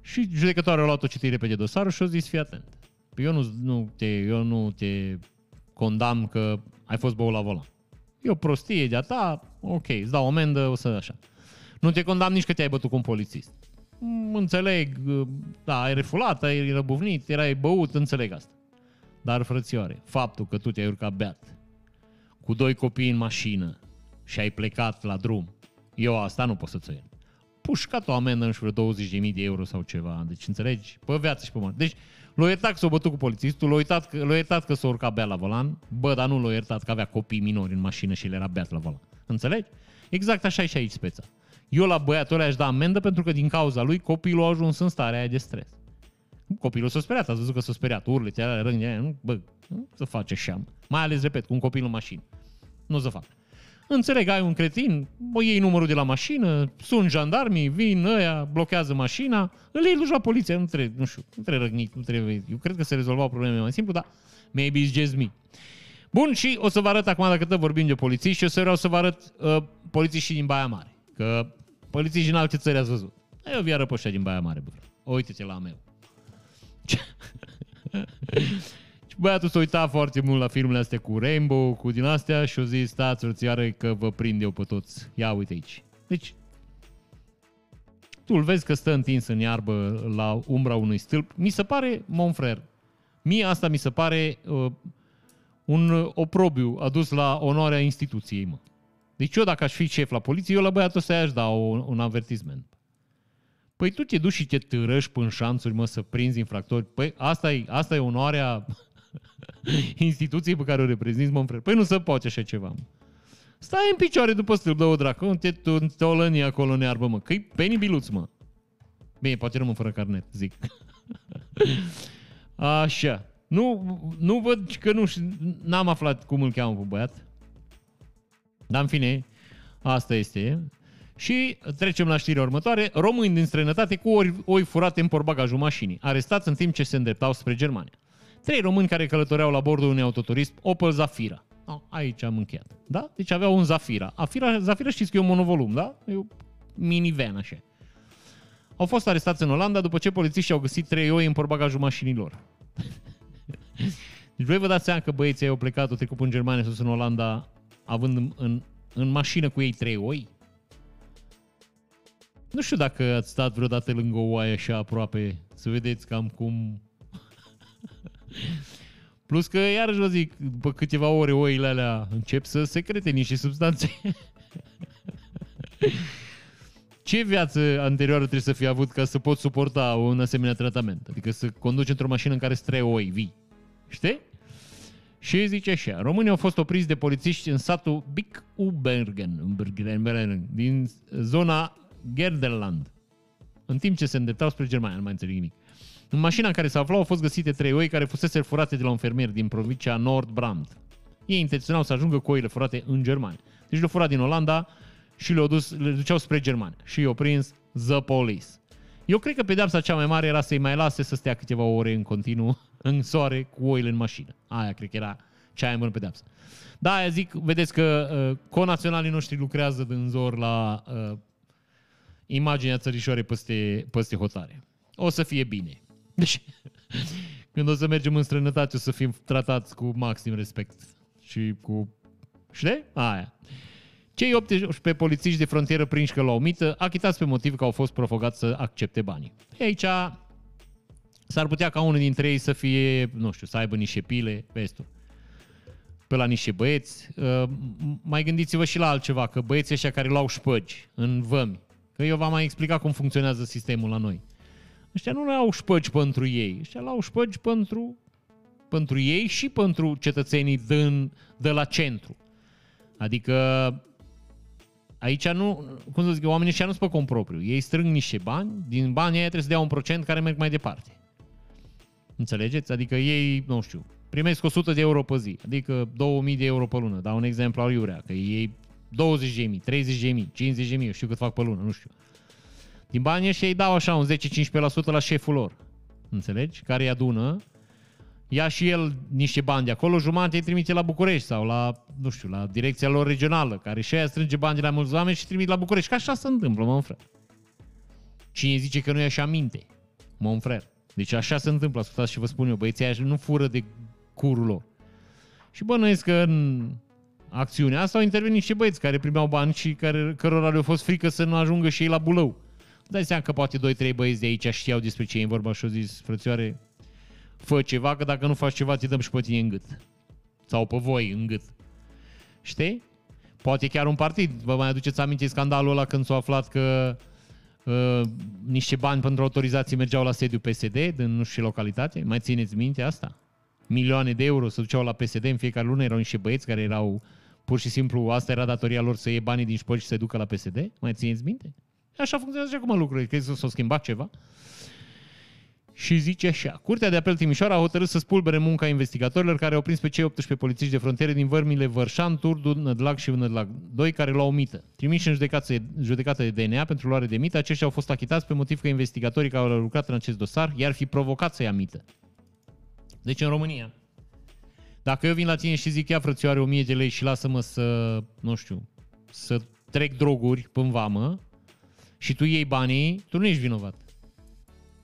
Și judecătorul a luat o citire pe de dosarul și a zis, fii atent. Eu nu, nu, te, eu nu te condamn că ai fost băut la volan. E o prostie de-a ta, ok, îți dau o amendă, o să așa. Nu te condamn nici că te-ai bătut cu un polițist. Mm, Înțeleg, da, ai refulat, ai răbuvnit, erai băut, înțeleg asta. Dar, frățioare, faptul că tu te-ai urcat beat cu doi copii în mașină și ai plecat la drum, eu asta nu pot să-ți o iert. Pușcat o amendă în vreo 20.000 de euro sau ceva, deci înțelegi? Pe viață și pe moarte. Deci l-a iertat că s-a bătut cu polițistul, l-a iertat, că, l-a iertat că s-a urcat beat la volan, bă, dar nu l-a iertat că avea copii minori în mașină și el era beat la volan. Înțelegi? Exact așa e și aici speța. Eu la băiatul ăla aș da amendă pentru că din cauza lui copilul a ajuns în starea aia de stres. Copilul s-a speriat, ați văzut că s-a speriat, urlete, alea, rânghe, aia, nu, bă, nu să face așa. Mai ales, repet, cu un copil în mașină. Nu să fac. Înțeleg, ai un cretin, o iei numărul de la mașină, sunt jandarmii, vin ăia, blochează mașina, îl iei duci la poliție, nu trebuie, nu știu, nu trebuie răgnit, nu trebuie, eu cred că se rezolvau probleme mai simplu, dar maybe it's just me. Bun, și o să vă arăt acum, dacă tot vorbim de polițiști, și o să vreau să vă arăt uh, polițiștii din Baia Mare. Că polițiști din alte țări ați văzut. Eu vi arăt pe ăștia din Baia Mare, bă. frate. Uite-te la meu. Și băiatul s-a uitat foarte mult la filmele astea cu Rainbow, cu din astea și o zis, stați, frățioare, că vă prind eu pe toți. Ia uite aici. Deci, tu îl vezi că stă întins în iarbă la umbra unui stâlp. Mi se pare, mon frère, mie asta mi se pare uh, un oprobiu adus la onoarea instituției, mă. Deci eu dacă aș fi șef la poliție, eu la băiatul ăsta aș da un, un avertisment. Păi tu te duci și te târăși până șanțuri, mă, să prinzi infractori. Păi asta e, asta e onoarea instituției pe care o reprezinți, mă, frate. Păi nu se poate așa ceva, mă. Stai în picioare după stâlp, dă o dracu, nu te, tu, te olăni acolo în iarbă, mă, că-i penibiluț, mă. Bine, poate rămân fără carnet, zic. Așa. Nu, nu văd că nu știu, n-am aflat cum îl cheamă pe băiat. Dar în fine, asta este. Și trecem la știrea următoare. Români din străinătate cu ori, oi furate în porbagajul mașinii, arestați în timp ce se îndreptau spre Germania. Trei români care călătoreau la bordul unui autoturism Opel Zafira. Oh, aici am încheiat. Da? Deci aveau un Zafira. Afira, Zafira știți că e un monovolum, da? E o minivan așa. Au fost arestați în Olanda după ce polițiștii au găsit trei oi în porbagajul mașinii lor. Deci voi vă dați seama că băieții au plecat, au trecut până în Germania, sus în Olanda, având în, în, în mașină cu ei trei oi? Nu știu dacă ați stat vreodată lângă o oaie așa aproape, să vedeți cam cum... Plus că, iarăși vă zic, după câteva ore oile alea încep să secrete niște substanțe. Ce viață anterioară trebuie să fii avut ca să poți suporta un asemenea tratament? Adică să conduci într-o mașină în care sunt trei oi vii. Știi? Și zice așa, românii au fost opriți de polițiști în satul Big Ubergen, din zona Gerderland, în timp ce se îndreptau spre Germania, nu mai înțeleg nimic. În mașina în care se aflau au fost găsite trei oi care fusese furate de la un fermier din provincia Nordbrand. Ei intenționau să ajungă cu oile furate în Germania. Deci le-au furat din Olanda și le-au dus, le duceau spre Germania. Și i-au prins The Police. Eu cred că pedeapsa cea mai mare era să-i mai lase să stea câteva ore în continuu în soare cu oile în mașină. Aia cred că era cea mai bună pedeapsă. Da, aia zic, vedeți că uh, conaționalii noștri lucrează din zor la uh, imaginea țărișoare peste, peste hotare. O să fie bine. Deci, Când o să mergem în străinătate o să fim tratați cu maxim respect și cu... Știi? Aia. Cei 18 polițiști de frontieră prinși că l-au mită, achitați pe motiv că au fost provocați să accepte banii. E aici s-ar putea ca unul dintre ei să fie, nu știu, să aibă niște pile, vezi tu, pe la niște băieți. Uh, Mai gândiți-vă și la altceva, că băieții ăștia care luau șpăgi în vămi, că eu v-am mai explicat cum funcționează sistemul la noi. Ăștia nu au șpăgi pentru ei, ăștia au șpăgi pentru, pentru ei și pentru cetățenii din, de la centru. Adică aici nu, cum să zic, oamenii ăștia nu sunt pe cont propriu. Ei strâng niște bani, din banii aia trebuie să dea un procent care merg mai departe. Înțelegeți? Adică ei, nu știu, primesc 100 de euro pe zi, adică 2000 de euro pe lună. Dau un exemplu al iurea, că ei 20 de mii, 30 de mii, 50 de mii, eu știu cât fac pe lună, nu știu. Din banii ăștia îi dau așa un 10-15% la șeful lor. Înțelegi? Care îi adună, ia și el niște bani de acolo, jumătate îi trimite la București sau la, nu știu, la direcția lor regională, care și aia strânge bani de la mulți oameni și trimite la București. Că așa se întâmplă, mă, frate. Cine zice că nu e așa minte? Mă, frate. Deci așa se întâmplă, ascultați și vă spun eu, băieții aia nu fură de curul lor. Și bănuiesc că în acțiunea asta au intervenit niște băieți care primeau bani și care, cărora le-a fost frică să nu ajungă și ei la Bulău. Dai seama că poate 2-3 băieți de aici știau despre ce e în vorba și au zis, frățioare, fă ceva, că dacă nu faci ceva, ți dăm și pe tine în gât. Sau pe voi în gât. Știi? Poate chiar un partid. Vă mai aduceți aminte scandalul ăla când s-a aflat că uh, niște bani pentru autorizații mergeau la sediu PSD din nu știu ce localitate? Mai țineți minte asta? Milioane de euro se duceau la PSD în fiecare lună, erau niște băieți care erau pur și simplu, asta era datoria lor să iei banii din șpări și să se ducă la PSD? Mai țineți minte? Așa funcționează și acum lucrurile. Crezi că s-a schimbat ceva? Și zice așa, Curtea de Apel Timișoara a hotărât să spulbere munca investigatorilor care au prins pe cei 18 polițiști de frontiere din vărmile Vărșan, Turdu, Nădlag și Nădlag 2 care l-au mită. Trimiși în judecată, judecată de DNA pentru luare de mită, aceștia au fost achitați pe motiv că investigatorii care au lucrat în acest dosar i-ar fi provocat să ia mită. Deci în România, dacă eu vin la tine și zic, ia frățioare 1000 de lei și lasă-mă să, nu știu, să trec droguri până vamă și tu iei banii, tu nu ești vinovat.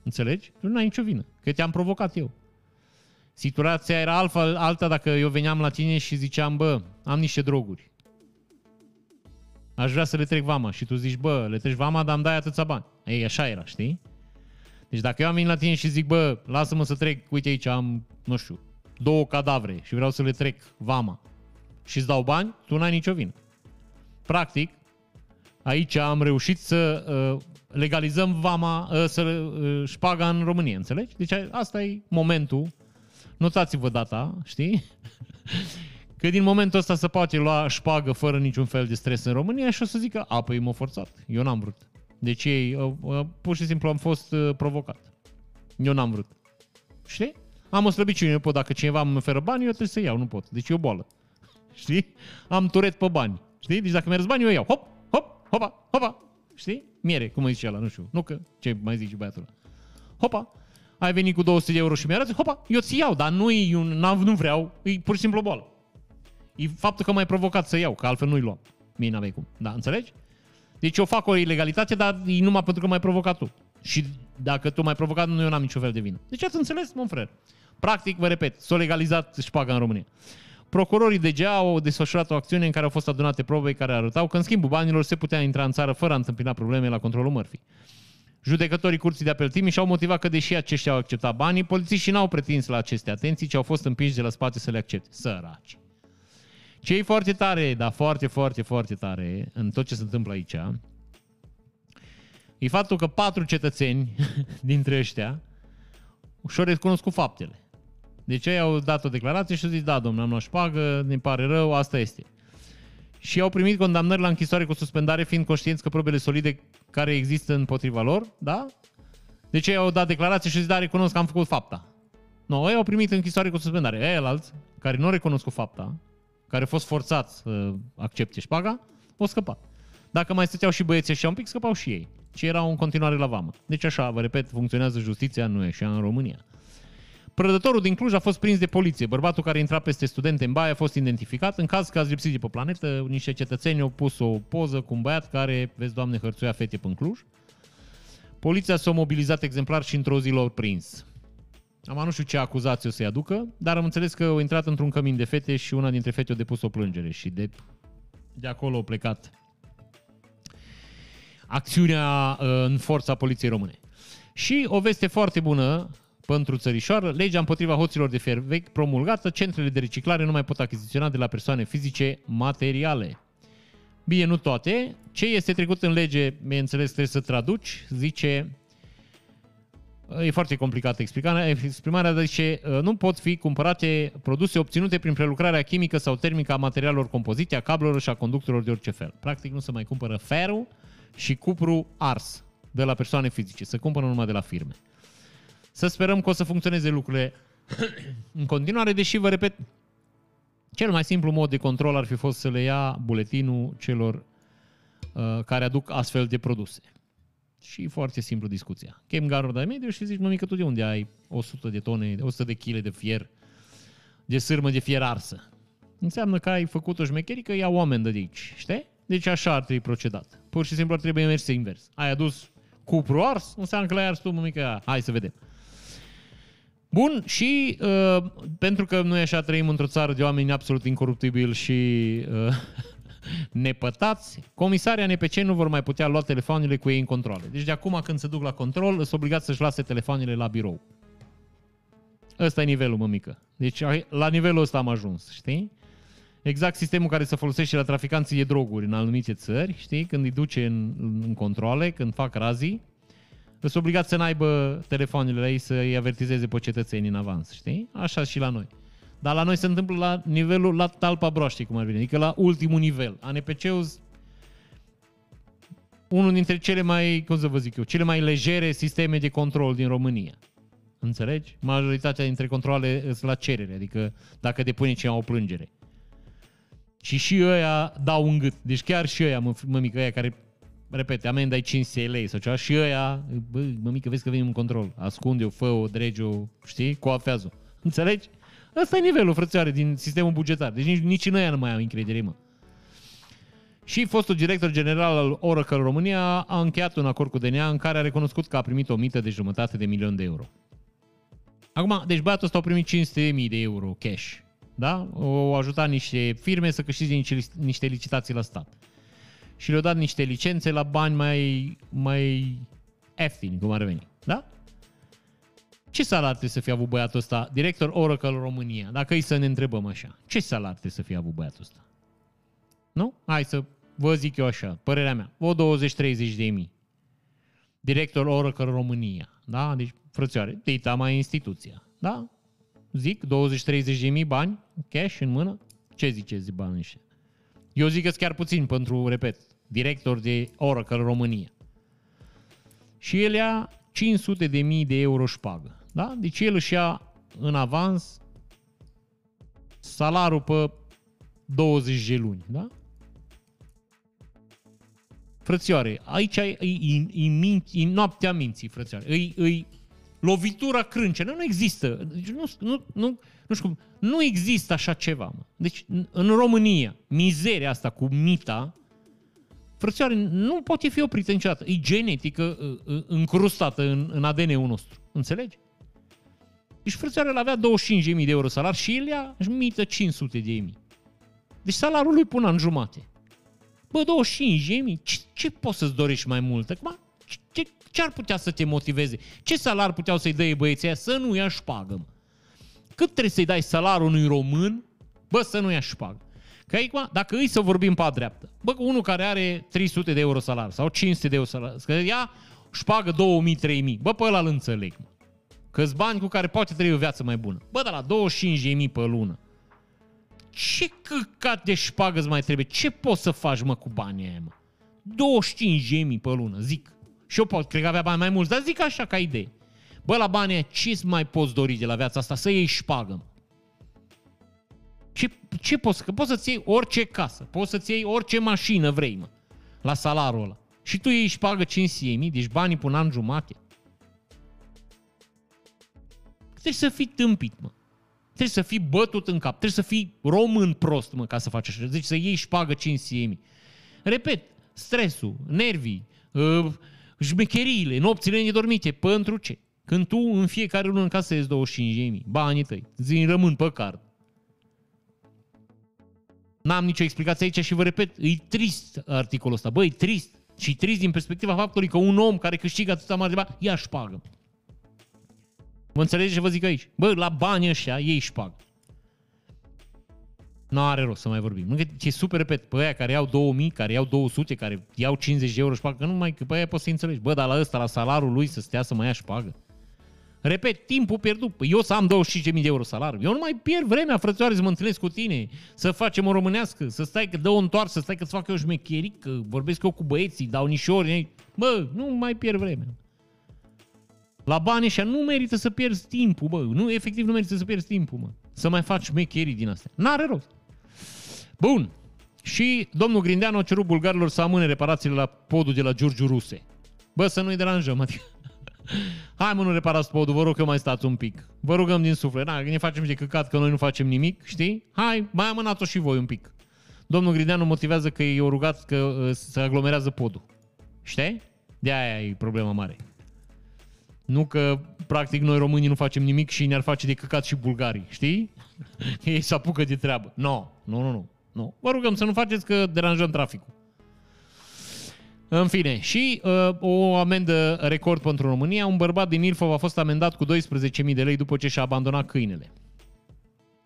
Înțelegi? Tu nu ai nicio vină, că te-am provocat eu. Situația era alfa, alta dacă eu veneam la tine și ziceam, bă, am niște droguri. Aș vrea să le trec vama și tu zici, bă, le treci vama, dar îmi dai atâția bani. Ei, așa era, știi? Deci dacă eu am venit la tine și zic, bă, lasă-mă să trec, uite aici am, nu știu, două cadavre și vreau să le trec vama și îți dau bani, tu n-ai nicio vină. Practic, aici am reușit să uh, legalizăm vama, uh, să uh, șpaga în România, înțelegi? Deci asta e momentul. Notați-vă data, știi? Că din momentul ăsta se poate lua șpagă fără niciun fel de stres în România și o să zică, a, păi m-a forțat, eu n-am vrut. Deci ei, uh, uh, pur și simplu am fost uh, provocat. Eu n-am vrut. Știi? Am o slăbiciune, eu pot, dacă cineva îmi oferă bani, eu trebuie să iau, nu pot. Deci e o boală. Știi? Am turet pe bani. Știi? Deci dacă mergi bani, eu iau. Hop, hop, hopa, hopa. Știi? Miere, cum îi zice ăla, nu știu. Nu că, ce mai zice băiatul ăla. Hopa, ai venit cu 200 de euro și mi-arăți, hopa, eu ți iau, dar nu, e un, nu vreau, e pur și simplu o boală. E faptul că m-ai provocat să iau, că altfel nu-i luam. Mie n-aveai cum. Da, înțelegi? Deci eu fac o ilegalitate, dar e numai pentru că m-ai provocat tu. Și dacă tu m-ai provocat, nu eu n-am niciun fel de vină. Deci ați înțeles, mă frere. Practic, vă repet, s-a legalizat șpaga în România. Procurorii DGA au desfășurat o acțiune în care au fost adunate probe care arătau că în schimbul banilor se putea intra în țară fără a întâmpina probleme la controlul mărfii. Judecătorii Curții de Apel Timiș au motivat că deși aceștia au acceptat banii, polițiștii n-au pretins la aceste atenții, ci au fost împinși de la spate să le accepte. Săraci. Ce e foarte tare, dar foarte, foarte, foarte tare în tot ce se întâmplă aici, e faptul că patru cetățeni dintre ăștia și-au recunoscut faptele. Deci ei au dat o declarație și au zis, da, domnule, am luat șpagă, ne pare rău, asta este. Și au primit condamnări la închisoare cu suspendare, fiind conștienți că probele solide care există împotriva lor, da? Deci ei au dat declarație și au zis, da, recunosc că am făcut fapta. Nu, no, ei au primit închisoare cu suspendare. Ei, alți, care nu au recunoscut fapta, care au fost forțați să accepte șpaga, au scăpat. Dacă mai stăteau și băieții și un pic, scăpau și ei. Și erau în continuare la vamă. Deci așa, vă repet, funcționează justiția, nu e așa în România. Prădătorul din Cluj a fost prins de poliție. Bărbatul care intra peste studente în baie a fost identificat. În caz că ați lipsit de pe planetă, niște cetățeni au pus o poză cu un băiat care, vezi, doamne, hărțuia fete pe Cluj. Poliția s-a mobilizat exemplar și într-o zi l-au prins. Am nu știu ce acuzație o să-i aducă, dar am înțeles că au intrat într-un cămin de fete și una dintre fete a depus o plângere și de, de acolo a plecat acțiunea uh, în forța poliției române. Și o veste foarte bună pentru țărișoară, legea împotriva hoților de fier vechi promulgată, centrele de reciclare nu mai pot achiziționa de la persoane fizice materiale. Bine, nu toate. Ce este trecut în lege, bineînțeles, trebuie să traduci, zice E foarte complicată explicarea. Exprimarea zice, nu pot fi cumpărate produse obținute prin prelucrarea chimică sau termică a materialelor compozite, a cablurilor și a conductorilor de orice fel. Practic nu se mai cumpără ferul și cupru ars de la persoane fizice, se cumpără numai de la firme. Să sperăm că o să funcționeze lucrurile în continuare, deși, vă repet, cel mai simplu mod de control ar fi fost să le ia buletinul celor uh, care aduc astfel de produse. Și foarte simplu discuția. Chem garul de mediu și zici, mămică, tu de unde ai 100 de tone, 100 de kg de fier, de sârmă de fier arsă? Înseamnă că ai făcut o șmecherică, ia oameni de aici, știi? Deci așa ar trebui procedat. Pur și simplu ar trebui mers invers. Ai adus cupru ars, înseamnă că l-ai ars tu, mămică, hai să vedem. Bun, și uh, pentru că noi așa trăim într-o țară de oameni absolut incoruptibili și uh, nepătați, comisarii NPC nu vor mai putea lua telefoanele cu ei în controle. Deci de acum când se duc la control, sunt obligați să-și lase telefoanele la birou. Ăsta e nivelul, mămică. Deci la nivelul ăsta am ajuns, știi? Exact sistemul care se folosește la traficanții de droguri în anumite țări, știi? Când îi duce în, în controle, când fac razii, sunt obligați să n-aibă telefoanele la ei să-i avertizeze pe cetățenii în avans, știi? Așa și la noi. Dar la noi se întâmplă la nivelul, la talpa broaștii, cum ar veni, adică la ultimul nivel. ANPC-ul unul dintre cele mai, cum să vă zic eu, cele mai legere sisteme de control din România. Înțelegi? Majoritatea dintre controle sunt la cerere, adică dacă depune cineva o plângere. Și și ăia dau un gât. Deci chiar și ăia, mă, mămică, ăia care, repete, amenda ai 500 lei sau ceva, și ăia, bă, mămică, vezi că venim în control. Ascunde-o, fă-o, drege-o, știi? Coafează-o. Înțelegi? Ăsta e nivelul, frățioare, din sistemul bugetar. Deci nici, nici în ăia nu mai au încredere, mă. Și fostul director general al Oracle România a încheiat un acord cu DNA în care a recunoscut că a primit o mită de jumătate de milion de euro. Acum, deci băiatul ăsta a primit 500.000 de euro cash. Da? O ajutat niște firme să câștige niște licitații la stat. Și le-au dat niște licențe la bani mai, mai ieftini, cum ar veni. Da? Ce salar trebuie să fie avut băiatul ăsta, director Oracle România, dacă îi să ne întrebăm așa? Ce salar trebuie să fie avut băiatul ăsta? Nu? Hai să vă zic eu așa, părerea mea, o 20-30 de mii. Director Oracle România, da? Deci, frățioare, dita mai instituția, da? Zic, 20-30 de mii bani, cash în mână? Ce ziceți de bani ăștia? Eu zic că chiar puțin pentru, repet, director de Oracle România. Și el ia 500 de mii de euro șpagă. Da? Deci el își ia în avans salarul pe 20 de luni. Da? Frățioare, aici e, e, e, minți, e noaptea minții, frățioare. E, e lovitura crâncenă. Nu există. Deci nu, nu, nu, nu știu cum. Nu există așa ceva. Mă. Deci în România, mizeria asta cu mita, frățioare, nu poate fi oprită niciodată. E genetică încrustată în, în ADN-ul nostru. Înțelegi? Deci frățioarele avea 25.000 de euro salar și el ia își mită 500 de mii. Deci salariul lui până în jumate. Bă, 25.000, ce, ce poți să-ți dorești mai mult? Acum, ce, ce ar putea să te motiveze? Ce salar puteau să-i dai băieții aia să nu ia șpagă, mă? Cât trebuie să-i dai salariul unui român, bă, să nu ia șpagă? Că aici, dacă îi să vorbim pe dreaptă, bă, unul care are 300 de euro salar sau 500 de euro salar, că ia șpagă 2000-3000, bă, pe ăla îl înțeleg, mă că bani cu care poate trăi o viață mai bună. Bă, dar la 25.000 pe lună, ce căcat de șpagă mai trebuie? Ce poți să faci, mă, cu banii aia, mă? 25.000 pe lună, zic. Și eu pot, cred că avea bani mai mulți, dar zic așa ca idee. Bă, la banii aia, ce mai poți dori de la viața asta? Să iei șpagă, mă. Ce, ce poți? Că poți să-ți iei orice casă, poți să-ți iei orice mașină vrei, mă, la salarul ăla. Și tu iei șpagă 500.000, deci banii până an jumate. Trebuie să fii tâmpit, mă. Trebuie să fii bătut în cap. Trebuie să fii român prost, mă, ca să faci așa. Deci să iei șpagă 500 Repet, stresul, nervii, uh, șmecheriile, nopțile nedormite. Pentru ce? Când tu în fiecare lună încasezi 25.000, banii tăi, zi rămân pe card. N-am nicio explicație aici și vă repet, e trist articolul ăsta. Băi, trist. Și trist din perspectiva faptului că un om care câștigă atâta mare de bani, ia șpagă. Vă înțelegeți ce vă zic aici? Bă, la bani ăștia, ei șpagă. Nu are rost să mai vorbim. Nu, că e super, repet, pe aia care iau 2000, care iau 200, care iau 50 de euro șpagă, că nu mai, că pe aia poți să înțelegi. Bă, dar la ăsta, la salarul lui, să stea să mai ia șpagă. Repet, timpul pierdut. Păi eu să am 25.000 de euro salariu. Eu nu mai pierd vremea, frățioare, să mă întâlnesc cu tine, să facem o românească, să stai că dă o întoarsă, să stai că-ți fac eu șmecheric, că vorbesc eu cu băieții, dau nișori. Bă, nu mai pierd vremea. La bani ăștia nu merită să pierzi timpul, bă. Nu, efectiv nu merită să pierzi timpul, mă. Să mai faci șmecherii din astea. N-are rost. Bun. Și domnul Grindeanu a cerut bulgarilor să amâne reparațiile la podul de la Giurgiu Ruse. Bă, să nu-i deranjăm, adică... Hai mă, nu reparați podul, vă rog că mai stați un pic. Vă rugăm din suflet. Na, ne facem și de căcat că noi nu facem nimic, știi? Hai, mai amânați-o și voi un pic. Domnul Grindeanu motivează că i-au rugat că uh, se aglomerează podul. Știi? De aia e problema mare. Nu că, practic, noi românii nu facem nimic și ne-ar face de căcat și bulgarii, știi? Ei se apucă de treabă. No, nu, nu, nu. nu. Vă rugăm să nu faceți că deranjăm traficul. În fine, și uh, o amendă record pentru România. Un bărbat din Ilfov a fost amendat cu 12.000 de lei după ce și-a abandonat câinele.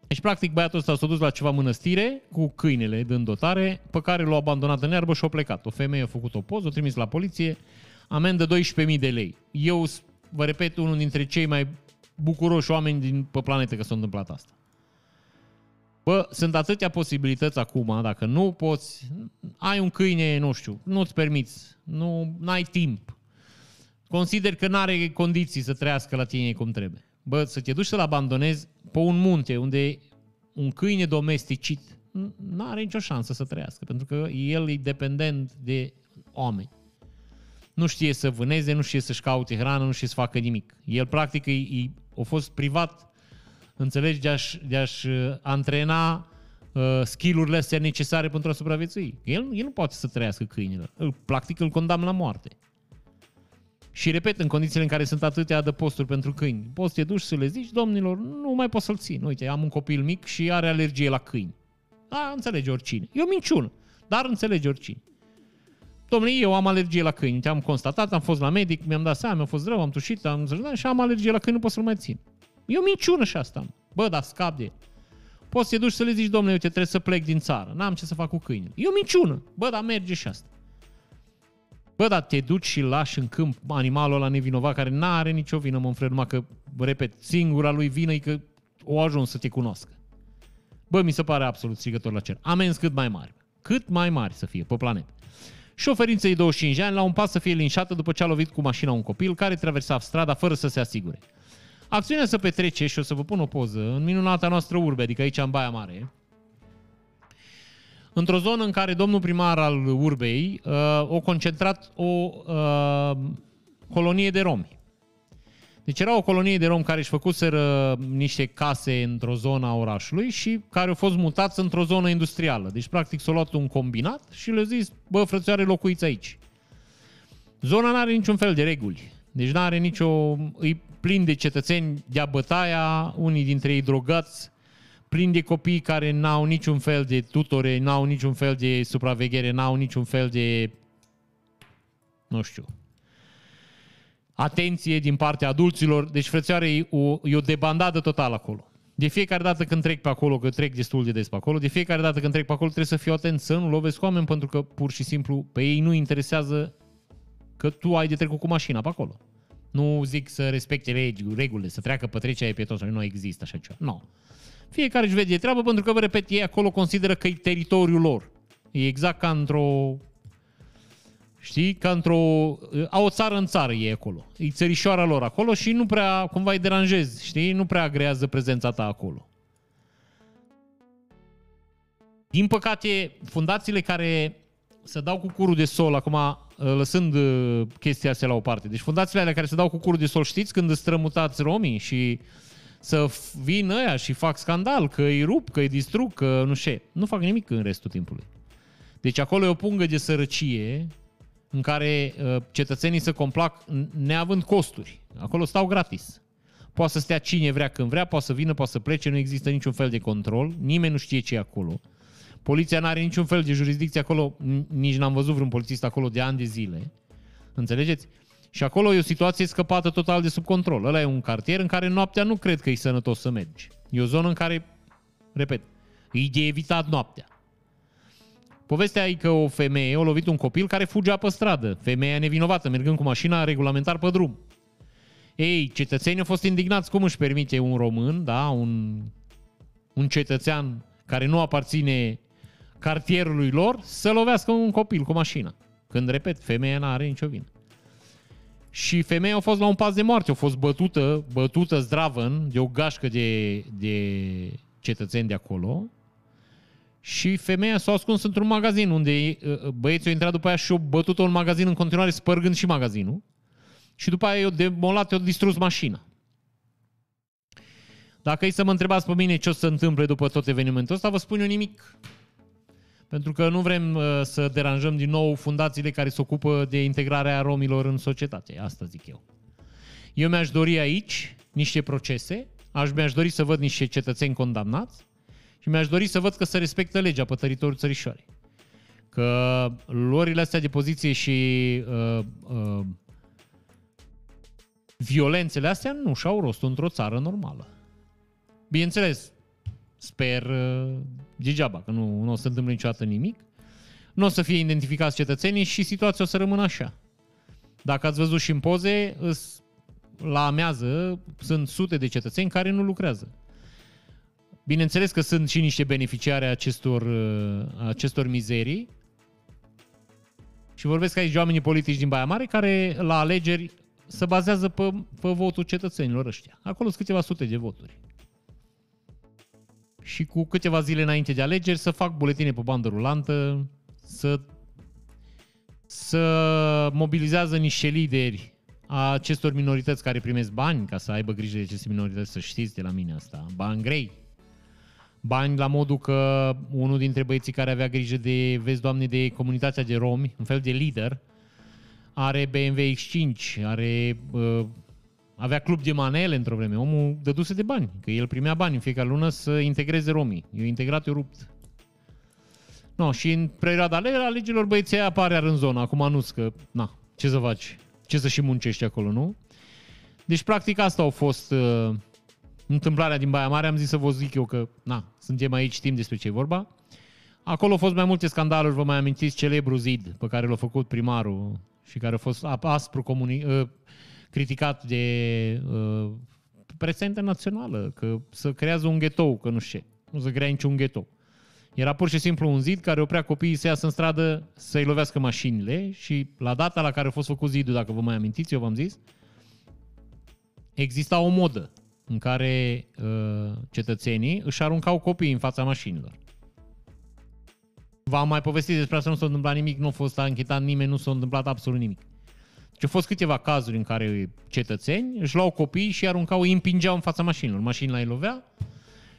Deci, practic, băiatul ăsta s-a dus la ceva mănăstire cu câinele dând dotare, pe care l-a abandonat în iarbă și a plecat. O femeie a făcut o poză, o trimis la poliție, amendă 12.000 de lei. Eu, vă repet, unul dintre cei mai bucuroși oameni din, pe planetă că s-a întâmplat asta. Bă, sunt atâtea posibilități acum, dacă nu poți, ai un câine, nu știu, nu-ți permiți, nu ai timp. Consider că nu are condiții să trăiască la tine cum trebuie. Bă, să te duci să-l abandonezi pe un munte unde un câine domesticit nu are nicio șansă să trăiască, pentru că el e dependent de oameni. Nu știe să vâneze, nu știe să-și caute hrană, nu știe să facă nimic. El, practic, e, e, a fost privat înțelegi, de a-și, de a-și uh, antrena uh, skill-urile astea necesare pentru a supraviețui. El, el nu poate să trăiască câinile. Îl, practic îl condamn la moarte. Și repet, în condițiile în care sunt atâtea adăposturi pentru câini, poți să te duci să le zici, domnilor, nu mai pot să-l țin. Uite, am un copil mic și are alergie la câini. Da, înțelege oricine. E o minciună, dar înțelege oricine. Domnule, eu am alergie la câini. Te-am constatat, am fost la medic, mi-am dat seama, mi-a fost rău, am tușit, am și am alergie la câini, nu pot să-l mai țin. E o minciună și asta. Bă, dar scap de Poți să te duci să le zici, domnule, uite, trebuie să plec din țară. N-am ce să fac cu câinile. E o minciună. Bă, dar merge și asta. Bă, dar te duci și lași în câmp animalul ăla nevinovat care n-are nicio vină, mă înfred, numai că, repet, singura lui vină e că o ajuns să te cunoască. Bă, mi se pare absolut strigător la cer. Amenzi cât mai mari. Cât mai mari să fie pe planetă. Șoferință de 25 de ani la un pas să fie linșată după ce a lovit cu mașina un copil care traversa strada fără să se asigure. Acțiunea se petrece și o să vă pun o poză în minunata noastră urbe, adică aici în Baia Mare, într-o zonă în care domnul primar al urbei uh, a concentrat o uh, colonie de romi. Deci era o colonie de romi care își făcuseră niște case într-o zonă a orașului și care au fost mutați într-o zonă industrială. Deci, practic, s-a luat un combinat și le-a zis, bă, frățioare, locuiți aici. Zona nu are niciun fel de reguli. Deci nu are nicio... Îi plin de cetățeni de bătaia, unii dintre ei drogați, plin de copii care n-au niciun fel de tutore, n-au niciun fel de supraveghere, n-au niciun fel de, nu știu, atenție din partea adulților. Deci, frățioare, e o, e o debandadă totală acolo. De fiecare dată când trec pe acolo, că trec destul de des pe acolo, de fiecare dată când trec pe acolo trebuie să fiu atent să nu lovesc oameni pentru că pur și simplu pe ei nu interesează că tu ai de trecut cu mașina pe acolo. Nu zic să respecte legi, regulile, să treacă pe trecerea pietosului, nu există așa ceva. Nu. Fiecare își vede treabă pentru că, vă repet, ei acolo consideră că e teritoriul lor. E exact ca într-o Știi? Ca într-o... Au o țară în țară e acolo. E țărișoara lor acolo și nu prea, cumva îi deranjezi, știi? Nu prea agrează prezența ta acolo. Din păcate, fundațiile care se dau cu curul de sol, acum lăsând uh, chestia asta la o parte. Deci fundațiile alea care se dau cu curul de sol, știți când îți strămutați romii și să vină ăia și fac scandal, că îi rup, că îi distrug, că nu știu. Nu fac nimic în restul timpului. Deci acolo e o pungă de sărăcie în care uh, cetățenii se complac neavând costuri. Acolo stau gratis. Poate să stea cine vrea când vrea, poate să vină, poate să plece, nu există niciun fel de control, nimeni nu știe ce e acolo. Poliția nu are niciun fel de jurisdicție acolo, n- nici n-am văzut vreun polițist acolo de ani de zile. Înțelegeți? Și acolo e o situație scăpată total de sub control. Ăla e un cartier în care noaptea nu cred că e sănătos să mergi. E o zonă în care, repet, e de evitat noaptea. Povestea e că o femeie a lovit un copil care fugea pe stradă. Femeia nevinovată, mergând cu mașina regulamentar pe drum. Ei, cetățenii au fost indignați. Cum își permite un român, da, un, un cetățean care nu aparține cartierului lor, să lovească un copil cu mașina. Când, repet, femeia nu are nicio vină. Și femeia a fost la un pas de moarte, a fost bătută, bătută zdravăn de o gașcă de, de cetățeni de acolo și femeia s-a ascuns într-un magazin unde uh, băieții au intrat după aia și au bătut-o în magazin în continuare, spărgând și magazinul. Și după aia i-au demolat, i-au distrus mașina. Dacă e să mă întrebați pe mine ce o să se întâmple după tot evenimentul ăsta, vă spun eu nimic. Pentru că nu vrem uh, să deranjăm din nou fundațiile care se ocupă de integrarea romilor în societate. Asta zic eu. Eu mi-aș dori aici niște procese, aș mi-aș dori să văd niște cetățeni condamnați și mi-aș dori să văd că se respectă legea pe teritoriul țărișoarei. Că luările astea de poziție și uh, uh, violențele astea nu și-au rost într-o țară normală. Bineînțeles, sper uh, degeaba, că nu, nu o să se întâmple niciodată nimic. Nu o să fie identificați cetățenii și situația o să rămână așa. Dacă ați văzut și în poze, îs- la amează sunt sute de cetățeni care nu lucrează. Bineînțeles că sunt și niște beneficiari a acestor, uh, a acestor mizerii. Și vorbesc aici de oamenii politici din Baia Mare care la alegeri se bazează pe, pe votul cetățenilor ăștia. Acolo sunt câteva sute de voturi. Și cu câteva zile înainte de alegeri să fac buletine pe bandă rulantă, să, să mobilizează niște lideri a acestor minorități care primesc bani ca să aibă grijă de aceste minorități, să știți de la mine asta. Bani grei. Bani la modul că unul dintre băieții care avea grijă de, vezi, doamne, de comunitatea de romi, un fel de lider, are BMW X5, are, uh, avea club de manele într-o vreme. Omul dăduse de bani, că el primea bani în fiecare lună să integreze romii. Eu integrat, eu rupt. No, și în perioada ale- alegerilor băieții aia apare în zonă. Acum nu că, na, ce să faci? Ce să și muncești acolo, nu? Deci, practic, asta au fost uh, întâmplarea din Baia Mare. Am zis să vă zic eu că, na, suntem aici, știm despre ce e vorba. Acolo au fost mai multe scandaluri, vă mai amintiți celebru zid pe care l-a făcut primarul și care a fost ap- aspru comuni- uh, criticat de uh, presa internațională, că să creează un ghetou, că nu știu ce. Nu să crea niciun ghetou. Era pur și simplu un zid care oprea copiii să iasă în stradă să-i lovească mașinile și la data la care a fost făcut zidul, dacă vă mai amintiți, eu v-am zis, exista o modă în care uh, cetățenii își aruncau copiii în fața mașinilor. V-am mai povestit despre asta, nu s-a întâmplat nimic, nu a fost anchetat nimeni, nu s-a întâmplat absolut nimic. Deci au fost câteva cazuri în care cetățeni își luau copiii și îi aruncau, îi împingeau în fața mașinilor. Mașina îi lovea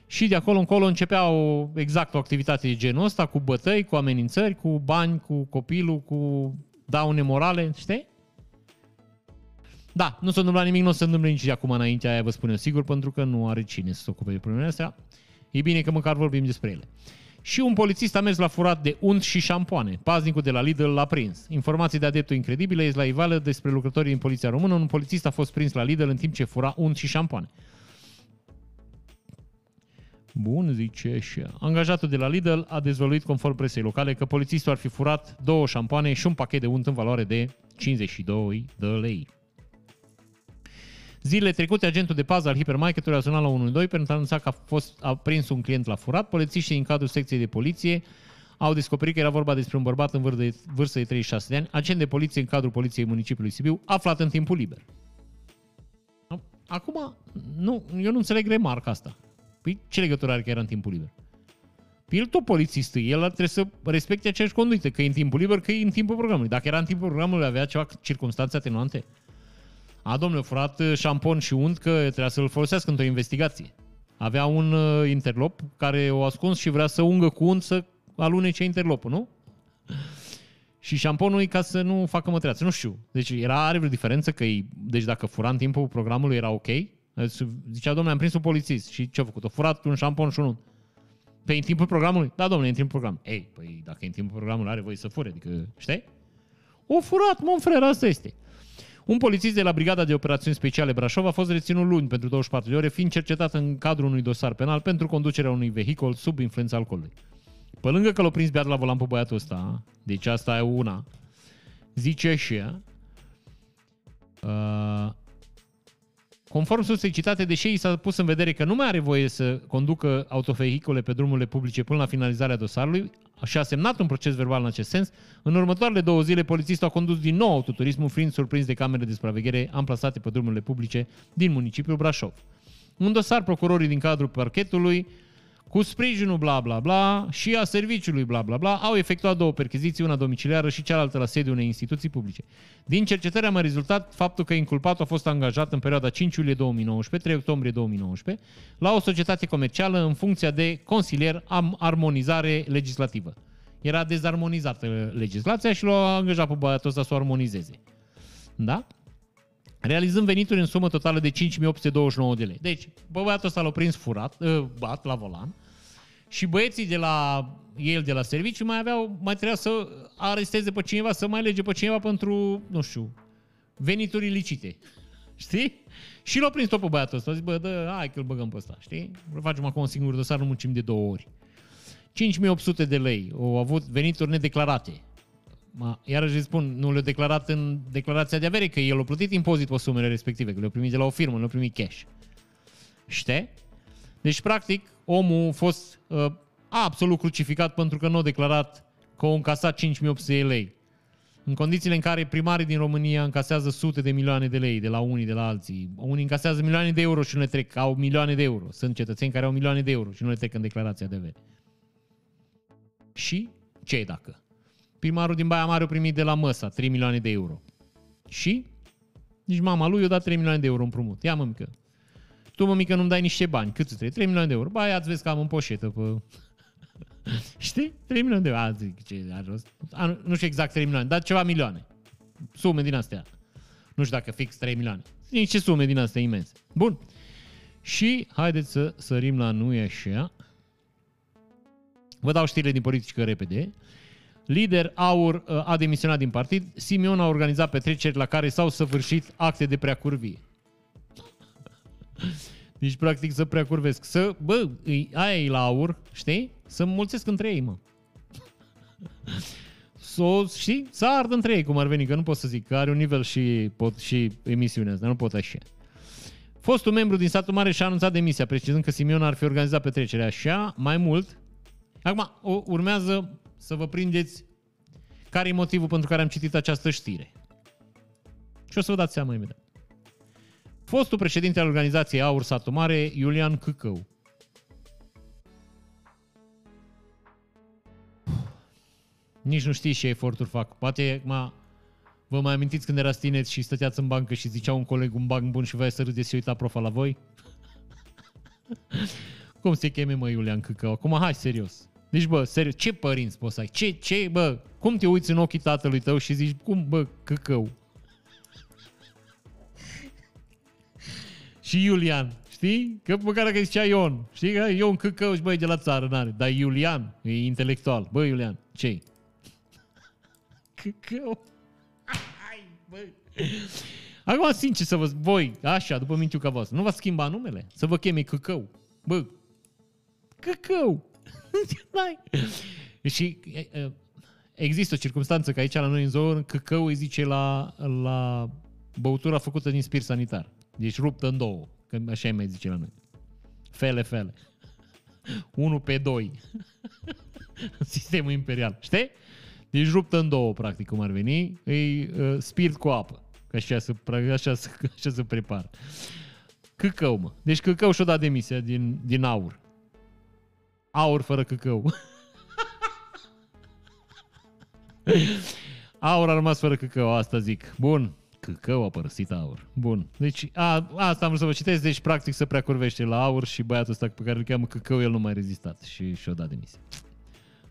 și de acolo încolo începea o, exact o activitate de genul ăsta, cu bătăi, cu amenințări, cu bani, cu copilul, cu daune morale, știi? Da, nu s-a întâmplat nimic, nu o să se întâmple nici de acum înainte, aia vă spun eu sigur, pentru că nu are cine să se ocupe de problemele astea. E bine că măcar vorbim despre ele. Și un polițist a mers la furat de unt și șampoane. Paznicul de la Lidl l-a prins. Informații de adeptul incredibile este la ivală despre lucrătorii din poliția română. Un polițist a fost prins la Lidl în timp ce fura unt și șampoane. Bun, zice și Angajatul de la Lidl a dezvăluit conform presei locale că polițistul ar fi furat două șampoane și un pachet de unt în valoare de 52 de lei. Zilele trecute, agentul de pază al hipermarketului a sunat la 112 pentru a anunța că a, fost, a prins un client la furat. Polițiștii din cadrul secției de poliție au descoperit că era vorba despre un bărbat în vârstă de, vârstă de 36 de ani, agent de poliție în cadrul poliției municipiului Sibiu, aflat în timpul liber. Acum, nu, eu nu înțeleg remarca asta. Păi ce legătură are că era în timpul liber? Păi el tot polițist, e, el trebuie să respecte aceeași conduită, că e în timpul liber, că e în timpul programului. Dacă era în timpul programului, avea ceva circunstanțe atenuante. A, domnule, furat uh, șampon și unt că trebuia să-l folosească într-o investigație. Avea un uh, interlop care o ascuns și vrea să ungă cu unt să alunece interlopul, nu? și șamponul e ca să nu facă mătreață. Nu știu. Deci era, are vreo diferență că e, deci dacă fura în timpul programului era ok? Deci Zicea, domnule, am prins un polițist și ce a făcut? A furat un șampon și unul. Pe în timpul programului? Da, domnule, în timpul programului. Ei, păi dacă e în timpul programului are voie să fure, adică, știi? O furat, mă, frere, asta este. Un polițist de la Brigada de Operațiuni Speciale Brașov a fost reținut luni pentru 24 de ore, fiind cercetat în cadrul unui dosar penal pentru conducerea unui vehicul sub influența alcoolului. Pe lângă că l-a prins beat la volan pe băiatul ăsta, deci asta e una, zice și ea, uh, Conform sursei citate, deși i s-a pus în vedere că nu mai are voie să conducă autovehicule pe drumurile publice până la finalizarea dosarului și a semnat un proces verbal în acest sens, în următoarele două zile polițistul a condus din nou autoturismul, fiind surprins de camere de supraveghere amplasate pe drumurile publice din municipiul Brașov. Un dosar procurorii din cadrul parchetului cu sprijinul bla bla bla și a serviciului bla bla bla, au efectuat două percheziții, una domiciliară și cealaltă la sediul unei instituții publice. Din cercetare a mai rezultat faptul că inculpatul a fost angajat în perioada 5 iulie 2019-3 octombrie 2019 la o societate comercială în funcția de consilier am armonizare legislativă. Era dezarmonizată legislația și l-a angajat pe băiatul ăsta să o armonizeze. Da? Realizând venituri în sumă totală de 5829 de lei. Deci, bă, băiatul ăsta l-a prins furat, uh, bat la volan și băieții de la el de la serviciu mai aveau, mai trebuia să aresteze pe cineva, să mai lege pe cineva pentru, nu știu, venituri ilicite. Știi? Și l-a prins tot pe băiatul ăsta. A zis, bă, dă, hai că îl băgăm pe ăsta, știi? Facem acum un singur dosar, nu muncim de două ori. 5800 de lei. Au avut venituri nedeclarate. Ma, iarăși îi spun, nu le-a declarat în declarația de avere, că el a plătit impozit pe sumele respective, că le-a primit de la o firmă, nu le-a primit cash. Știi? Deci, practic, omul a fost uh, absolut crucificat pentru că nu a declarat că a încasat 5800 de lei. În condițiile în care primarii din România încasează sute de milioane de lei de la unii, de la alții. Unii încasează milioane de euro și nu le trec, au milioane de euro. Sunt cetățeni care au milioane de euro și nu le trec în declarația de avere. Și ce dacă? Primarul din Baia Mare a primit de la Măsa 3 milioane de euro. Și? Nici mama lui i-a dat 3 milioane de euro împrumut. Ia mă mică. Tu mă mică nu-mi dai niște bani. Cât îți trebuie? 3 milioane de euro. Ba, ia vezi că am în poșetă pe... Știi? 3 milioane de euro. A, zic, ce are rost. A, nu, nu știu exact 3 milioane, dar ceva milioane. Sume din astea. Nu știu dacă fix 3 milioane. Niște sume din astea imense. Bun. Și haideți să sărim la nu e așa. Vă dau știrile din politică repede. Lider Aur uh, a demisionat din partid. Simeon a organizat petreceri la care s-au săvârșit acte de preacurvie. Deci, practic, să preacurvesc. Să, bă, aia e la aur, știi? Să mulțesc între ei, mă. Să, știi? Să ard între ei, cum ar veni, că nu pot să zic, că are un nivel și, pot, și emisiunea asta, nu pot așa. Fostul membru din satul mare și-a anunțat demisia, precizând că Simeon ar fi organizat petrecerea așa, mai mult. Acum, urmează să vă prindeți care e motivul pentru care am citit această știre. Și o să vă dați seama imediat. Fostul președinte al organizației Aur Satu Mare, Iulian Câcău. Nici nu știți ce eforturi fac. Poate acum vă mai amintiți când erați tineți și stăteați în bancă și zicea un coleg un banc bun și voia să râdeți și uita profa la voi? Cum se cheme, mă, Iulian Câcău? Acum, hai, serios. Deci, bă, serios, ce părinți poți să ai? Ce, ce, bă, cum te uiți în ochii tatălui tău și zici, cum, bă, căcău? și Iulian, știi? Că măcar că zicea Ion, știi? Că Ion căcău și băi de la țară, n-are. Dar Iulian e intelectual. Bă, Iulian, ce Căcău. Hai, bă. Acum, sincer să vă voi, așa, după mințiu ca voastră, nu va schimba numele? Să vă cheme căcău. Bă, căcău. și există o circunstanță că aici la noi în zonă căcău îi zice la, la băutura făcută din spirit sanitar. Deci ruptă în două, că așa îi mai zice la noi. Fele, fele. 1 pe 2. Sistemul imperial. Știi? Deci ruptă în două, practic, cum ar veni. E uh, spirit cu apă. Că așa se, așa, se, așa se prepară. Căcău, mă. Deci căcău și-o dat demisia din, din aur. Aur fără căcău. aur a rămas fără căcău, asta zic. Bun. Căcău a părăsit aur. Bun. Deci a, asta am vrut să vă citesc. Deci practic se prea curvește la aur și băiatul ăsta pe care îl cheamă căcău, el nu mai rezistat și și-o dat demisia.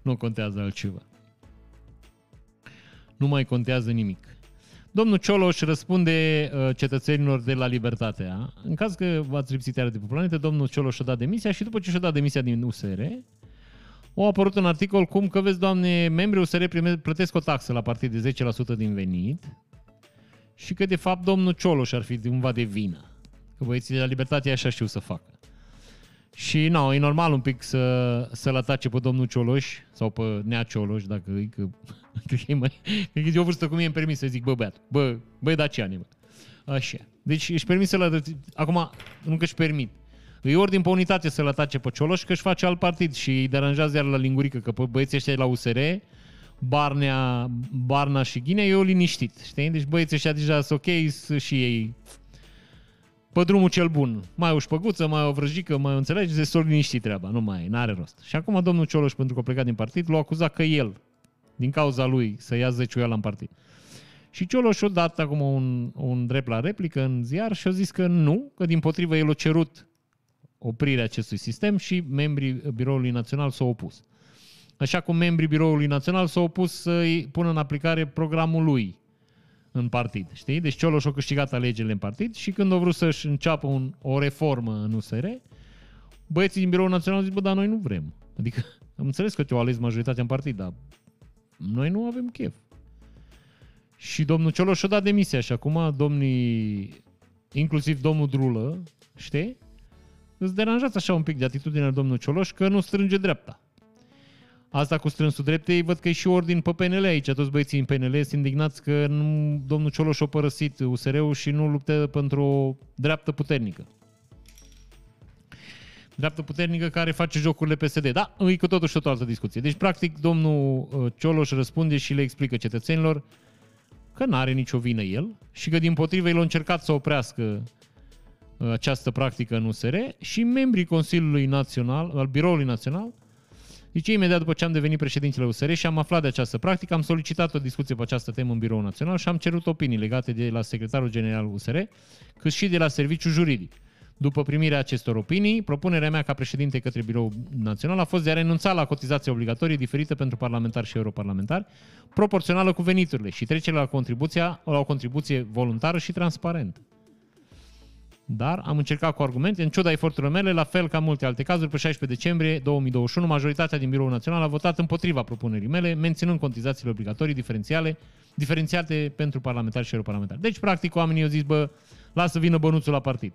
Nu contează altceva. Nu mai contează nimic. Domnul Cioloș răspunde uh, cetățenilor de la Libertatea. În caz că v-ați lipsit iară de pe planetă, domnul Cioloș a dat demisia și după ce și-a dat demisia din USR, au apărut un articol cum că, vezi, doamne, membrii USR prime, plătesc o taxă la partid de 10% din venit și că, de fapt, domnul Cioloș ar fi cumva de vină. Că băieții de la Libertatea așa știu să facă. Și, nu, e normal un pic să, să-l atace pe domnul Cioloș sau pe Nea Cioloș, dacă e că... Cred că e, mai, cred că e o vârstă cum e îmi permis să zic, bă, beat, bă, bă, daciane, bă. Așa. Deci își permit să-l Acum, nu că își permit. Îi ordin pe unitate să-l atace pe Cioloș că își face alt partid și îi deranjează iar la lingurică că pe băieții ăștia de la USR, Barnea, Barna și Ghinea, eu liniștit, știi? Deci băieții ăștia deja sunt ok și ei pe drumul cel bun. Mai o șpăguță, mai o vrăjică, mai o înțelegi, se s-o liniștit treaba, nu mai, n-are rost. Și acum domnul Cioloș, pentru că a plecat din partid, l-a acuzat că el, din cauza lui, să ia zeciuiala în partid. Și Cioloș a dat acum un, un drept la replică în ziar și a zis că nu, că din potrivă el a cerut oprirea acestui sistem și membrii Biroului Național s-au opus. Așa cum membrii Biroului Național s-au opus să-i pună în aplicare programul lui în partid. Știi? Deci Cioloș a câștigat alegerile în partid și când a vrut să-și înceapă un, o reformă în USR, băieții din Biroul Național au zis, bă, dar noi nu vrem. Adică am înțeles că te-au ales majoritatea în partid, dar noi nu avem chef. Și domnul Cioloș a dat demisia și acum domnii, inclusiv domnul Drulă, știi? Îți deranjați așa un pic de atitudinea domnul Cioloș că nu strânge dreapta. Asta cu strânsul dreptei, văd că e și ordin pe PNL aici. Toți băieții în PNL sunt indignați că nu, domnul Cioloș a părăsit USR-ul și nu luptă pentru o dreaptă puternică. Dreaptă puternică care face jocurile PSD. Da, e cu totul și o altă discuție. Deci, practic, domnul uh, Cioloș răspunde și le explică cetățenilor că nu are nicio vină el și că, din potrivă, el a încercat să oprească uh, această practică în USR și membrii Consiliului Național, al Biroului Național, Zice, imediat după ce am devenit președintele USR și am aflat de această practică, am solicitat o discuție pe această temă în Biroul Național și am cerut opinii legate de la secretarul general USR, cât și de la serviciul juridic. După primirea acestor opinii, propunerea mea ca președinte către Biroul Național a fost de a renunța la cotizația obligatorie diferită pentru parlamentari și europarlamentari, proporțională cu veniturile și trece la, contribuția, la o contribuție voluntară și transparentă. Dar am încercat cu argumente, în ciuda eforturilor mele, la fel ca multe alte cazuri, pe 16 decembrie 2021, majoritatea din Biroul Național a votat împotriva propunerii mele, menținând cotizațiile obligatorii diferențiale, diferențiate pentru parlamentari și europarlamentari. Deci, practic, oamenii au zis, bă, lasă vină bănuțul la partid.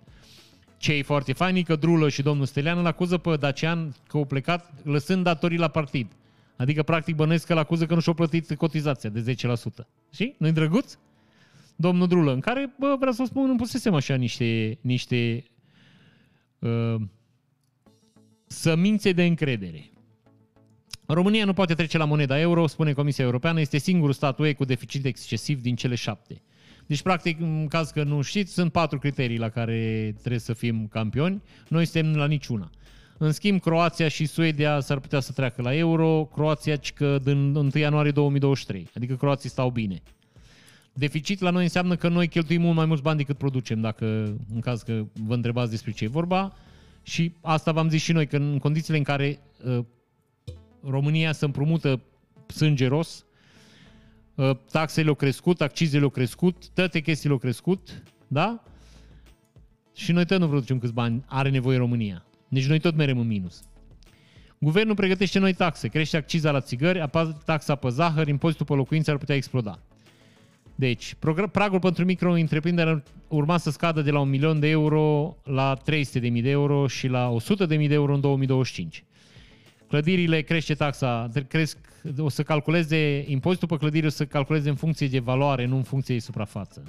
Ce e foarte fain că Drulă și domnul Stelian îl acuză pe Dacian că au plecat lăsând datorii la partid. Adică, practic, bănuiesc că îl acuză că nu și-au plătit cotizația de 10%. Și? Nu-i drăguț? domnul Drulă, în care, bă, vreau să spun, îmi pusesem așa niște, niște uh, sămințe de încredere. România nu poate trece la moneda euro, spune Comisia Europeană, este singurul stat UE cu deficit excesiv din cele șapte. Deci, practic, în caz că nu știți, sunt patru criterii la care trebuie să fim campioni. Noi suntem la niciuna. În schimb, Croația și Suedia s-ar putea să treacă la euro, Croația că din 1 ianuarie 2023. Adică croații stau bine. Deficit la noi înseamnă că noi cheltuim mult mai mulți bani decât producem, dacă în caz că vă întrebați despre ce e vorba. Și asta v-am zis și noi, că în condițiile în care uh, România se împrumută sângeros, uh, taxele au crescut, accizele au crescut, toate chestiile au crescut, da? Și noi tot nu producem câți bani are nevoie România. Deci noi tot merem în minus. Guvernul pregătește noi taxe, crește acciza la țigări, taxa pe zahăr, impozitul pe locuințe ar putea exploda. Deci, pragul pentru micro-întreprindere urma să scadă de la un milion de euro la 300.000 de euro și la 100.000 de euro în 2025. Clădirile crește taxa, cresc, o să calculeze, impozitul pe clădiri o să calculeze în funcție de valoare, nu în funcție de suprafață.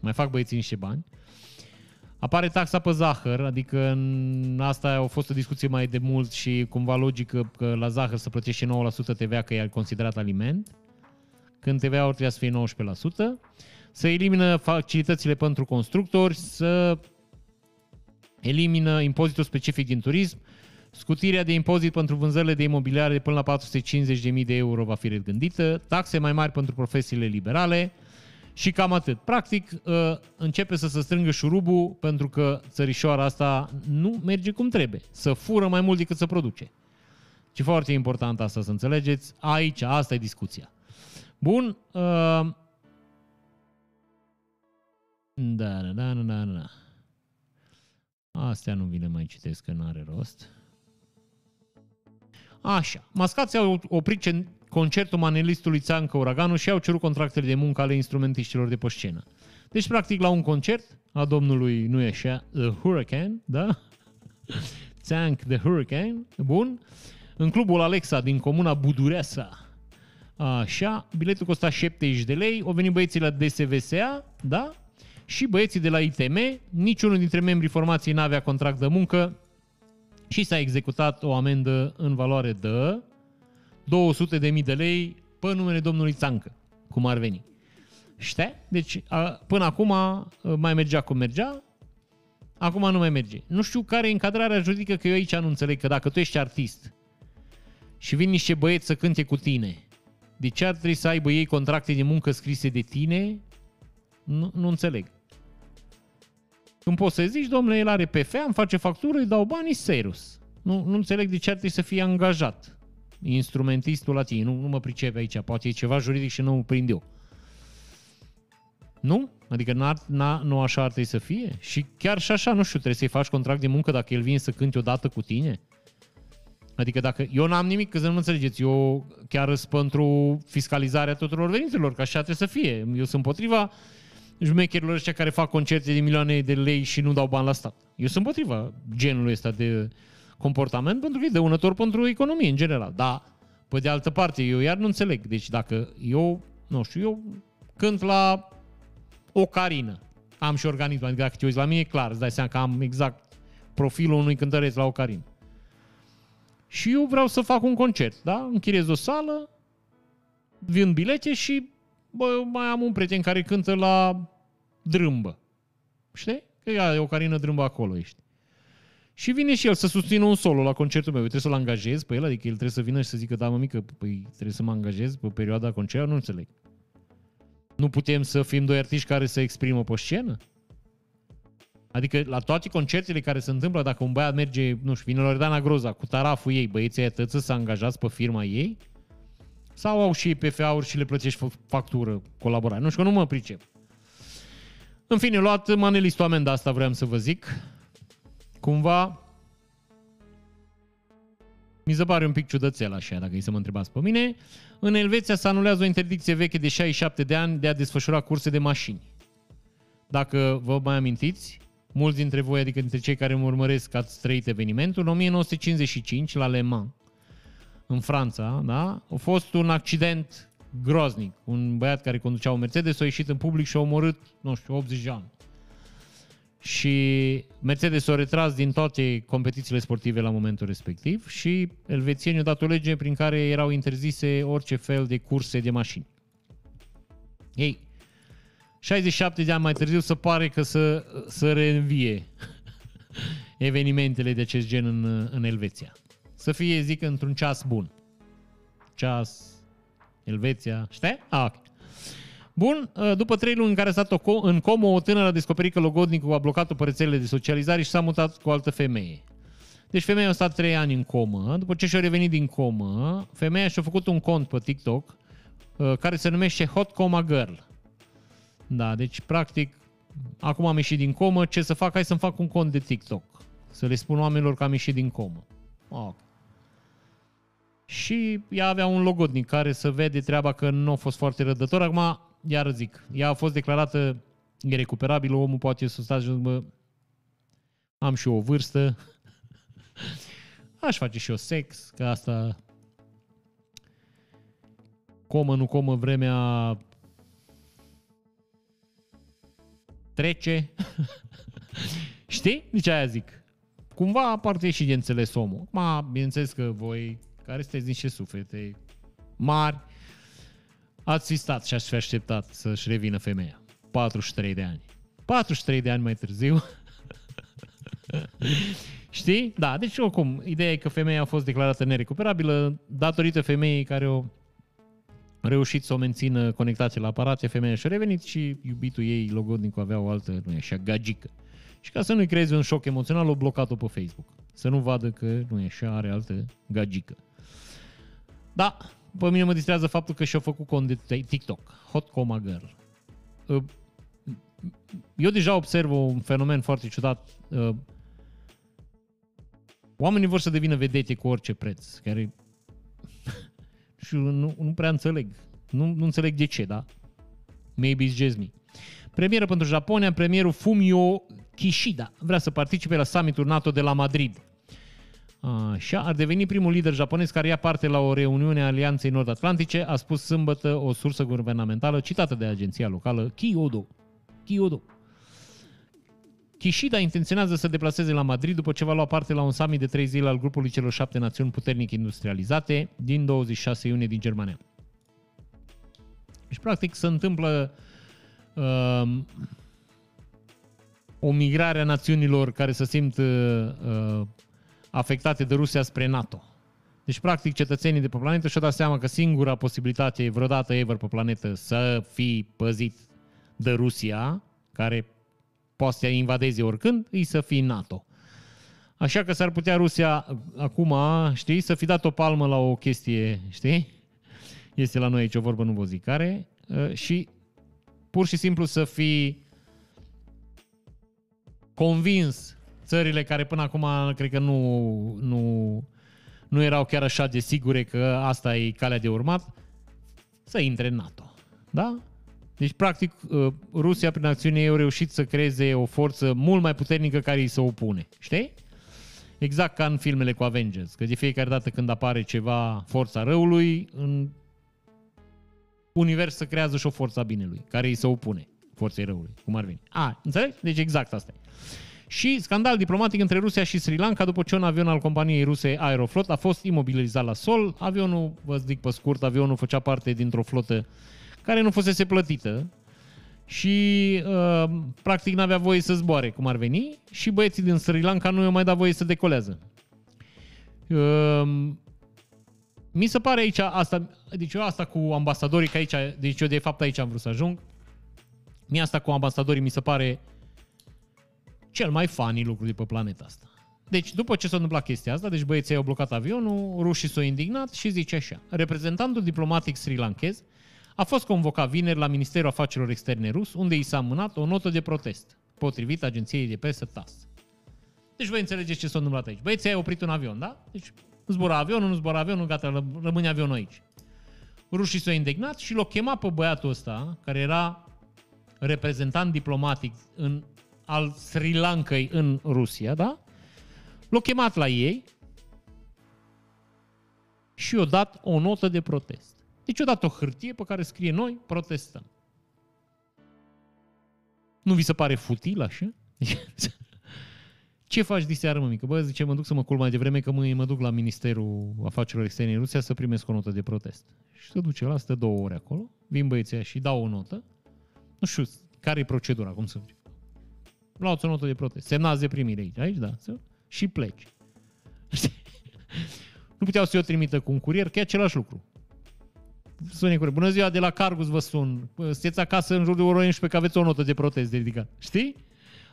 Mai fac băieții niște bani. Apare taxa pe zahăr, adică în asta a fost o discuție mai de mult și cumva logică că la zahăr să plătește 9% TVA că e considerat aliment când TVA-ul trebuie să fie 19%, să elimină facilitățile pentru constructori, să elimină impozitul specific din turism, scutirea de impozit pentru vânzările de imobiliare de până la 450.000 de euro va fi regândită, taxe mai mari pentru profesiile liberale și cam atât. Practic, ă, începe să se strângă șurubul pentru că țărișoara asta nu merge cum trebuie, să fură mai mult decât să produce. Și foarte important asta să înțelegeți, aici, asta e discuția. Bun. Uh, da, da, da, da, da. Astea nu vi le mai citesc, că n-are rost. Așa. Mascații au oprit cen- concertul manelistului Țancă Uraganu și au cerut contractele de muncă ale instrumentiștilor de pe scenă. Deci, practic, la un concert a domnului, nu e așa, The Hurricane, da? Țanc The Hurricane, bun. În clubul Alexa din comuna Budureasa. Așa, biletul costa 70 de lei, au venit băieții la DSVSA, da? Și băieții de la ITM, niciunul dintre membrii formației n-avea contract de muncă și s-a executat o amendă în valoare de 200.000 de lei pe numele domnului Țancă, cum ar veni. Știi? Deci, a, până acum a, mai mergea cum mergea, acum nu mai merge. Nu știu care e încadrarea juridică, că eu aici nu înțeleg, că dacă tu ești artist și vin niște băieți să cânte cu tine, de ce ar trebui să aibă ei contracte de muncă scrise de tine? Nu, nu înțeleg. Când poți să zici, domnule, el are PF, îmi face factură, îi dau banii, serios. Nu, nu înțeleg de ce ar trebui să fie angajat instrumentistul la tine. Nu, nu mă pricepe aici, poate e ceva juridic și nu prind eu. Nu? Adică n-ar, n nu așa ar trebui să fie? Și chiar și așa, nu știu, trebuie să-i faci contract de muncă dacă el vine să cânte odată cu tine? Adică dacă... Eu n-am nimic, că să nu înțelegeți, eu chiar sunt pentru fiscalizarea tuturor veniturilor, că așa trebuie să fie. Eu sunt împotriva jmecherilor ăștia care fac concerte de milioane de lei și nu dau bani la stat. Eu sunt împotriva genului ăsta de comportament pentru că e dăunător pentru economie în general. Dar, pe de altă parte, eu iar nu înțeleg. Deci dacă eu, nu știu, eu cânt la o carină, am și organism, adică dacă te uiți la mine, e clar, îți dai seama că am exact profilul unui cântăreț la o carină. Și eu vreau să fac un concert, da? Închiriez o sală, vin bilete și bă, mai am un prieten care cântă la drâmbă. Știi? Că e o carină drâmbă acolo ești. Și vine și el să susțină un solo la concertul meu. Eu trebuie să-l angajez pe el, adică el trebuie să vină și să zică, da, mă mică, păi trebuie să mă angajez pe perioada concertului, nu înțeleg. Nu putem să fim doi artiști care să exprimă pe scenă? Adică la toate concertele care se întâmplă, dacă un băiat merge, nu știu, vine Loredana Groza cu taraful ei, băieții aia tăță să angajați pe firma ei? Sau au și PFA-uri și le plătești factură, colaborare? Nu știu, că nu mă pricep. În fine, luat manelistul amenda asta vreau să vă zic. Cumva mi se pare un pic ciudățel așa, dacă e să mă întrebați pe mine. În Elveția se anulează o interdicție veche de 67 de ani de a desfășura curse de mașini. Dacă vă mai amintiți, mulți dintre voi, adică dintre cei care mă urmăresc, ați trăit evenimentul, în 1955, la Le Mans, în Franța, da? a fost un accident groznic. Un băiat care conducea un Mercedes a ieșit în public și a omorât, nu știu, 80 de ani. Și Mercedes a retras din toate competițiile sportive la momentul respectiv și elvețienii au dat o lege prin care erau interzise orice fel de curse de mașini. Ei, 67 de ani mai târziu se pare că să, să reînvie evenimentele de acest gen în, în Elveția. Să fie, zic, într-un ceas bun. Ceas, Elveția, știi? Ah, ok. Bun, după trei luni în care a stat în comă, o tânără a descoperit că logodnicul a blocat-o pe rețelele de socializare și s-a mutat cu o altă femeie. Deci femeia a stat trei ani în comă. După ce și-a revenit din comă, femeia și-a făcut un cont pe TikTok care se numește Hot Coma Girl. Da, deci practic, acum am ieșit din comă, ce să fac? Hai să-mi fac un cont de TikTok. Să le spun oamenilor că am ieșit din comă. Ok. Și ea avea un logodnic care să vede treaba că nu a fost foarte rădător. Acum, iar zic, ea a fost declarată irecuperabilă, omul poate să stați bă, am și eu o vârstă, aș face și eu sex, că asta comă, nu comă, vremea trece. Știi? Deci aia zic. Cumva parte și de înțeles omul. Ma, bineînțeles că voi, care sunteți niște suflete mari, ați fi stat și ați fi așteptat să-și revină femeia. 43 de ani. 43 de ani mai târziu. Știi? Da, deci oricum, ideea e că femeia a fost declarată nerecuperabilă datorită femeii care o reușit să o mențină conectație la aparate, femeia și-a revenit și iubitul ei, logodnicul, avea o altă, nu e așa, gagică. Și ca să nu-i creeze un șoc emoțional, o blocat-o pe Facebook. Să nu vadă că nu e așa, are altă gagică. Da, pe mine mă distrează faptul că și-au făcut cont de TikTok. Hot Coma Girl. Uh, Eu deja observ un fenomen foarte ciudat. Uh, Oamenii vor să devină vedete cu orice preț. Care... și nu, nu prea înțeleg. Nu, nu înțeleg de ce, da? Maybe it's just me. Premieră pentru Japonia, premierul Fumio Kishida vrea să participe la summitul NATO de la Madrid. Așa, ar deveni primul lider japonez care ia parte la o reuniune a Alianței Nord-Atlantice, a spus sâmbătă o sursă guvernamentală citată de agenția locală Kyodo. Kyodo. Kishida intenționează să deplaseze la Madrid după ce va lua parte la un summit de trei zile al grupului celor șapte națiuni puternic industrializate din 26 iunie din Germania. Deci, practic, se întâmplă uh, o migrare a națiunilor care se simt uh, uh, afectate de Rusia spre NATO. Deci, practic, cetățenii de pe planetă și-au dat seama că singura posibilitate vreodată ever pe planetă să fii păzit de Rusia, care poate să invadeze oricând, e să fii NATO. Așa că s-ar putea Rusia acum, știi, să fi dat o palmă la o chestie, știi? Este la noi aici o vorbă, nu vă zic care, uh, și pur și simplu să fi convins țările care până acum cred că nu, nu, nu erau chiar așa de sigure că asta e calea de urmat, să intre în NATO. Da? Deci, practic, uh, Rusia, prin acțiune, a reușit să creeze o forță mult mai puternică care îi se opune. Știi? Exact ca în filmele cu Avengers. Că de fiecare dată când apare ceva, forța răului, în univers se creează și o forța binelui, care îi se opune forței răului, cum ar veni. A, înțelegi? Deci exact asta e. Și scandal diplomatic între Rusia și Sri Lanka după ce un avion al companiei ruse Aeroflot a fost imobilizat la sol. Avionul, vă zic pe scurt, avionul făcea parte dintr-o flotă care nu fusese plătită și uh, practic n-avea voie să zboare, cum ar veni, și băieții din Sri Lanka nu i-au mai dat voie să decolează. Uh, mi se pare aici asta, deci eu asta cu ambasadorii, că aici, deci eu de fapt aici am vrut să ajung, mie asta cu ambasadorii mi se pare cel mai funny lucru de pe planeta asta. Deci, după ce s-a întâmplat chestia asta, deci băieții au blocat avionul, rușii s-au indignat și zice așa. Reprezentantul diplomatic sri lankez a fost convocat vineri la Ministerul Afacerilor Externe rus, unde i s-a mânat o notă de protest, potrivit agenției de presă TAS. Deci voi înțelegeți ce s-a întâmplat aici. Băieții ai oprit un avion, da? Deci zbura avionul, nu zbura avionul, gata, rămâne avionul aici. Rușii s-au indignat și l-au chemat pe băiatul ăsta, care era reprezentant diplomatic în, al Sri Lankai în Rusia, da? L-au chemat la ei și i-au dat o notă de protest. Deci i-au dat o hârtie pe care scrie noi protestăm. Nu vi se pare futil așa? Ce faci diseară, mă, mică? Bă, zice, mă duc să mă culc mai devreme că mâine mă duc la Ministerul Afacerilor Externe în Rusia să primesc o notă de protest. Și se duce la, stă două ore acolo, vin băieții și dau o notă. Nu știu care e procedura, cum să zic. Luați o notă de protest. Semnați de primire aici, aici, da. Și pleci. nu puteau să o trimită cu un curier, că e același lucru. Sune curier. Bună ziua, de la Cargus vă sun. Sunteți acasă în jur de ora 11 că aveți o notă de protest de ridicat. Știi?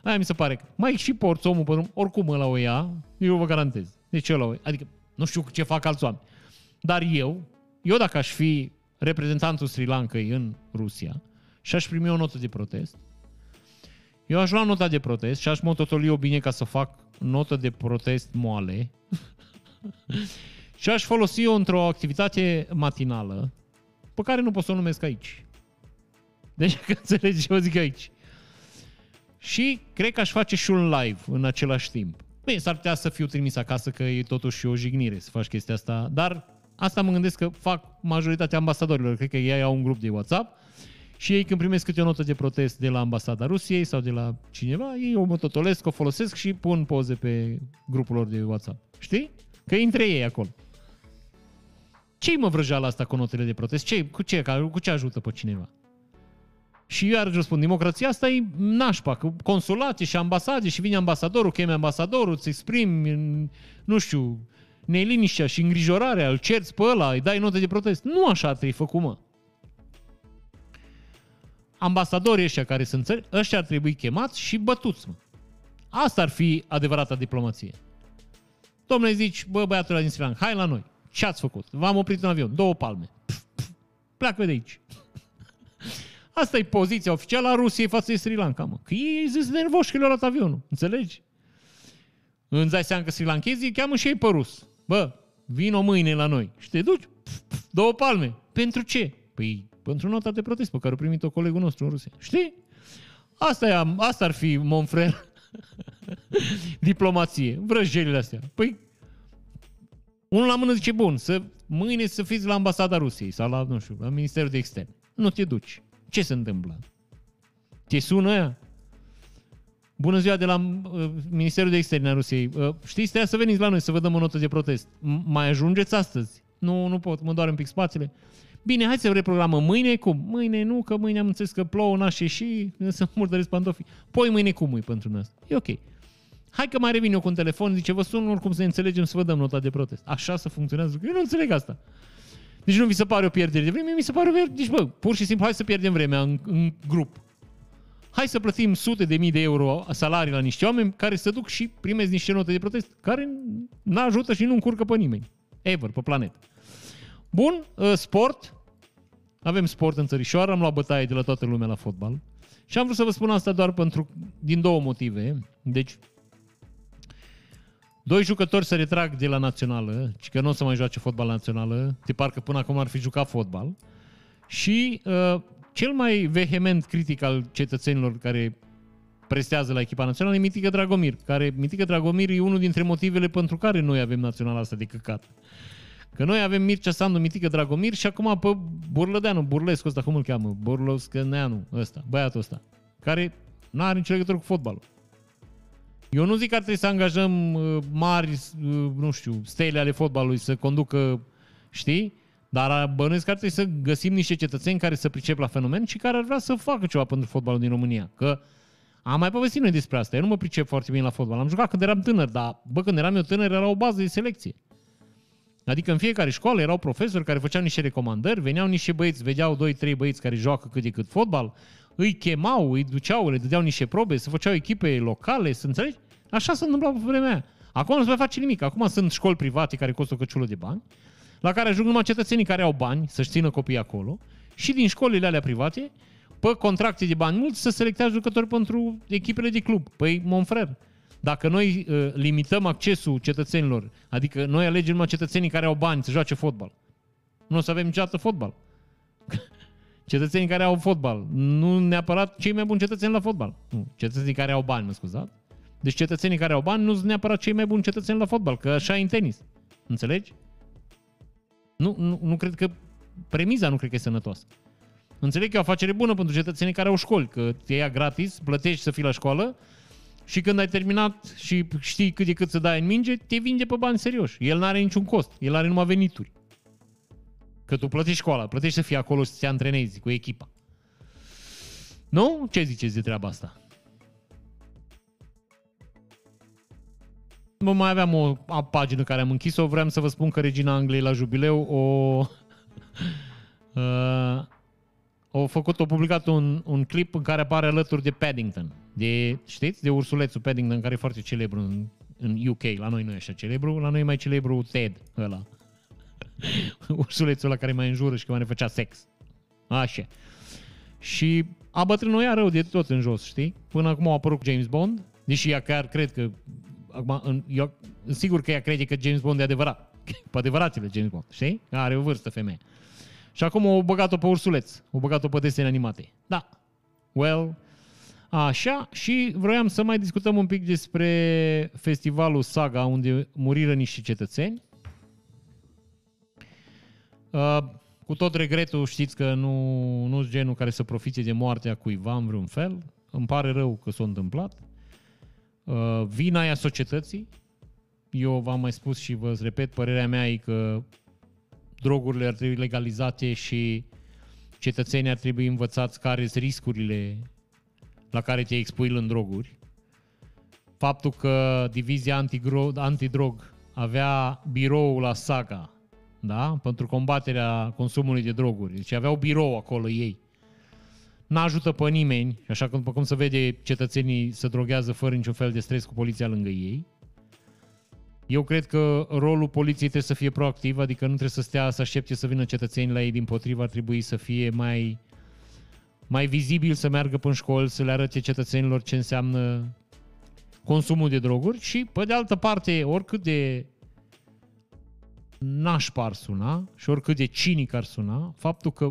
Aia mi se pare. Mai și porți omul pe drum, oricum ăla o ia, eu vă garantez. Deci ăla o ia. Adică nu știu ce fac alți oameni. Dar eu, eu dacă aș fi reprezentantul Sri Lankai în Rusia și aș primi o notă de protest, eu aș lua nota de protest și aș mototoli eu bine ca să fac notă de protest moale și aș folosi-o într-o activitate matinală pe care nu pot să o numesc aici. Deci, că înțelegi ce o zic aici. Și cred că aș face și un live în același timp. Bine, s-ar putea să fiu trimis acasă, că e totuși o jignire să faci chestia asta, dar asta mă gândesc că fac majoritatea ambasadorilor. Cred că ei au un grup de WhatsApp și ei când primesc câte o notă de protest de la ambasada Rusiei sau de la cineva, ei o mototolesc, o folosesc și pun poze pe grupul lor de WhatsApp. Știi? Că intre ei acolo. Ce-i mă vrăjeala asta cu notele de protest? Ce, cu, ce, cu ce ajută pe cineva? Și eu iar răspund, democrația asta e nașpa, că consulate și ambasade și vine ambasadorul, cheme ambasadorul, îți exprimi, nu știu, neliniștea și îngrijorarea, îl cerți pe ăla, îi dai note de protest. Nu așa trebuie făcut, mă. Ambasadorii ăștia care sunt țări, ăștia ar trebui chemați și bătuți, mă. Asta ar fi adevărata diplomație. Domnule, zici, bă, băiatul ăla din Sri Lanka, hai la noi. Ce ați făcut? V-am oprit în avion. Două palme. Pf, pf, pleacă de aici. Asta e poziția oficială a Rusiei față de Sri Lanka, mă. Că ei zis nervoși că le-au luat avionul. Înțelegi? Îți dai seama că sri Lankezii cheamă și ei pe rus. Bă, vino mâine la noi. Și te duci, pf, pf, două palme. Pentru ce? Păi, pentru nota de protest pe care a primit-o colegul nostru în Rusia. Știi? Asta, e, asta ar fi, Monfrel, diplomație. Vrăjelile astea. Păi, unul la mână zice, bun, să, mâine să fiți la ambasada Rusiei sau la, nu știu, la Ministerul de Externe. Nu te duci. Ce se întâmplă? Te sună aia? Bună ziua de la uh, Ministerul de Externe a Rusiei. Uh, știți, trebuie să veniți la noi să vă dăm o notă de protest. M- mai ajungeți astăzi? Nu, nu pot, mă doar un pic spațiile. Bine, hai să reprogramăm. Mâine cum? Mâine nu, că mâine am înțeles că plouă, n-aș ieși, să murdăresc pantofii. Poi mâine cum e pentru noi? E ok. Hai că mai revin eu cu un telefon, zice, vă sun oricum să ne înțelegem să vă dăm nota de protest. Așa să funcționează? Eu nu înțeleg asta. Deci nu vi se pare o pierdere de vreme, mi se pare o pierdere. Deci, bă, pur și simplu, hai să pierdem vremea în, în grup. Hai să plătim sute de mii de euro salarii la niște oameni care să duc și primesc niște note de protest care nu ajută și nu încurcă pe nimeni. Ever, pe planetă. Bun, uh, sport. Avem sport în țărișoară, am luat bătaie de la toată lumea la fotbal. Și am vrut să vă spun asta doar pentru, din două motive. Deci, doi jucători se retrag de la națională, și că nu o să mai joace fotbal la națională, de parcă până acum ar fi jucat fotbal. Și uh, cel mai vehement critic al cetățenilor care prestează la echipa națională e Mitică Dragomir, care Mitică Dragomir e unul dintre motivele pentru care noi avem naționala asta de căcat. Că noi avem Mircea Sandu, Mitică Dragomir și acum pe Burlădeanu, Burlescu ăsta, cum îl cheamă? Burlăscăneanu ăsta, băiatul ăsta, care nu are nicio legătură cu fotbalul. Eu nu zic că ar trebui să angajăm uh, mari, uh, nu știu, stele ale fotbalului să conducă, știi? Dar bănuiesc că ar trebui să găsim niște cetățeni care să pricep la fenomen și care ar vrea să facă ceva pentru fotbalul din România. Că am mai povestit noi despre asta. Eu nu mă pricep foarte bine la fotbal. Am jucat când eram tânăr, dar bă, când eram eu tânăr era o bază de selecție. Adică în fiecare școală erau profesori care făceau niște recomandări, veneau niște băieți, vedeau 2-3 băieți care joacă cât de cât fotbal, îi chemau, îi duceau, le dădeau niște probe, să făceau echipe locale, să înțelegi? Așa se întâmpla pe vremea aia. Acum nu se mai face nimic. Acum sunt școli private care costă o căciulă de bani, la care ajung numai cetățenii care au bani să-și țină copiii acolo și din școlile alea private, pe contracte de bani mulți, să selectează jucători pentru echipele de club. Păi, Monfrer, dacă noi uh, limităm accesul cetățenilor, adică noi alegem numai cetățenii care au bani să joace fotbal, nu o să avem niciodată fotbal. Cetățenii care au fotbal, nu neapărat cei mai buni cetățeni la fotbal. Nu, cetățenii care au bani, mă scuzați. Deci cetățenii care au bani nu sunt neapărat cei mai buni cetățeni la fotbal, că așa e în tenis. Înțelegi? Nu, nu, nu cred că premiza nu cred că e sănătoasă. Înțeleg că e o afacere bună pentru cetățenii care au școli, că te ia gratis, plătești să fii la școală și când ai terminat și știi cât de cât să dai în minge, te vinde pe bani serioși. El nu are niciun cost, el are numai venituri. Că tu plătești școala, plătești să fii acolo și să te antrenezi cu echipa. Nu? Ce ziceți de treaba asta? Mă, mai aveam o a, pagină care am închis-o, vreau să vă spun că Regina Angliei la jubileu o... uh, au făcut, au publicat un, un clip în care apare alături de Paddington. De, știți? De ursulețul Paddington, care e foarte celebru în, în UK. La noi nu e așa celebru, la noi e mai celebru Ted, ăla. ursulețul ăla care mai înjură și că mai ne făcea sex. Așa. Și a bătrânoia rău de tot în jos, știi? Până acum a apărut James Bond, deși ea chiar cred că acum, eu sigur că ea crede că James Bond e adevărat. Pe adevăratele James Bond, știi? Are o vârstă femeie. Și acum o băgat-o pe ursuleț. O băgat-o pe desene animate. Da. Well, așa. Și vroiam să mai discutăm un pic despre festivalul Saga, unde muriră niște cetățeni. Uh, cu tot regretul știți că nu, nu sunt genul care să profite de moartea cuiva în vreun fel. Îmi pare rău că s-a întâmplat. Uh, vina e a societății. Eu v-am mai spus și vă repet, părerea mea e că drogurile ar trebui legalizate și cetățenii ar trebui învățați care sunt riscurile la care te expui în droguri. Faptul că divizia antidrog avea birou la Saga, da? pentru combaterea consumului de droguri. Deci aveau birou acolo ei. N-ajută pe nimeni, așa cum, după cum se vede, cetățenii se droghează fără niciun fel de stres cu poliția lângă ei. Eu cred că rolul poliției trebuie să fie proactiv, adică nu trebuie să stea să aștepte să vină cetățenii la ei, din potrivă ar trebui să fie mai, mai vizibil, să meargă până în școli, să le arăte cetățenilor ce înseamnă consumul de droguri și, pe de altă parte, oricât de nașpa ar suna și oricât de cinic ar suna, faptul că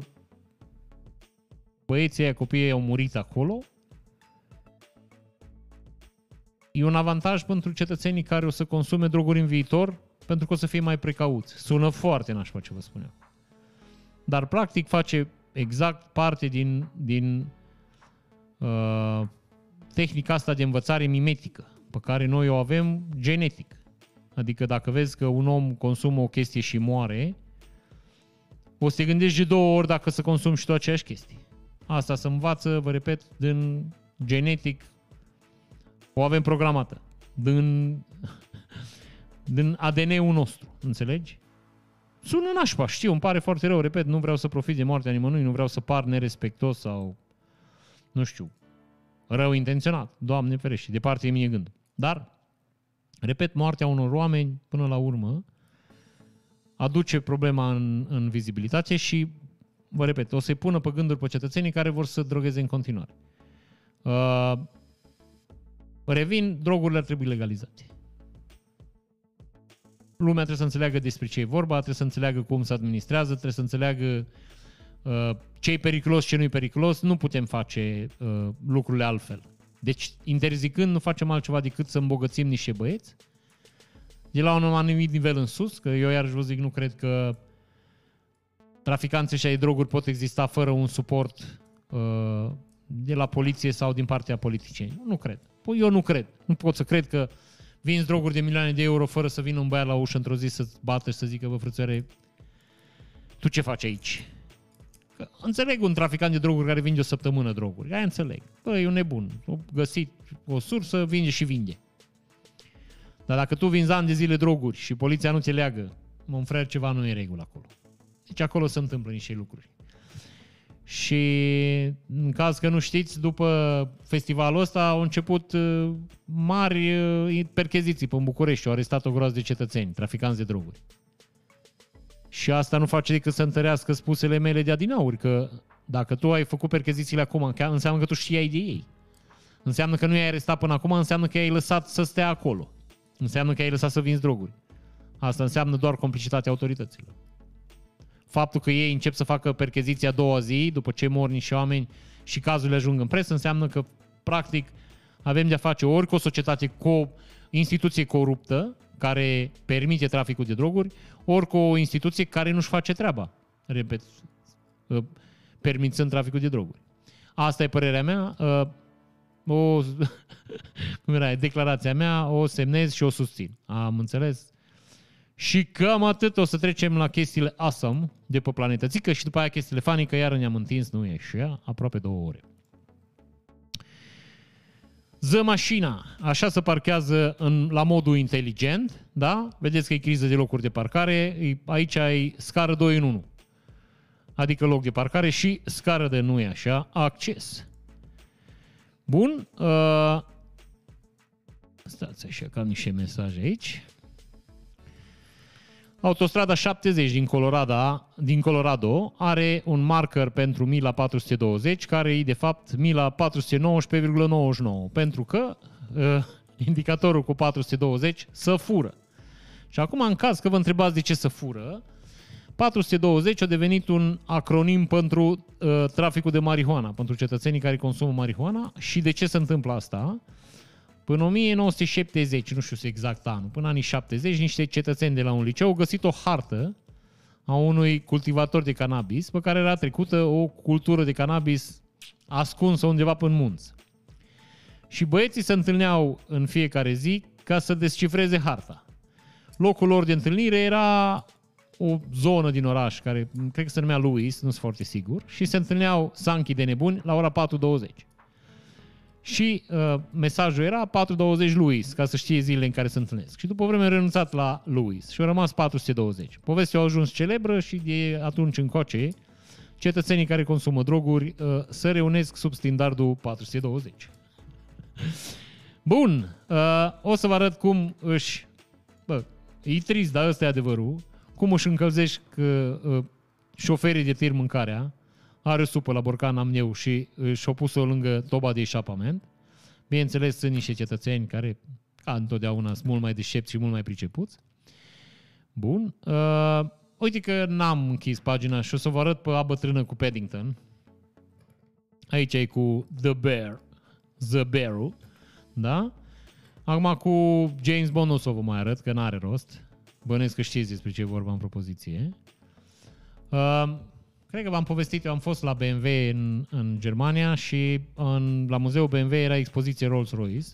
băieții aia, copiii au murit acolo, e un avantaj pentru cetățenii care o să consume droguri în viitor, pentru că o să fie mai precauți. Sună foarte nașpa ce vă spuneam. Dar practic face exact parte din, din uh, tehnica asta de învățare mimetică, pe care noi o avem genetic. Adică dacă vezi că un om consumă o chestie și moare, o să te gândești de două ori dacă să consumi și tu aceeași chestie. Asta se învață, vă repet, din genetic, o avem programată. Din, din ADN-ul nostru, înțelegi? Sună nașpa, știu, îmi pare foarte rău, repet, nu vreau să profit de moartea nimănui, nu vreau să par nerespectos sau, nu știu, rău intenționat. Doamne ferește, de parte mie gând. Dar, repet, moartea unor oameni, până la urmă, aduce problema în, în vizibilitate și, vă repet, o să-i pună pe gânduri pe cetățenii care vor să drogheze în continuare. Uh, revin, drogurile ar trebui legalizate. Lumea trebuie să înțeleagă despre ce e vorba, trebuie să înțeleagă cum se administrează, trebuie să înțeleagă uh, ce e periculos, ce nu e periculos. Nu putem face uh, lucrurile altfel. Deci, interzicând, nu facem altceva decât să îmbogățim niște băieți de la un anumit nivel în sus, că eu iarăși vă zic, nu cred că traficanții și ai droguri pot exista fără un suport uh, de la poliție sau din partea politicienilor. Nu cred. Păi eu nu cred. Nu pot să cred că vinzi droguri de milioane de euro fără să vină un băiat la ușă într-o zi să-ți bată și să zică, bă, frățioare, tu ce faci aici? Că înțeleg un traficant de droguri care vinde o săptămână droguri. Aia înțeleg. Bă, e un nebun. O găsit o sursă, vinde și vinde. Dar dacă tu vinzi ani de zile droguri și poliția nu te leagă, mă frere, ceva nu e regulă acolo. Deci acolo se întâmplă niște lucruri. Și în caz că nu știți, după festivalul ăsta au început uh, mari uh, percheziții pe București. Au arestat o groază de cetățeni, traficanți de droguri. Și asta nu face decât să întărească spusele mele de adinauri, că dacă tu ai făcut perchezițiile acum, înseamnă că tu știai de ei. Înseamnă că nu i-ai arestat până acum, înseamnă că i-ai lăsat să stea acolo. Înseamnă că ai lăsat să vinzi droguri. Asta înseamnă doar complicitatea autorităților. Faptul că ei încep să facă percheziția a doua zi, după ce mor niște oameni și cazurile ajung în presă, înseamnă că, practic, avem de-a face ori cu o societate cu o instituție coruptă, care permite traficul de droguri, ori cu o instituție care nu-și face treaba, repet, ă, permițând traficul de droguri. Asta e părerea mea. Ă, o, cum era, declarația mea, o semnez și o susțin. Am înțeles? Și cam atât o să trecem la chestiile awesome de pe planetă Țică și după aia chestiile funny, că iar ne-am întins, nu e așa, aproape două ore. Ză mașina, așa se parchează în, la modul inteligent, da? Vedeți că e criză de locuri de parcare, aici ai scară 2 în 1. Adică loc de parcare și scară de nu e așa, acces. Bun. Uh, stați așa, că am niște mesaje aici. Autostrada 70 din Colorado, din Colorado are un marker pentru mila 420, care e de fapt mila 419,99, pentru că uh, indicatorul cu 420 să fură. Și acum, în caz că vă întrebați de ce să fură, 420 a devenit un acronim pentru uh, traficul de marihuana, pentru cetățenii care consumă marihuana. Și de ce se întâmplă asta? Până 1970, nu știu exact anul, până anii 70, niște cetățeni de la un liceu au găsit o hartă a unui cultivator de cannabis pe care era trecută o cultură de cannabis ascunsă undeva pe munți. Și băieții se întâlneau în fiecare zi ca să descifreze harta. Locul lor de întâlnire era o zonă din oraș care cred că se numea Louis, nu sunt foarte sigur, și se întâlneau sanchi de nebuni la ora 4.20. Și uh, mesajul era 4.20 Louis, ca să știe zilele în care se întâlnesc. Și după vreme a renunțat la Louis și au rămas 420. Povestea a ajuns celebră și de atunci încoace cetățenii care consumă droguri uh, se reunesc sub standardul 420. Bun, uh, o să vă arăt cum își bă, e trist, dar ăsta e adevărul, cum își încălzești că, uh, șoferii de tir mâncarea, are supă la borcan am eu și uh, și-o pus-o lângă toba de eșapament. Bineînțeles, sunt niște cetățeni care, ca întotdeauna, sunt mult mai deștepți și mult mai pricepuți. Bun. Uh, uite că n-am închis pagina și o să vă arăt pe A bătrână cu Paddington. Aici e cu The Bear. The bear Da? Acum cu James Bond nu o să vă mai arăt, că n-are rost. Bănesc că știți despre ce e vorba în propoziție. Uh, cred că v-am povestit, eu am fost la BMW în, în Germania și în, la muzeul BMW era expoziție Rolls-Royce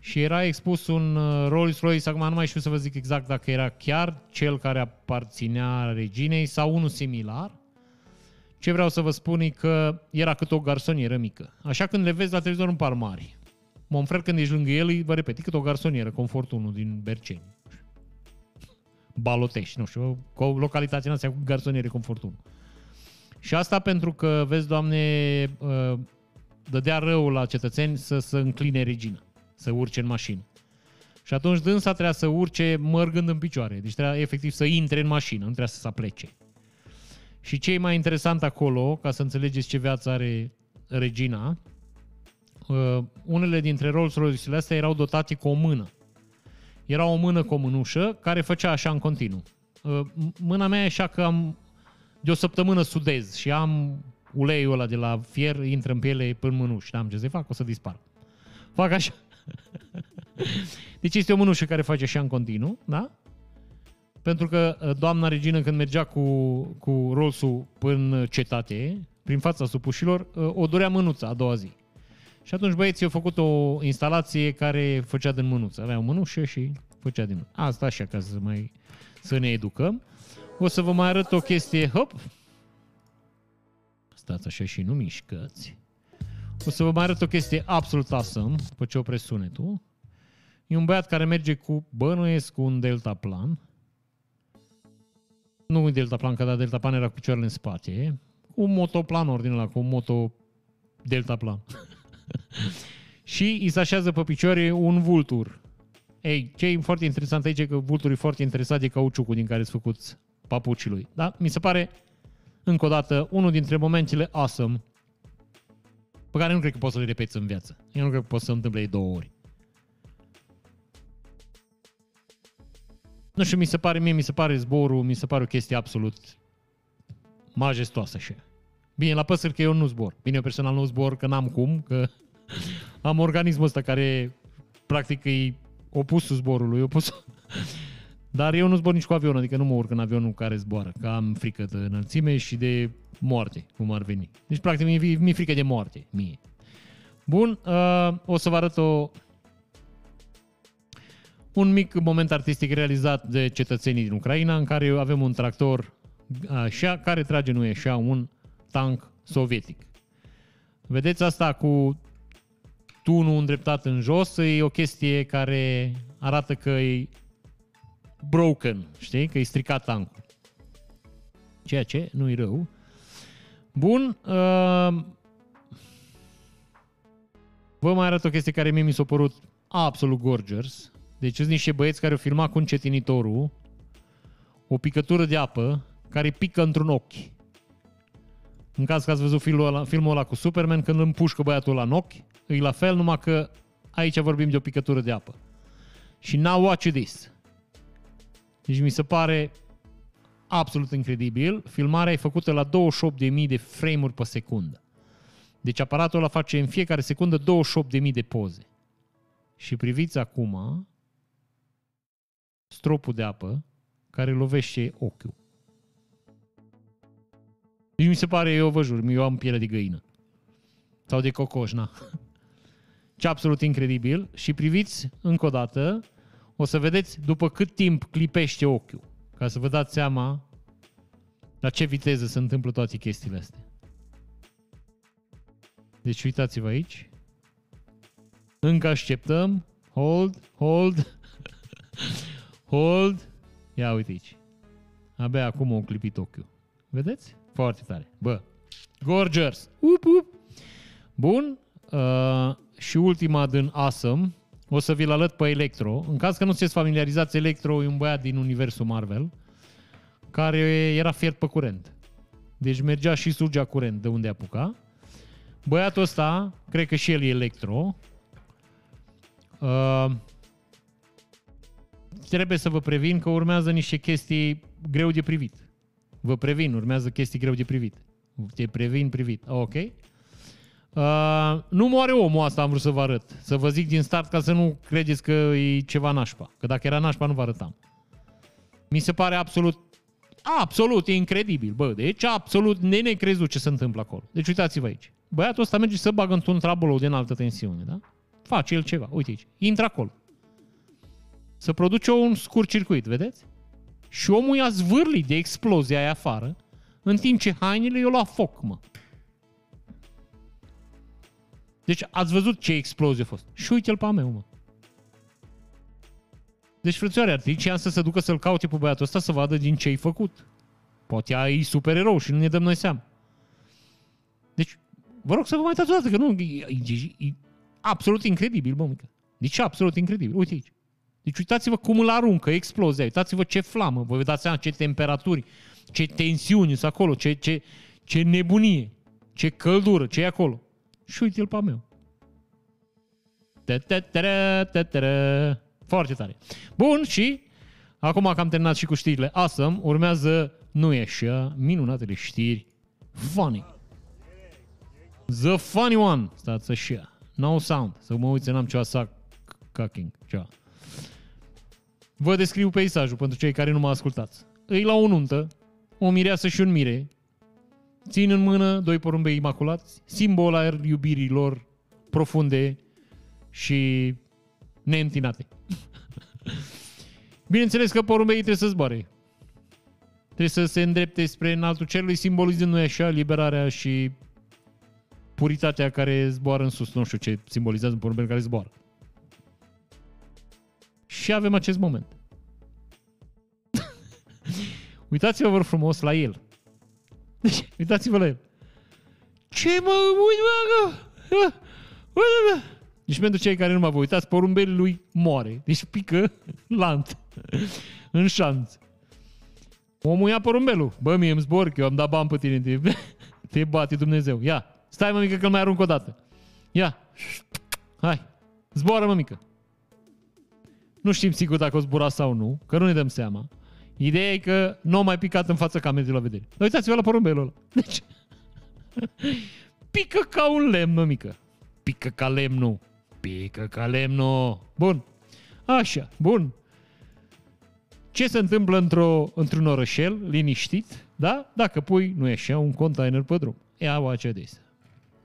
și era expus un uh, Rolls-Royce, acum nu mai știu să vă zic exact dacă era chiar cel care aparținea reginei sau unul similar. Ce vreau să vă spun e că era cât o garsonieră mică. Așa când le vezi la televizor în par mari. Monfred când ești lângă el, vă repet, e cât o garsonieră, confort 1 din Berceni. Balotești, nu știu, cu localitatea astea cu garsoniere confort 1. Și asta pentru că, vezi, Doamne, uh, dădea rău la cetățeni să se încline regina, să urce în mașină. Și atunci dânsa trebuia să urce mărgând în picioare. Deci trebuia efectiv să intre în mașină, nu trebuia să se aplece. Și ce e mai interesant acolo, ca să înțelegeți ce viață are regina, uh, unele dintre Rolls-Royce-urile astea erau dotate cu o mână. Era o mână cu o mânușă care făcea așa în continuu. Uh, mâna mea e așa că am de o săptămână sudez și am uleiul ăla de la fier, intră în piele până în mânuși. N-am ce să fac, o să dispar. Fac așa. Deci este o mânușă care face așa în continuu, da? Pentru că uh, doamna regină când mergea cu, cu Rolls-ul până cetate, prin fața supușilor, uh, o dorea mânuța a doua zi. Și atunci băieții au făcut o instalație care făcea din mânuță. Avea o mânușă și făcea din mânuță. Asta așa, ca să mai să ne educăm. O să vă mai arăt o chestie. Hop! Stați așa și nu mișcați. O să vă mai arăt o chestie absolut awesome, pe ce opresc sunetul. E un băiat care merge cu, bănuiesc, cu un deltaplan. Nu un deltaplan, că da, deltaplan era cu picioarele în spate. Un motoplan ordine la cu un moto deltaplan. și îi se așează pe picioare un vultur. Ei, ce e foarte interesant aici e că vulturul e foarte interesat de cauciucul din care sunt făcuți papucii lui. Da? Mi se pare, încă o dată, unul dintre momentele awesome pe care nu cred că poți să le repeți în viață. Eu nu cred că poți să întâmple două ori. Nu știu, mi se pare, mie mi se pare zborul, mi se pare o chestie absolut majestoasă așa. Bine, la păsări că eu nu zbor. Bine, eu personal nu zbor, că n-am cum, că am organismul ăsta care practic e opusul zborului, opusul... Dar eu nu zbor nici cu avion, adică nu mă urc în avionul care zboară, că am frică de înălțime și de moarte, cum ar veni. Deci, practic, mi-e, mi frică de moarte, mie. Bun, uh, o să vă arăt o, un mic moment artistic realizat de cetățenii din Ucraina, în care avem un tractor așa, care trage nu așa un tank sovietic. Vedeți asta cu tunul îndreptat în jos, e o chestie care arată că e broken, știi? Că e stricat tankul. Ceea ce nu e rău. Bun. Uh, vă mai arăt o chestie care mie mi s-a părut absolut gorgeous. Deci sunt niște băieți care au filmat cu încetinitorul o picătură de apă care pică într-un ochi. În caz că ați văzut filmul ăla, filmul ăla cu Superman, când împușcă băiatul ăla în ochi, e la fel, numai că aici vorbim de o picătură de apă. Și now watch this. Deci mi se pare absolut incredibil. Filmarea e făcută la 28.000 de frame-uri pe secundă. Deci aparatul ăla face în fiecare secundă 28.000 de poze. Și priviți acum stropul de apă care lovește ochiul. Deci mi se pare, eu vă jur, eu am piele de găină. Sau de cocoș, na. Ce absolut incredibil. Și priviți încă o dată, o să vedeți după cât timp clipește ochiul. Ca să vă dați seama la ce viteză se întâmplă toate chestiile astea. Deci uitați-vă aici. Încă așteptăm. Hold, hold, hold. Ia uite aici. Abia acum o clipit ochiul. Vedeți? Foarte tare. Bă, gorgeous. Up, up. Bun. Uh, și ultima din Awesome. O să vi-l arăt pe Electro. În caz că nu sunteți familiarizați, Electro e un băiat din universul Marvel care era fiert pe curent. Deci mergea și surgea curent de unde apuca. Băiatul ăsta, cred că și el e Electro, uh, trebuie să vă previn că urmează niște chestii greu de privit. Vă previn, urmează chestii greu de privit. Te previn privit. Ok? Uh, nu moare omul asta, am vrut să vă arăt. Să vă zic din start ca să nu credeți că e ceva nașpa. Că dacă era nașpa, nu vă arătam. Mi se pare absolut, absolut incredibil, bă. Deci absolut nenecrezut ce se întâmplă acolo. Deci uitați-vă aici. Băiatul ăsta merge să bagă într-un trabolou de înaltă tensiune, da? Face el ceva. Uite aici. Intră acolo. Să produce un scurt circuit, vedeți? Și omul i-a zvârlit de explozia aia afară, în timp ce hainele i-au luat foc, mă. Deci ați văzut ce explozie a fost. Și uite-l pe a meu, mă. Deci, frățioare, ar trebui să se ducă să-l caute pe băiatul ăsta să vadă din ce ai făcut. Poate ai supererou și nu ne dăm noi seama. Deci, vă rog să vă mai uitați o dată, că nu, e, e, e absolut incredibil, bă, mică. Deci absolut incredibil. Uite aici. Deci uitați-vă cum îl aruncă, explozia, uitați-vă ce flamă, vă dați seama ce temperaturi, ce tensiuni sunt acolo, ce, ce, ce nebunie, ce căldură, ce e acolo. Și uite-l pe a meu. Foarte tare. Bun, și acum că am terminat și cu știrile awesome, urmează nu e așa, minunatele știri funny. The funny one. Stați așa. No sound. Să mă uiți, n-am ceva să cacking. Ceva. Vă descriu peisajul pentru cei care nu mă ascultați. Îi la o nuntă, o mireasă și un mire, țin în mână doi porumbei imaculați, simbol al iubirii lor profunde și neîntinate. Bineînțeles că porumbeii trebuie să zboare. Trebuie să se îndrepte spre înaltul cerului, simbolizând noi așa liberarea și puritatea care zboară în sus. Nu știu ce simbolizează un porumbel care zboară. Și avem acest moment. Uitați-vă, vă frumos, la el. Deci, uitați-vă la el. Ce mă, uite, mă, uite, Deci pentru cei care nu mă vă uitați, porumbelul lui moare. Deci pică lant. în șanț. Omul ia porumbelul. Bă, mie îmi zbor, că eu am dat bani pe tine. Te, te bate Dumnezeu. Ia, stai mă mică că mai arunc o dată. Ia. Hai. Zboară mă mică. Nu știm sigur dacă o zbura sau nu, că nu ne dăm seama. Ideea e că nu a mai picat în fața camerei la vedere. Dar uitați-vă la porumbelul ăla. Deci, pică ca un lemn, mă mică. Pică ca lemnul. Pică ca lemnul. Bun. Așa, bun. Ce se întâmplă într-o, într-un orășel, liniștit, da? Dacă pui, nu e așa, un container pe drum. Ia o aceea de asta.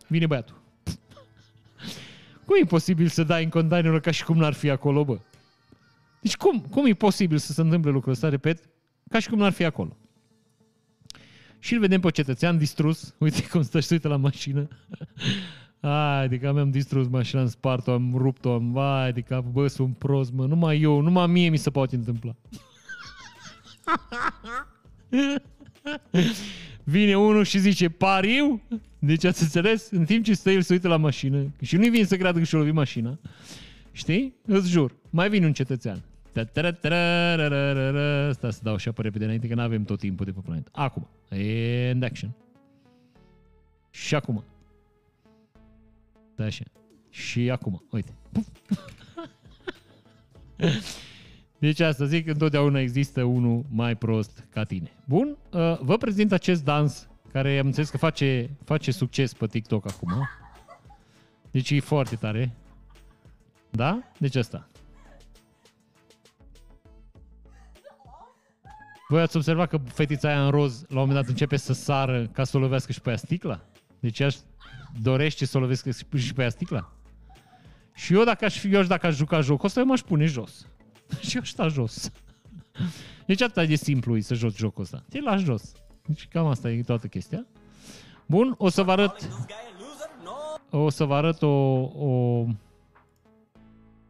Vine băiatul. Cum e posibil să dai în containerul ca și cum n-ar fi acolo, bă? Deci cum, cum e posibil să se întâmple lucrul ăsta, repet, ca și cum n-ar fi acolo? Și îl vedem pe cetățean distrus, uite cum stă și uită la mașină. Ai, de că mi-am distrus mașina, am spart-o, am rupt-o, am, vai, de cap, bă, sunt prost, mă, numai eu, numai mie mi se poate întâmpla. Vine unul și zice, pariu? Deci ați înțeles? În timp ce stă el să uită la mașină și nu-i vine să creadă că și-o lovi mașina, știi? Îți jur, mai vine un cetățean. Asta să dau așa pe repede înainte că nu avem tot timpul de pe planetă. Acum. And action. Și acum. Da, așa. Și acum. Uite. Deci asta zic, întotdeauna există unul mai prost ca tine. Bun, vă prezint acest dans care am înțeles că face, face succes pe TikTok acum. Deci e foarte tare. Da? Deci asta. Voi ați observat că fetița aia în roz la un moment dat începe să sară ca să o lovească și pe ea sticla? Deci ea dorește să o lovească și pe ea sticla? Și eu dacă aș fi, eu aș, dacă aș juca jocul ăsta, eu m-aș pune jos. și eu aș sta jos. Deci atât de simplu e să joci jocul ăsta. Te lași jos. Deci cam asta e toată chestia. Bun, o să vă arăt o să vă arăt o, o,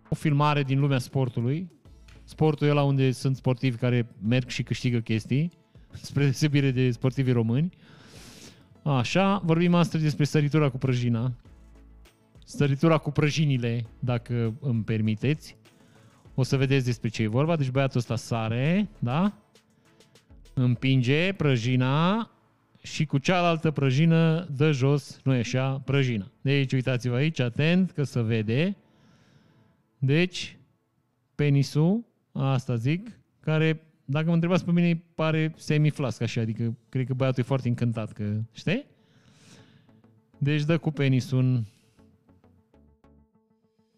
o filmare din lumea sportului sportul e la unde sunt sportivi care merg și câștigă chestii, spre deosebire de sportivii români. Așa, vorbim astăzi despre săritura cu prăjina. săritura cu prăjinile, dacă îmi permiteți. O să vedeți despre ce e vorba. Deci băiatul ăsta sare, da? Împinge prăjina și cu cealaltă prăjină dă jos, nu e așa, prăjina. Deci uitați-vă aici, atent, că se vede. Deci, penisul, asta zic, care, dacă mă întrebați pe mine, pare semiflasc așa, adică cred că băiatul e foarte încântat, că, știi? Deci dă cu penisul în...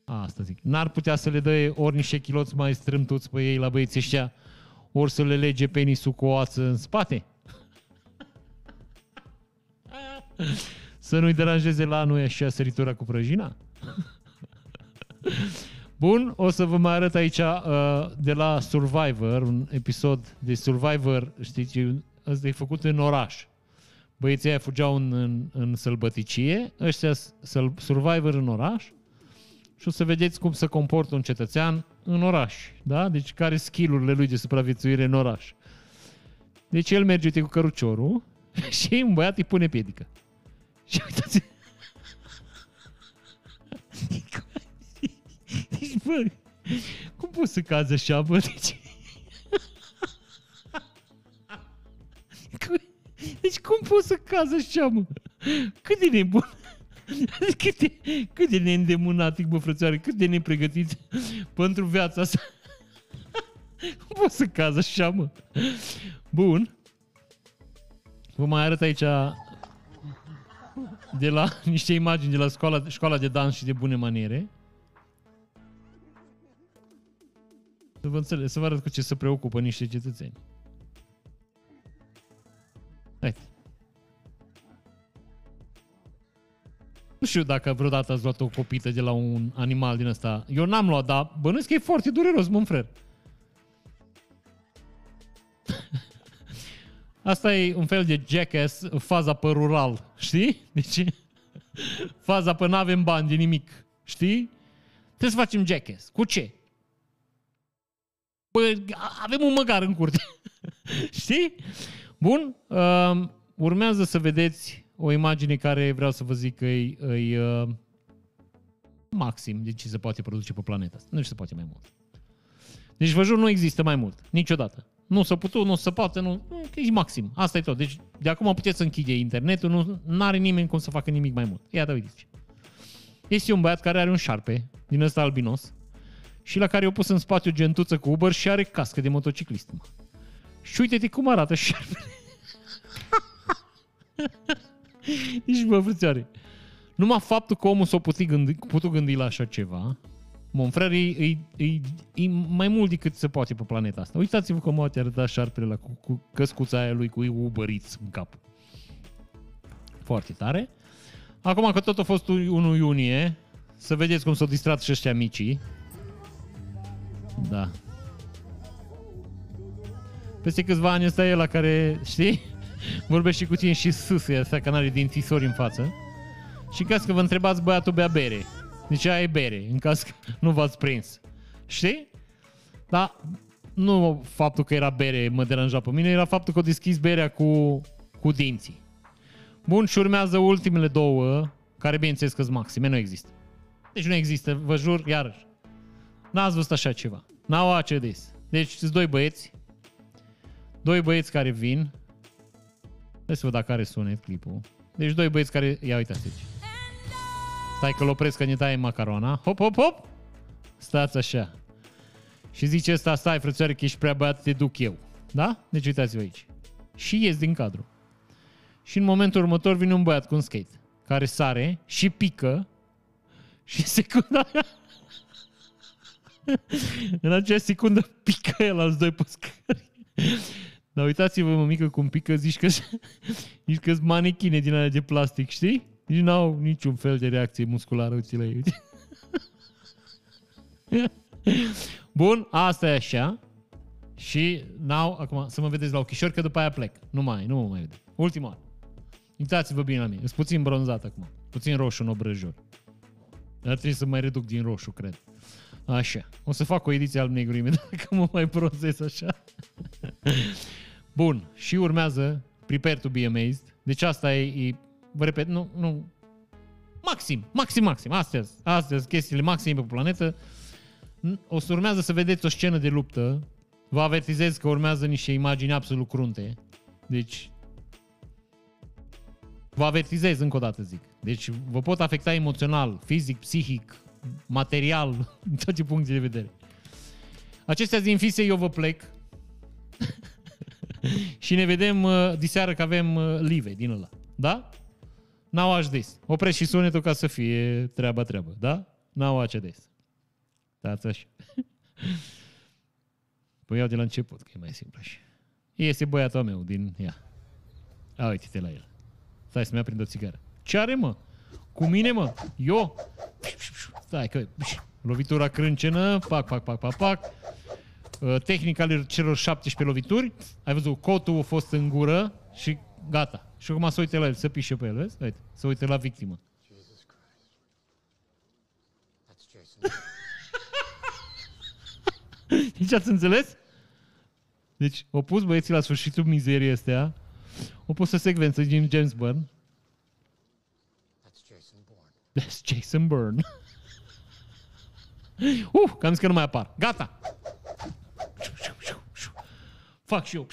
Asta zic. N-ar putea să le dă ori niște chiloți mai strâmtuți pe ei la băieții ăștia, ori să le lege penisul cu o ață în spate? Să nu-i deranjeze la noi așa săritura cu prăjina? Bun, o să vă mai arăt aici uh, de la Survivor, un episod de Survivor, știți, ăsta e făcut în oraș. Băieții aia fugeau în, în, în sălbăticie, ăștia săl, Survivor în oraș și o să vedeți cum se comportă un cetățean în oraș, da? Deci care skillurile lui de supraviețuire în oraș. Deci el merge uite, cu căruciorul și un băiat îi pune piedică. Și uitați Deci, bă, cum poți să cazi așa, bă? Deci... Deci cum poți să cazi așa, mă? Cât de nebun? Cât de, cât de neîndemânatic, bă, frățioare, cât de nepregătit pentru viața asta. Cum poți să cazi așa, mă? Bun. Vă mai arăt aici de la niște imagini de la școala, școala de dans și de bune maniere. Să vă înțeleg, să vă arăt cu ce se preocupă niște cetățeni. Hai. Nu știu dacă vreodată ați luat o copită de la un animal din ăsta. Eu n-am luat, dar bănuiesc că e foarte dureros, mă frer. Asta e un fel de jackass, faza pe rural, știi? Deci, faza pe n-avem bani de nimic, știi? Trebuie să facem jackass. Cu ce? Bă, avem un măgar în curte. știi? Bun, uh, urmează să vedeți o imagine care vreau să vă zic că e, e uh, maxim de ce se poate produce pe planeta asta. Nu se poate mai mult. Deci vă jur, nu există mai mult. Niciodată. Nu s-a putut, nu se poate, nu, e maxim. Asta e tot. Deci de acum puteți să închide internetul, nu are nimeni cum să facă nimic mai mult. Iată, uite Este un băiat care are un șarpe din ăsta albinos și la care i-a pus în spațiu gentuță cu Uber și are cască de motociclist. Mă. Și uite-te cum arată șarpele. Deci, bă, frățioare, numai faptul că omul s-a putut gândi, putut gândi la așa ceva, Monfrer e, e, e, e mai mult decât se poate pe planeta asta. Uitați-vă cum a arătat șarpele la cu, cu căscuța aia lui cu Uber Eats în cap. Foarte tare. Acum că tot a fost 1 iunie, să vedeți cum s-au distrat și ăștia micii. Da. Peste câțiva ani ăsta e la care, știi? Vorbește cu tine și sâsă asta că n-are dințisori în față. Și în caz că vă întrebați, băiatul bea bere. Deci aia e bere, în caz că nu v-ați prins. Știi? Dar nu faptul că era bere mă deranja pe mine, era faptul că o deschis berea cu, cu dinții. Bun, și urmează ultimele două, care bineînțeles că maxime, nu există. Deci nu există, vă jur, iarăși. N-ați văzut așa ceva. N-au ACDs. Deci sunt doi băieți, doi băieți care vin. Hai să văd dacă are sunet clipul. Deci doi băieți care... Ia uitați aici. Stai că-l opresc că ne taie macarona. Hop, hop, hop! Stați așa. Și zice ăsta, stai frățioare că ești prea băiat, te duc eu. Da? Deci uitați-vă aici. Și ies din cadru. Și în momentul următor vine un băiat cu un skate care sare și pică și secunda în acea secundă pică el alți doi pe scări. Dar uitați-vă, mămică, cum pică, zici că zici că manechine din alea de plastic, știi? Nici n-au niciun fel de reacție musculară, uite la ei. Bun, asta e așa. Și now, acum să mă vedeți la ochișori, că după aia plec. Nu mai, nu mă mai vede. Ultima oară. Uitați-vă bine la mine. Sunt puțin bronzat acum. Puțin roșu în obrăjor. Dar trebuie să mai reduc din roșu, cred. Așa. O să fac o ediție al negru imediat, dacă mă mai bronzez așa. Bun. Și urmează Prepare to be amazed. Deci asta e, e vă repet, nu, nu, Maxim, maxim, maxim. Astea, astea sunt chestiile maxime pe planetă. O să urmează să vedeți o scenă de luptă. Vă avertizez că urmează niște imagini absolut crunte. Deci, vă avertizez încă o dată, zic. Deci, vă pot afecta emoțional, fizic, psihic, material, din toate punctele de vedere. Acestea din fise, eu vă plec. și ne vedem uh, diseară că avem uh, live din ăla. Da? Now watch this. Opreți și sunetul ca să fie treaba treabă. Da? Now watch this. Stați așa. Păi iau de la început, că e mai simplu așa. Este băiatul meu din ea. A, uite-te la el. Stai să-mi aprind o țigară. Ce are, mă? Cu mine, mă? Eu? Stai că... Lovitura crâncenă, pac, pac, pac, pac, pac. Uh, Tehnica celor 17 lovituri. Ai văzut, cotul a fost în gură și gata. Și acum să uite la el, să pișe pe el, vezi? Uite, să uite la victimă. Deci ați înțeles? Deci, au pus băieții la sfârșitul mizeriei astea, au pus o secvență din James Bond. That's Jason Bourne. Uh, că am zis că nu mai apar. Gata! Fac și eu.